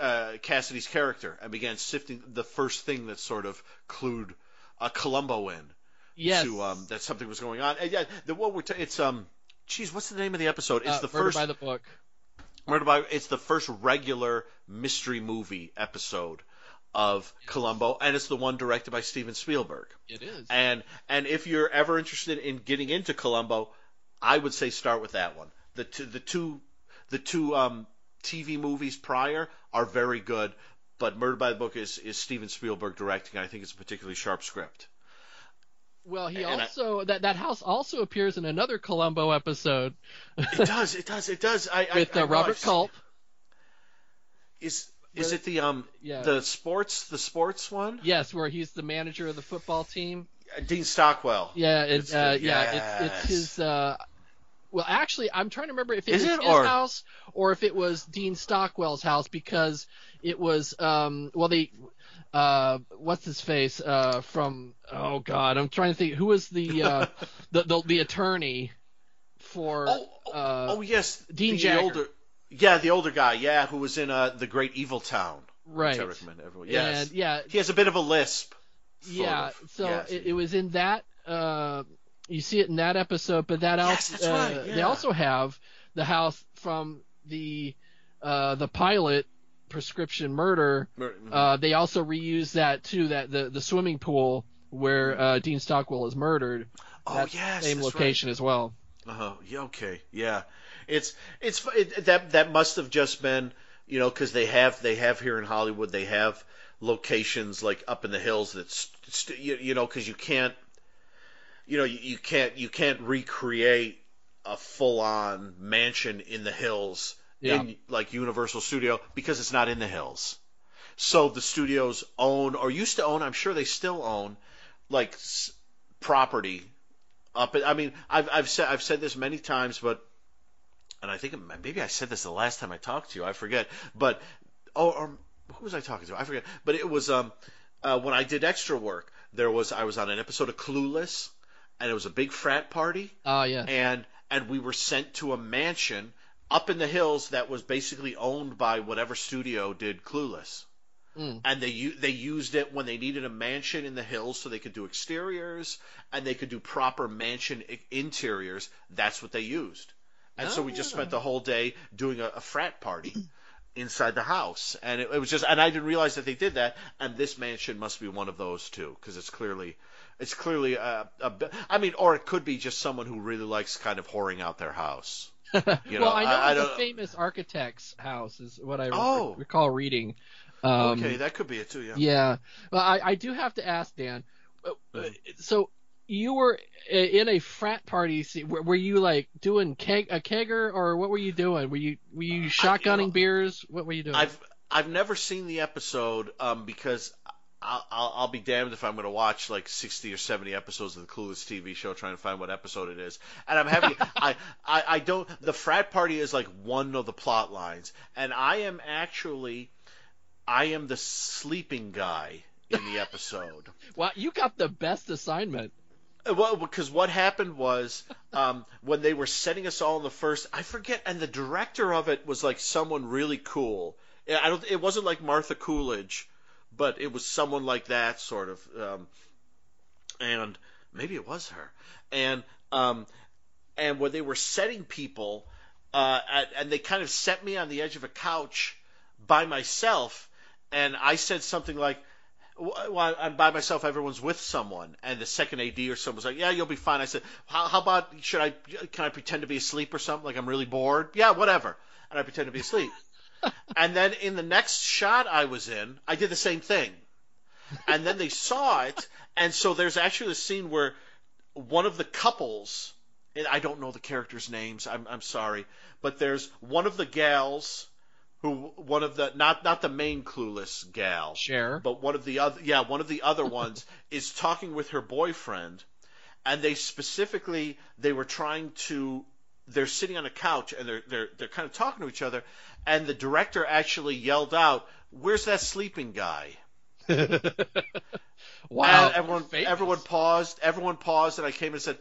Speaker 1: Uh, Cassidy's character and began sifting the first thing that sort of clued uh, Columbo in
Speaker 4: yes.
Speaker 1: to um, that something was going on. And yeah, the what we're t- it's um, geez, what's the name of the episode? It's
Speaker 4: uh,
Speaker 1: the
Speaker 4: Murder
Speaker 1: first
Speaker 4: by the book.
Speaker 1: Murder by it's the first regular mystery movie episode of Columbo, and it's the one directed by Steven Spielberg.
Speaker 4: It is.
Speaker 1: And and if you're ever interested in getting into Columbo, I would say start with that one. The two the two the two um, TV movies prior are very good, but Murder by the Book is is Steven Spielberg directing. and I think it's a particularly sharp script.
Speaker 4: well, he
Speaker 1: and I-
Speaker 4: also that that house also appears in another Columbo episode
Speaker 1: It does, it does, it does. I, I- <laughs>
Speaker 4: with
Speaker 1: I
Speaker 4: uh, Robert Culp.
Speaker 1: Is is it the um
Speaker 4: Yeah.
Speaker 1: the sports the sports one?
Speaker 4: Yes, where he's the manager of the football team.
Speaker 1: Dean Stockwell.
Speaker 4: Yeah, it,
Speaker 1: It's
Speaker 4: uh, yeah,
Speaker 1: yes.
Speaker 4: it's it's his. Uh, well, actually, I'm trying to remember if it
Speaker 1: Is
Speaker 4: was
Speaker 1: it,
Speaker 4: his
Speaker 1: or-
Speaker 4: house or if it was Dean Stockwell's house because it was. Um, well, they. Uh, what's his face? Uh, from oh god, I'm trying to think. Who was the uh, <laughs> the, the the attorney for?
Speaker 1: Oh, oh,
Speaker 4: uh,
Speaker 1: oh yes,
Speaker 4: Dean
Speaker 1: the
Speaker 4: Jagger.
Speaker 1: older. Yeah, the older guy. Yeah, who was in uh, the Great Evil Town.
Speaker 4: right.
Speaker 1: Which I recommend everyone. Yes.
Speaker 4: And yeah,
Speaker 1: He has a bit of a lisp.
Speaker 4: yeah.
Speaker 1: of.
Speaker 4: So
Speaker 1: Yes.
Speaker 4: it, it was in that. Uh, you see it in that episode, but that
Speaker 1: Yes,
Speaker 4: also uh,
Speaker 1: right,
Speaker 4: they also have the house from the uh, the pilot prescription murder.
Speaker 1: Mer-
Speaker 4: Uh, they also reuse that too. That the the swimming pool where uh, Dean Stockwell is murdered.
Speaker 1: oh yes,
Speaker 4: same location as well.
Speaker 1: Right. Uh-huh. Yeah. Okay. Yeah. It's it's it, that that must have just been you know because they have they have here in Hollywood they have locations like up in the hills that st- st- you, you know because you can't you know you, you can't you can't recreate a full on mansion in the hills
Speaker 4: Yeah.
Speaker 1: in like Universal Studio because it's not in the hills. So the studios own or used to own, I'm sure they still own, like s- property up. I mean, I've I've said I've said this many times, but and I think maybe I said this the last time I talked to you. I forget, but oh, or who was I talking to? I forget. But it was um uh, when I did extra work. There was I was on an episode of Clueless, and it was a big frat party
Speaker 4: Ah, yeah.
Speaker 1: and and we were sent to a mansion up in the hills that was basically owned by whatever studio did Clueless.
Speaker 4: Mm.
Speaker 1: And they they used it when they needed a mansion in the hills so they could do exteriors and they could do proper mansion interiors. That's what they used. And so we just
Speaker 4: Ah.
Speaker 1: spent the whole day doing a, a frat party <clears throat> inside the house, and it, it was just and I didn't realize that they did that. And this mansion must be one of those too because it's clearly it's clearly a, a I mean, or it could be just someone who really likes kind of whoring out their house. <laughs> You know,
Speaker 4: well, I know
Speaker 1: I- I don't-
Speaker 4: famous architect's house is what I re-
Speaker 1: Oh.
Speaker 4: recall reading. Um,
Speaker 1: okay, that could be it too. Yeah.
Speaker 4: Yeah. Well, I, I do have to ask Dan. uh, uh, So you were in a frat party. Were, were you like doing keg, a kegger, or what were you doing? Were you were you shotgunning
Speaker 1: know,
Speaker 4: beers? What were you doing?
Speaker 1: I've I've never seen the episode um, because I'll, I'll, I'll be damned if I'm going to watch like 60 or 70 episodes of the Clueless TV show trying to find what episode it is. And I'm having <laughs> I, I I don't the frat party is like one of the plot lines, and I am actually I am the sleeping guy in the episode. <laughs>
Speaker 4: wow, you got the best assignment.
Speaker 1: Well, because what happened was um, when they were setting us all in the first, I forget, and the director of it was like someone really cool. I don't. It wasn't like Martha Coolidge, but it was someone like that sort of. Um, and maybe it was her. And um, and when they were setting people, uh, at, and they kind of set me on the edge of a couch by myself, and I said something like, well, I'm by myself. Everyone's with someone, and the second AD or someone was like, "Yeah, you'll be fine." I said, "How, how about should I? Can I pretend to be asleep or something? Like I'm really bored? Yeah, whatever." And I pretend to be asleep. <laughs> and then in the next shot I was in, I did the same thing. And then they saw it, and so there's actually a scene where one of the couples, and I don't know the characters' names. I'm I'm sorry, but there's one of the gals who one of the not not the main clueless gal
Speaker 4: Cher.
Speaker 1: but one of the other yeah one of the other <laughs> ones is talking with her boyfriend and they specifically they were trying to they're sitting on a couch and they're they're they're kind of talking to each other and the director actually yelled out where's that sleeping guy <laughs>
Speaker 4: wow.
Speaker 1: and everyone
Speaker 4: famous.
Speaker 1: everyone paused everyone paused and I came and said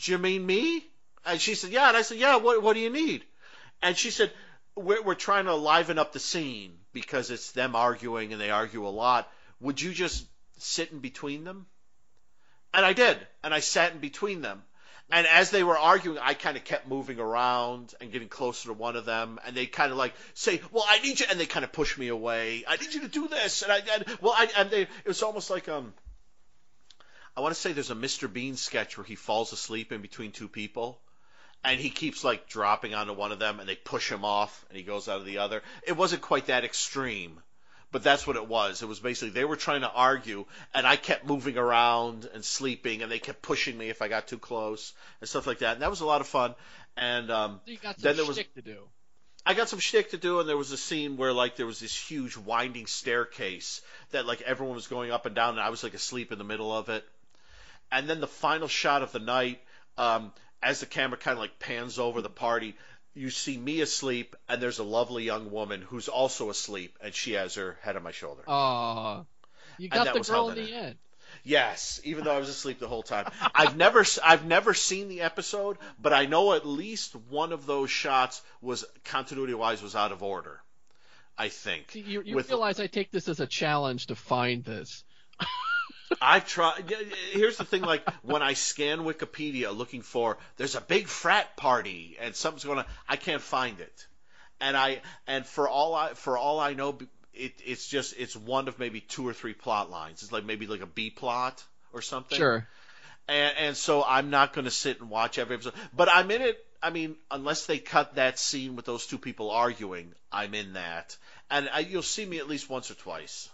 Speaker 1: do you mean me and she said yeah and I said yeah what what do you need and she said we're, we're trying to liven up the scene because it's them arguing and they argue a lot. Would you just sit in between them? And I did. And I sat in between them. And as they were arguing, I kind of kept moving around and getting closer to one of them. And they kind of like say, "Well, I need you," and they kind of push me away. I need you to do this. And I, and, well, I, and they, it was almost like um, I want to say there's a Mr. Bean sketch where he falls asleep in between two people and he keeps like dropping onto one of them and they push him off and he goes out of the other. It wasn't quite that extreme, but that's what it was. It was basically they were trying to argue and I kept moving around and sleeping and they kept pushing me if I got too close and stuff like that. And that was a lot of fun. And um,
Speaker 4: You got some
Speaker 1: then there was
Speaker 4: to do.
Speaker 1: I got some shtick to do, and there was a scene where like there was this huge winding staircase that like everyone was going up and down, and I was like asleep in the middle of it. And then the final shot of the night, um, as the camera kind of like pans over the party, you see me asleep, and there's a lovely young woman who's also asleep, and she has her head on my shoulder.
Speaker 4: Aw. You got the girl in the end.
Speaker 1: Yes, even though I was asleep the whole time. I've never I've never seen the episode, but I know at least one of those shots was continuity wise was out of order. I think.
Speaker 4: You, you
Speaker 1: With-
Speaker 4: realize I take this as a challenge to find this. <laughs>
Speaker 1: I've tried. Here's the thing: like when I scan Wikipedia looking for, there's a big frat party and something's going to, I can't find it, and I and for all I for all I know, it it's just it's one of maybe two or three plot lines. It's like maybe like a B plot or something.
Speaker 4: Sure.
Speaker 1: and, and so I'm not going to sit and watch every episode. But I'm in it. I mean, unless they cut that scene with those two people arguing, I'm in that, and I, you'll see me at least once or twice,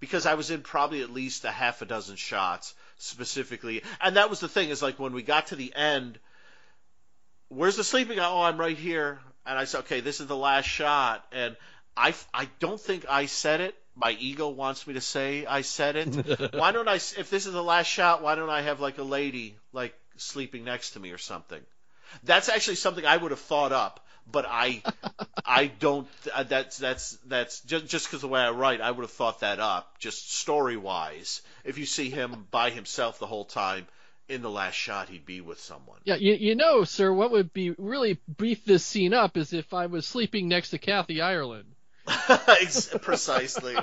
Speaker 1: because I was in probably at least a half a dozen shots specifically, and that was the thing is like when we got to the end, where's the sleeping? Oh, I'm right here, and I said, okay, this is the last shot, and I I don't think I said it. My ego wants me to say I said it. <laughs> why don't I? If this is the last shot, why don't I have like a lady like sleeping next to me or something? That's actually something I would have thought up, but I I don't. Uh, that's that's that's just just because the way I write, I would have thought that up just story wise. If you see him by himself the whole time. In the last shot, he'd be with someone.
Speaker 4: Yeah, you, you know, sir, what would be really beef this scene up is if I was sleeping next to Kathy Ireland. <laughs>
Speaker 1: Precisely.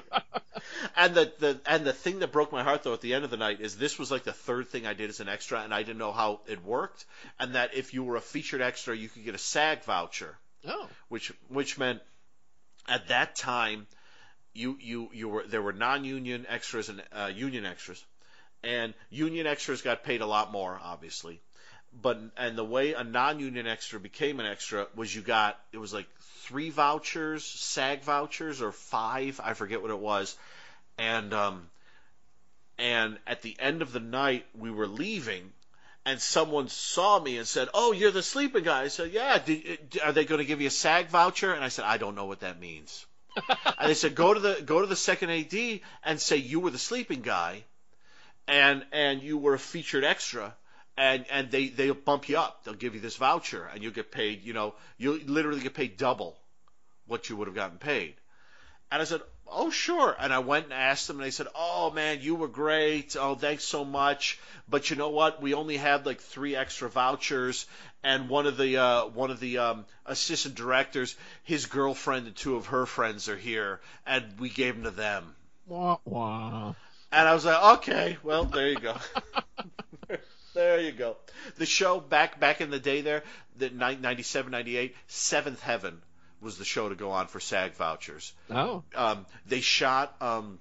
Speaker 1: and the, the and the thing that broke my heart though at the end of the night is this was like the third thing I did as an extra, and I didn't know how it worked. And that if you were a featured extra, you could get a SAG voucher,
Speaker 4: Oh.
Speaker 1: which which meant at that time you you you were there were non-union extras and uh, union extras, and union extras got paid a lot more, obviously. But and the way a non-union extra became an extra was you got it was like three vouchers, SAG vouchers, or five, I forget what it was, and um, and at the end of the night we were leaving, and someone saw me and said, "Oh, you're the sleeping guy." I said, "Yeah." Did, are they going to give you a SAG voucher? And I said, "I don't know what that means." <laughs> and they said, "Go to the go to the second AD and say you were the sleeping guy, and and you were a featured extra." And, and they, they'll bump you up. They'll give you this voucher and you'll get paid, you know, you'll literally get paid double what you would have gotten paid. And I said, Oh, sure. And I went and asked them, and they said, Oh, man, you were great. Oh, thanks so much. But you know what? We only had like three extra vouchers, and one of the uh, one of the um, assistant directors, his girlfriend and two of her friends are here, and we gave them to them.
Speaker 4: Wah, wah.
Speaker 1: And I was like, okay, well, there you go. <laughs> there you go. The show back back in the day there, the 97, 98, Seventh Heaven was the show to go on for SAG vouchers.
Speaker 4: Oh.
Speaker 1: Um, they shot um,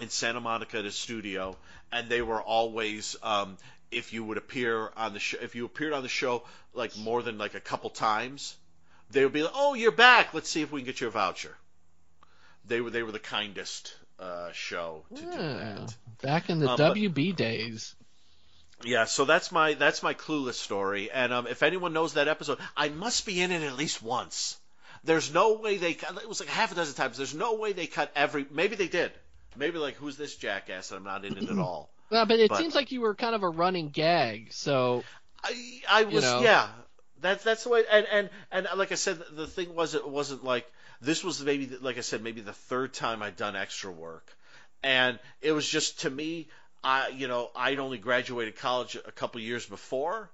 Speaker 1: in Santa Monica at a studio, and they were always um, if you would appear on the show, if you appeared on the show like more than like a couple times, they would be like, "Oh, you're back. Let's see if we can get you a voucher." They were they were the kindest uh, show to do that.
Speaker 4: Back in the
Speaker 1: Um, but-
Speaker 4: WB days.
Speaker 1: Yeah, so that's my that's my clueless story. And um, if anyone knows that episode, I must be in it at least once. There's no way they cut. It was like half a dozen times. There's no way they cut every. Maybe they did. Maybe like who's this jackass? And I'm not in it at <clears throat> all.
Speaker 4: Uh, but it
Speaker 1: but-
Speaker 4: seems like you were kind of a running gag. So
Speaker 1: I I was
Speaker 4: know?
Speaker 1: yeah. That's that's the way. And and and like I said, the thing was it wasn't like this was maybe like I said maybe the third time I'd done extra work, and it was just to me. I you know I'd only graduated college a couple years before,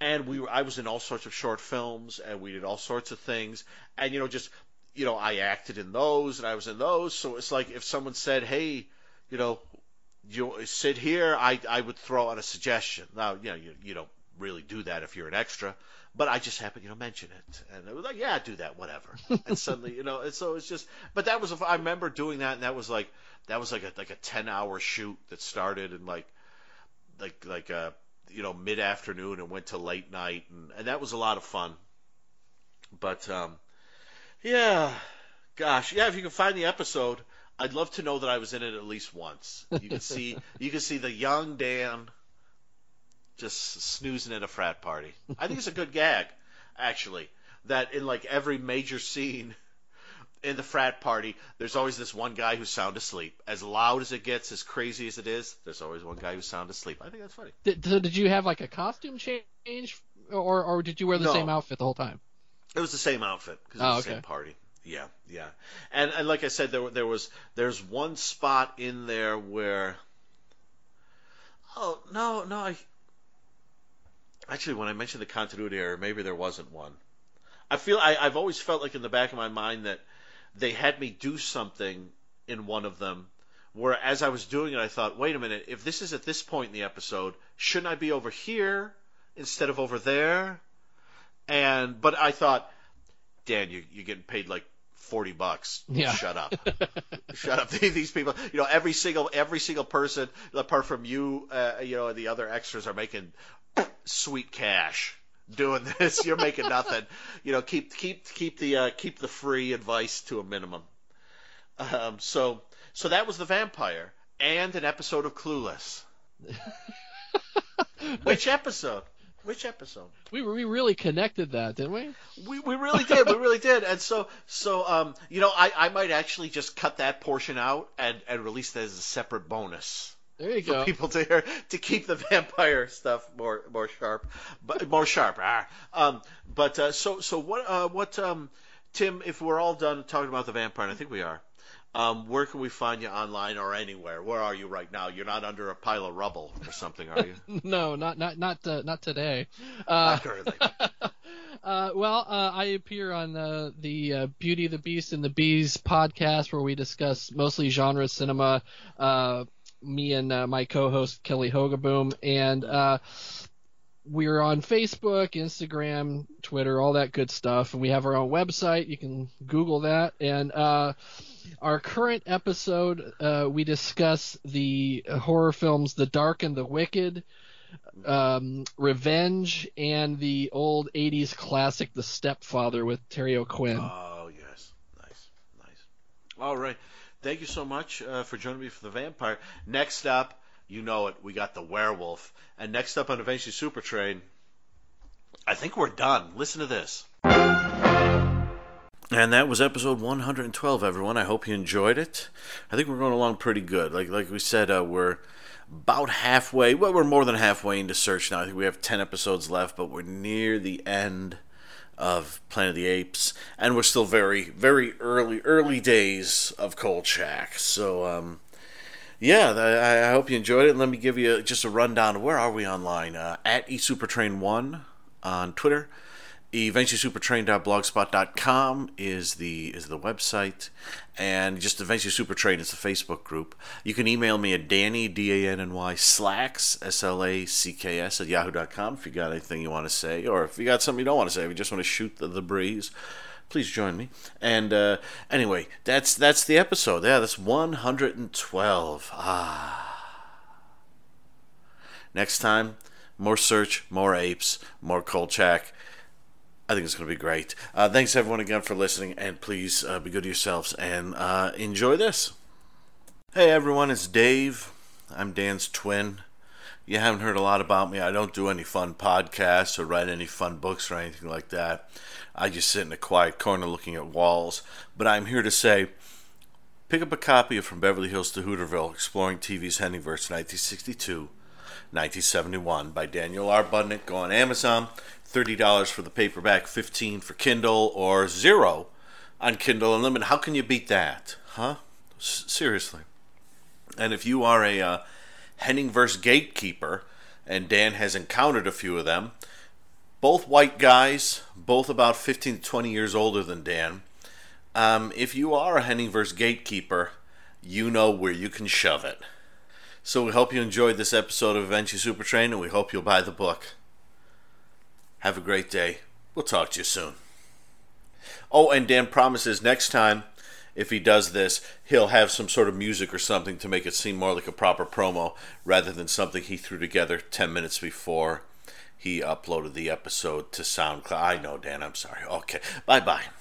Speaker 1: and we were I was in all sorts of short films and we did all sorts of things, and you know just you know I acted in those and I was in those. So it's like if someone said, hey, you know you sit here, I I would throw out a suggestion. Now, you know, you, you don't really do that if you're an extra, but I just happened, you know, mention it, and it was like, yeah, do that, whatever. and <laughs> suddenly, you know, and so it's just, but that was, a, I remember doing that, and that was like, that was like a like a ten hour shoot that started in like, like like uh you know mid afternoon and went to late night, and and that was a lot of fun. But um, yeah, gosh, yeah, if you can find the episode. I'd love to know that I was in it at least once. You can see <laughs> you can see the young Dan just snoozing at a frat party. I think it's a good gag, actually. That in like every major scene in the frat party, there's always this one guy who's sound asleep. As loud as it gets, as crazy as it is, there's always one guy who's sound asleep. I think that's funny.
Speaker 4: did, so did you have like a costume change, or or did you wear the
Speaker 1: No.
Speaker 4: same outfit the whole time?
Speaker 1: It was the same outfit because it
Speaker 4: Oh,
Speaker 1: was the same party. Yeah, yeah. And and like I said, there there was there's one spot in there where. Oh no no I. Actually, when I mentioned the continuity error, maybe there wasn't one. I feel I, I've always felt like in the back of my mind that they had me do something in one of them where as I was doing it I thought, wait a minute, if this is at this point in the episode, shouldn't I be over here instead of over there? And but I thought, Dan, you you're getting paid like forty bucks.
Speaker 4: Yeah. <laughs>
Speaker 1: Shut up. Shut up. <laughs> These people, you know, every single every single person, apart from you, uh, you know, and the other extras are making sweet cash doing this. You're making nothing. You know, keep keep keep the uh, keep the free advice to a minimum. Um, so so that was the vampire and an episode of Clueless. <laughs> Which episode? Which episode?
Speaker 4: We we really connected that, didn't we?
Speaker 1: We, we really did. We really did. And so so um you know I, I might actually just cut that portion out and, and release that as a separate bonus
Speaker 4: There you <laughs>
Speaker 1: for
Speaker 4: go.
Speaker 1: people to hear to keep the <laughs> vampire stuff more more sharp, but more sharp. Ah. Um, but uh, so so what uh, what um, Tim? If we're all done talking about the vampire, and I think we are. Um, where can we find you online or anywhere? Where are you right now? You're not under a pile of rubble or something, are you? <laughs>
Speaker 4: No, not not not uh, not today. Uh,
Speaker 1: not currently.
Speaker 4: uh, well, uh, I appear on uh, the uh, Beauty, the Beast, and the Bees podcast where we discuss mostly genre cinema. Me and uh, my co-host Kelly Hogaboom, and uh, we're on Facebook, Instagram, Twitter, all that good stuff. And we have our own website. You can Google that. And uh, our current episode, uh, we discuss the horror films The Dark and the Wicked. um, Revenge, and the old '80s classic The Stepfather with Terry O'Quinn.
Speaker 1: Oh yes, nice, nice. All right, thank you so much uh, for joining me for the vampire. Next up, you know it, we got the werewolf, and next up on Eventually Super Train, I think we're done. Listen to this. And that was episode 112, everyone. I hope you enjoyed it. I think we're going along pretty good. Like like we said, uh, we're about halfway. Well, we're more than halfway into Search now. I think we have 10 episodes left, but we're near the end of Planet of the Apes, and we're still very, very early, early days of Kolchak. So, um, yeah, I, I hope you enjoyed it. Let me give you just a rundown. Where are we online? Uh, at eSupertrain1 on Twitter eventuallysupertrain.blogspot.com is the is the website. And just eventually supertrain is the facebook group. You can email me at danny d-a-n-n-y slacks s-l-a-c-k-s at yahoo.com if you got anything you want to say or if you got something you don't want to say if you just want to shoot the, the breeze please join me. And uh, anyway that's that's the episode. Yeah that's 112 ah. Next time more search more apes more kolchak I think it's going to be great. Uh, thanks everyone again for listening, and please uh, be good to yourselves and uh, enjoy this. Hey everyone, it's Dave. I'm Dan's twin. You haven't heard a lot about me. I don't do any fun podcasts or write any fun books or anything like that. I just sit in a quiet corner looking at walls. But I'm here to say pick up a copy of From Beverly Hills to Hooterville Exploring TV's Henningsverse 1962 1971 by Daniel R. Budnik. Go on Amazon $30 for the paperback, 15 for Kindle, or zero on Kindle Unlimited. How can you beat that? Huh? S- seriously. And if you are a uh, Henningverse gatekeeper, and Dan has encountered a few of them, both white guys, both about 15 to 20 years older than Dan. Um, if you are a Henningverse gatekeeper, you know where you can shove it. So we hope you enjoyed this episode of Eventually Super Train, and we hope you'll buy the book. Have a great day. We'll talk to you soon. Oh, and Dan promises next time, if he does this, he'll have some sort of music or something to make it seem more like a proper promo rather than something he threw together 10 minutes before he uploaded the episode to SoundCloud. I know, Dan, I'm sorry. Okay, bye bye.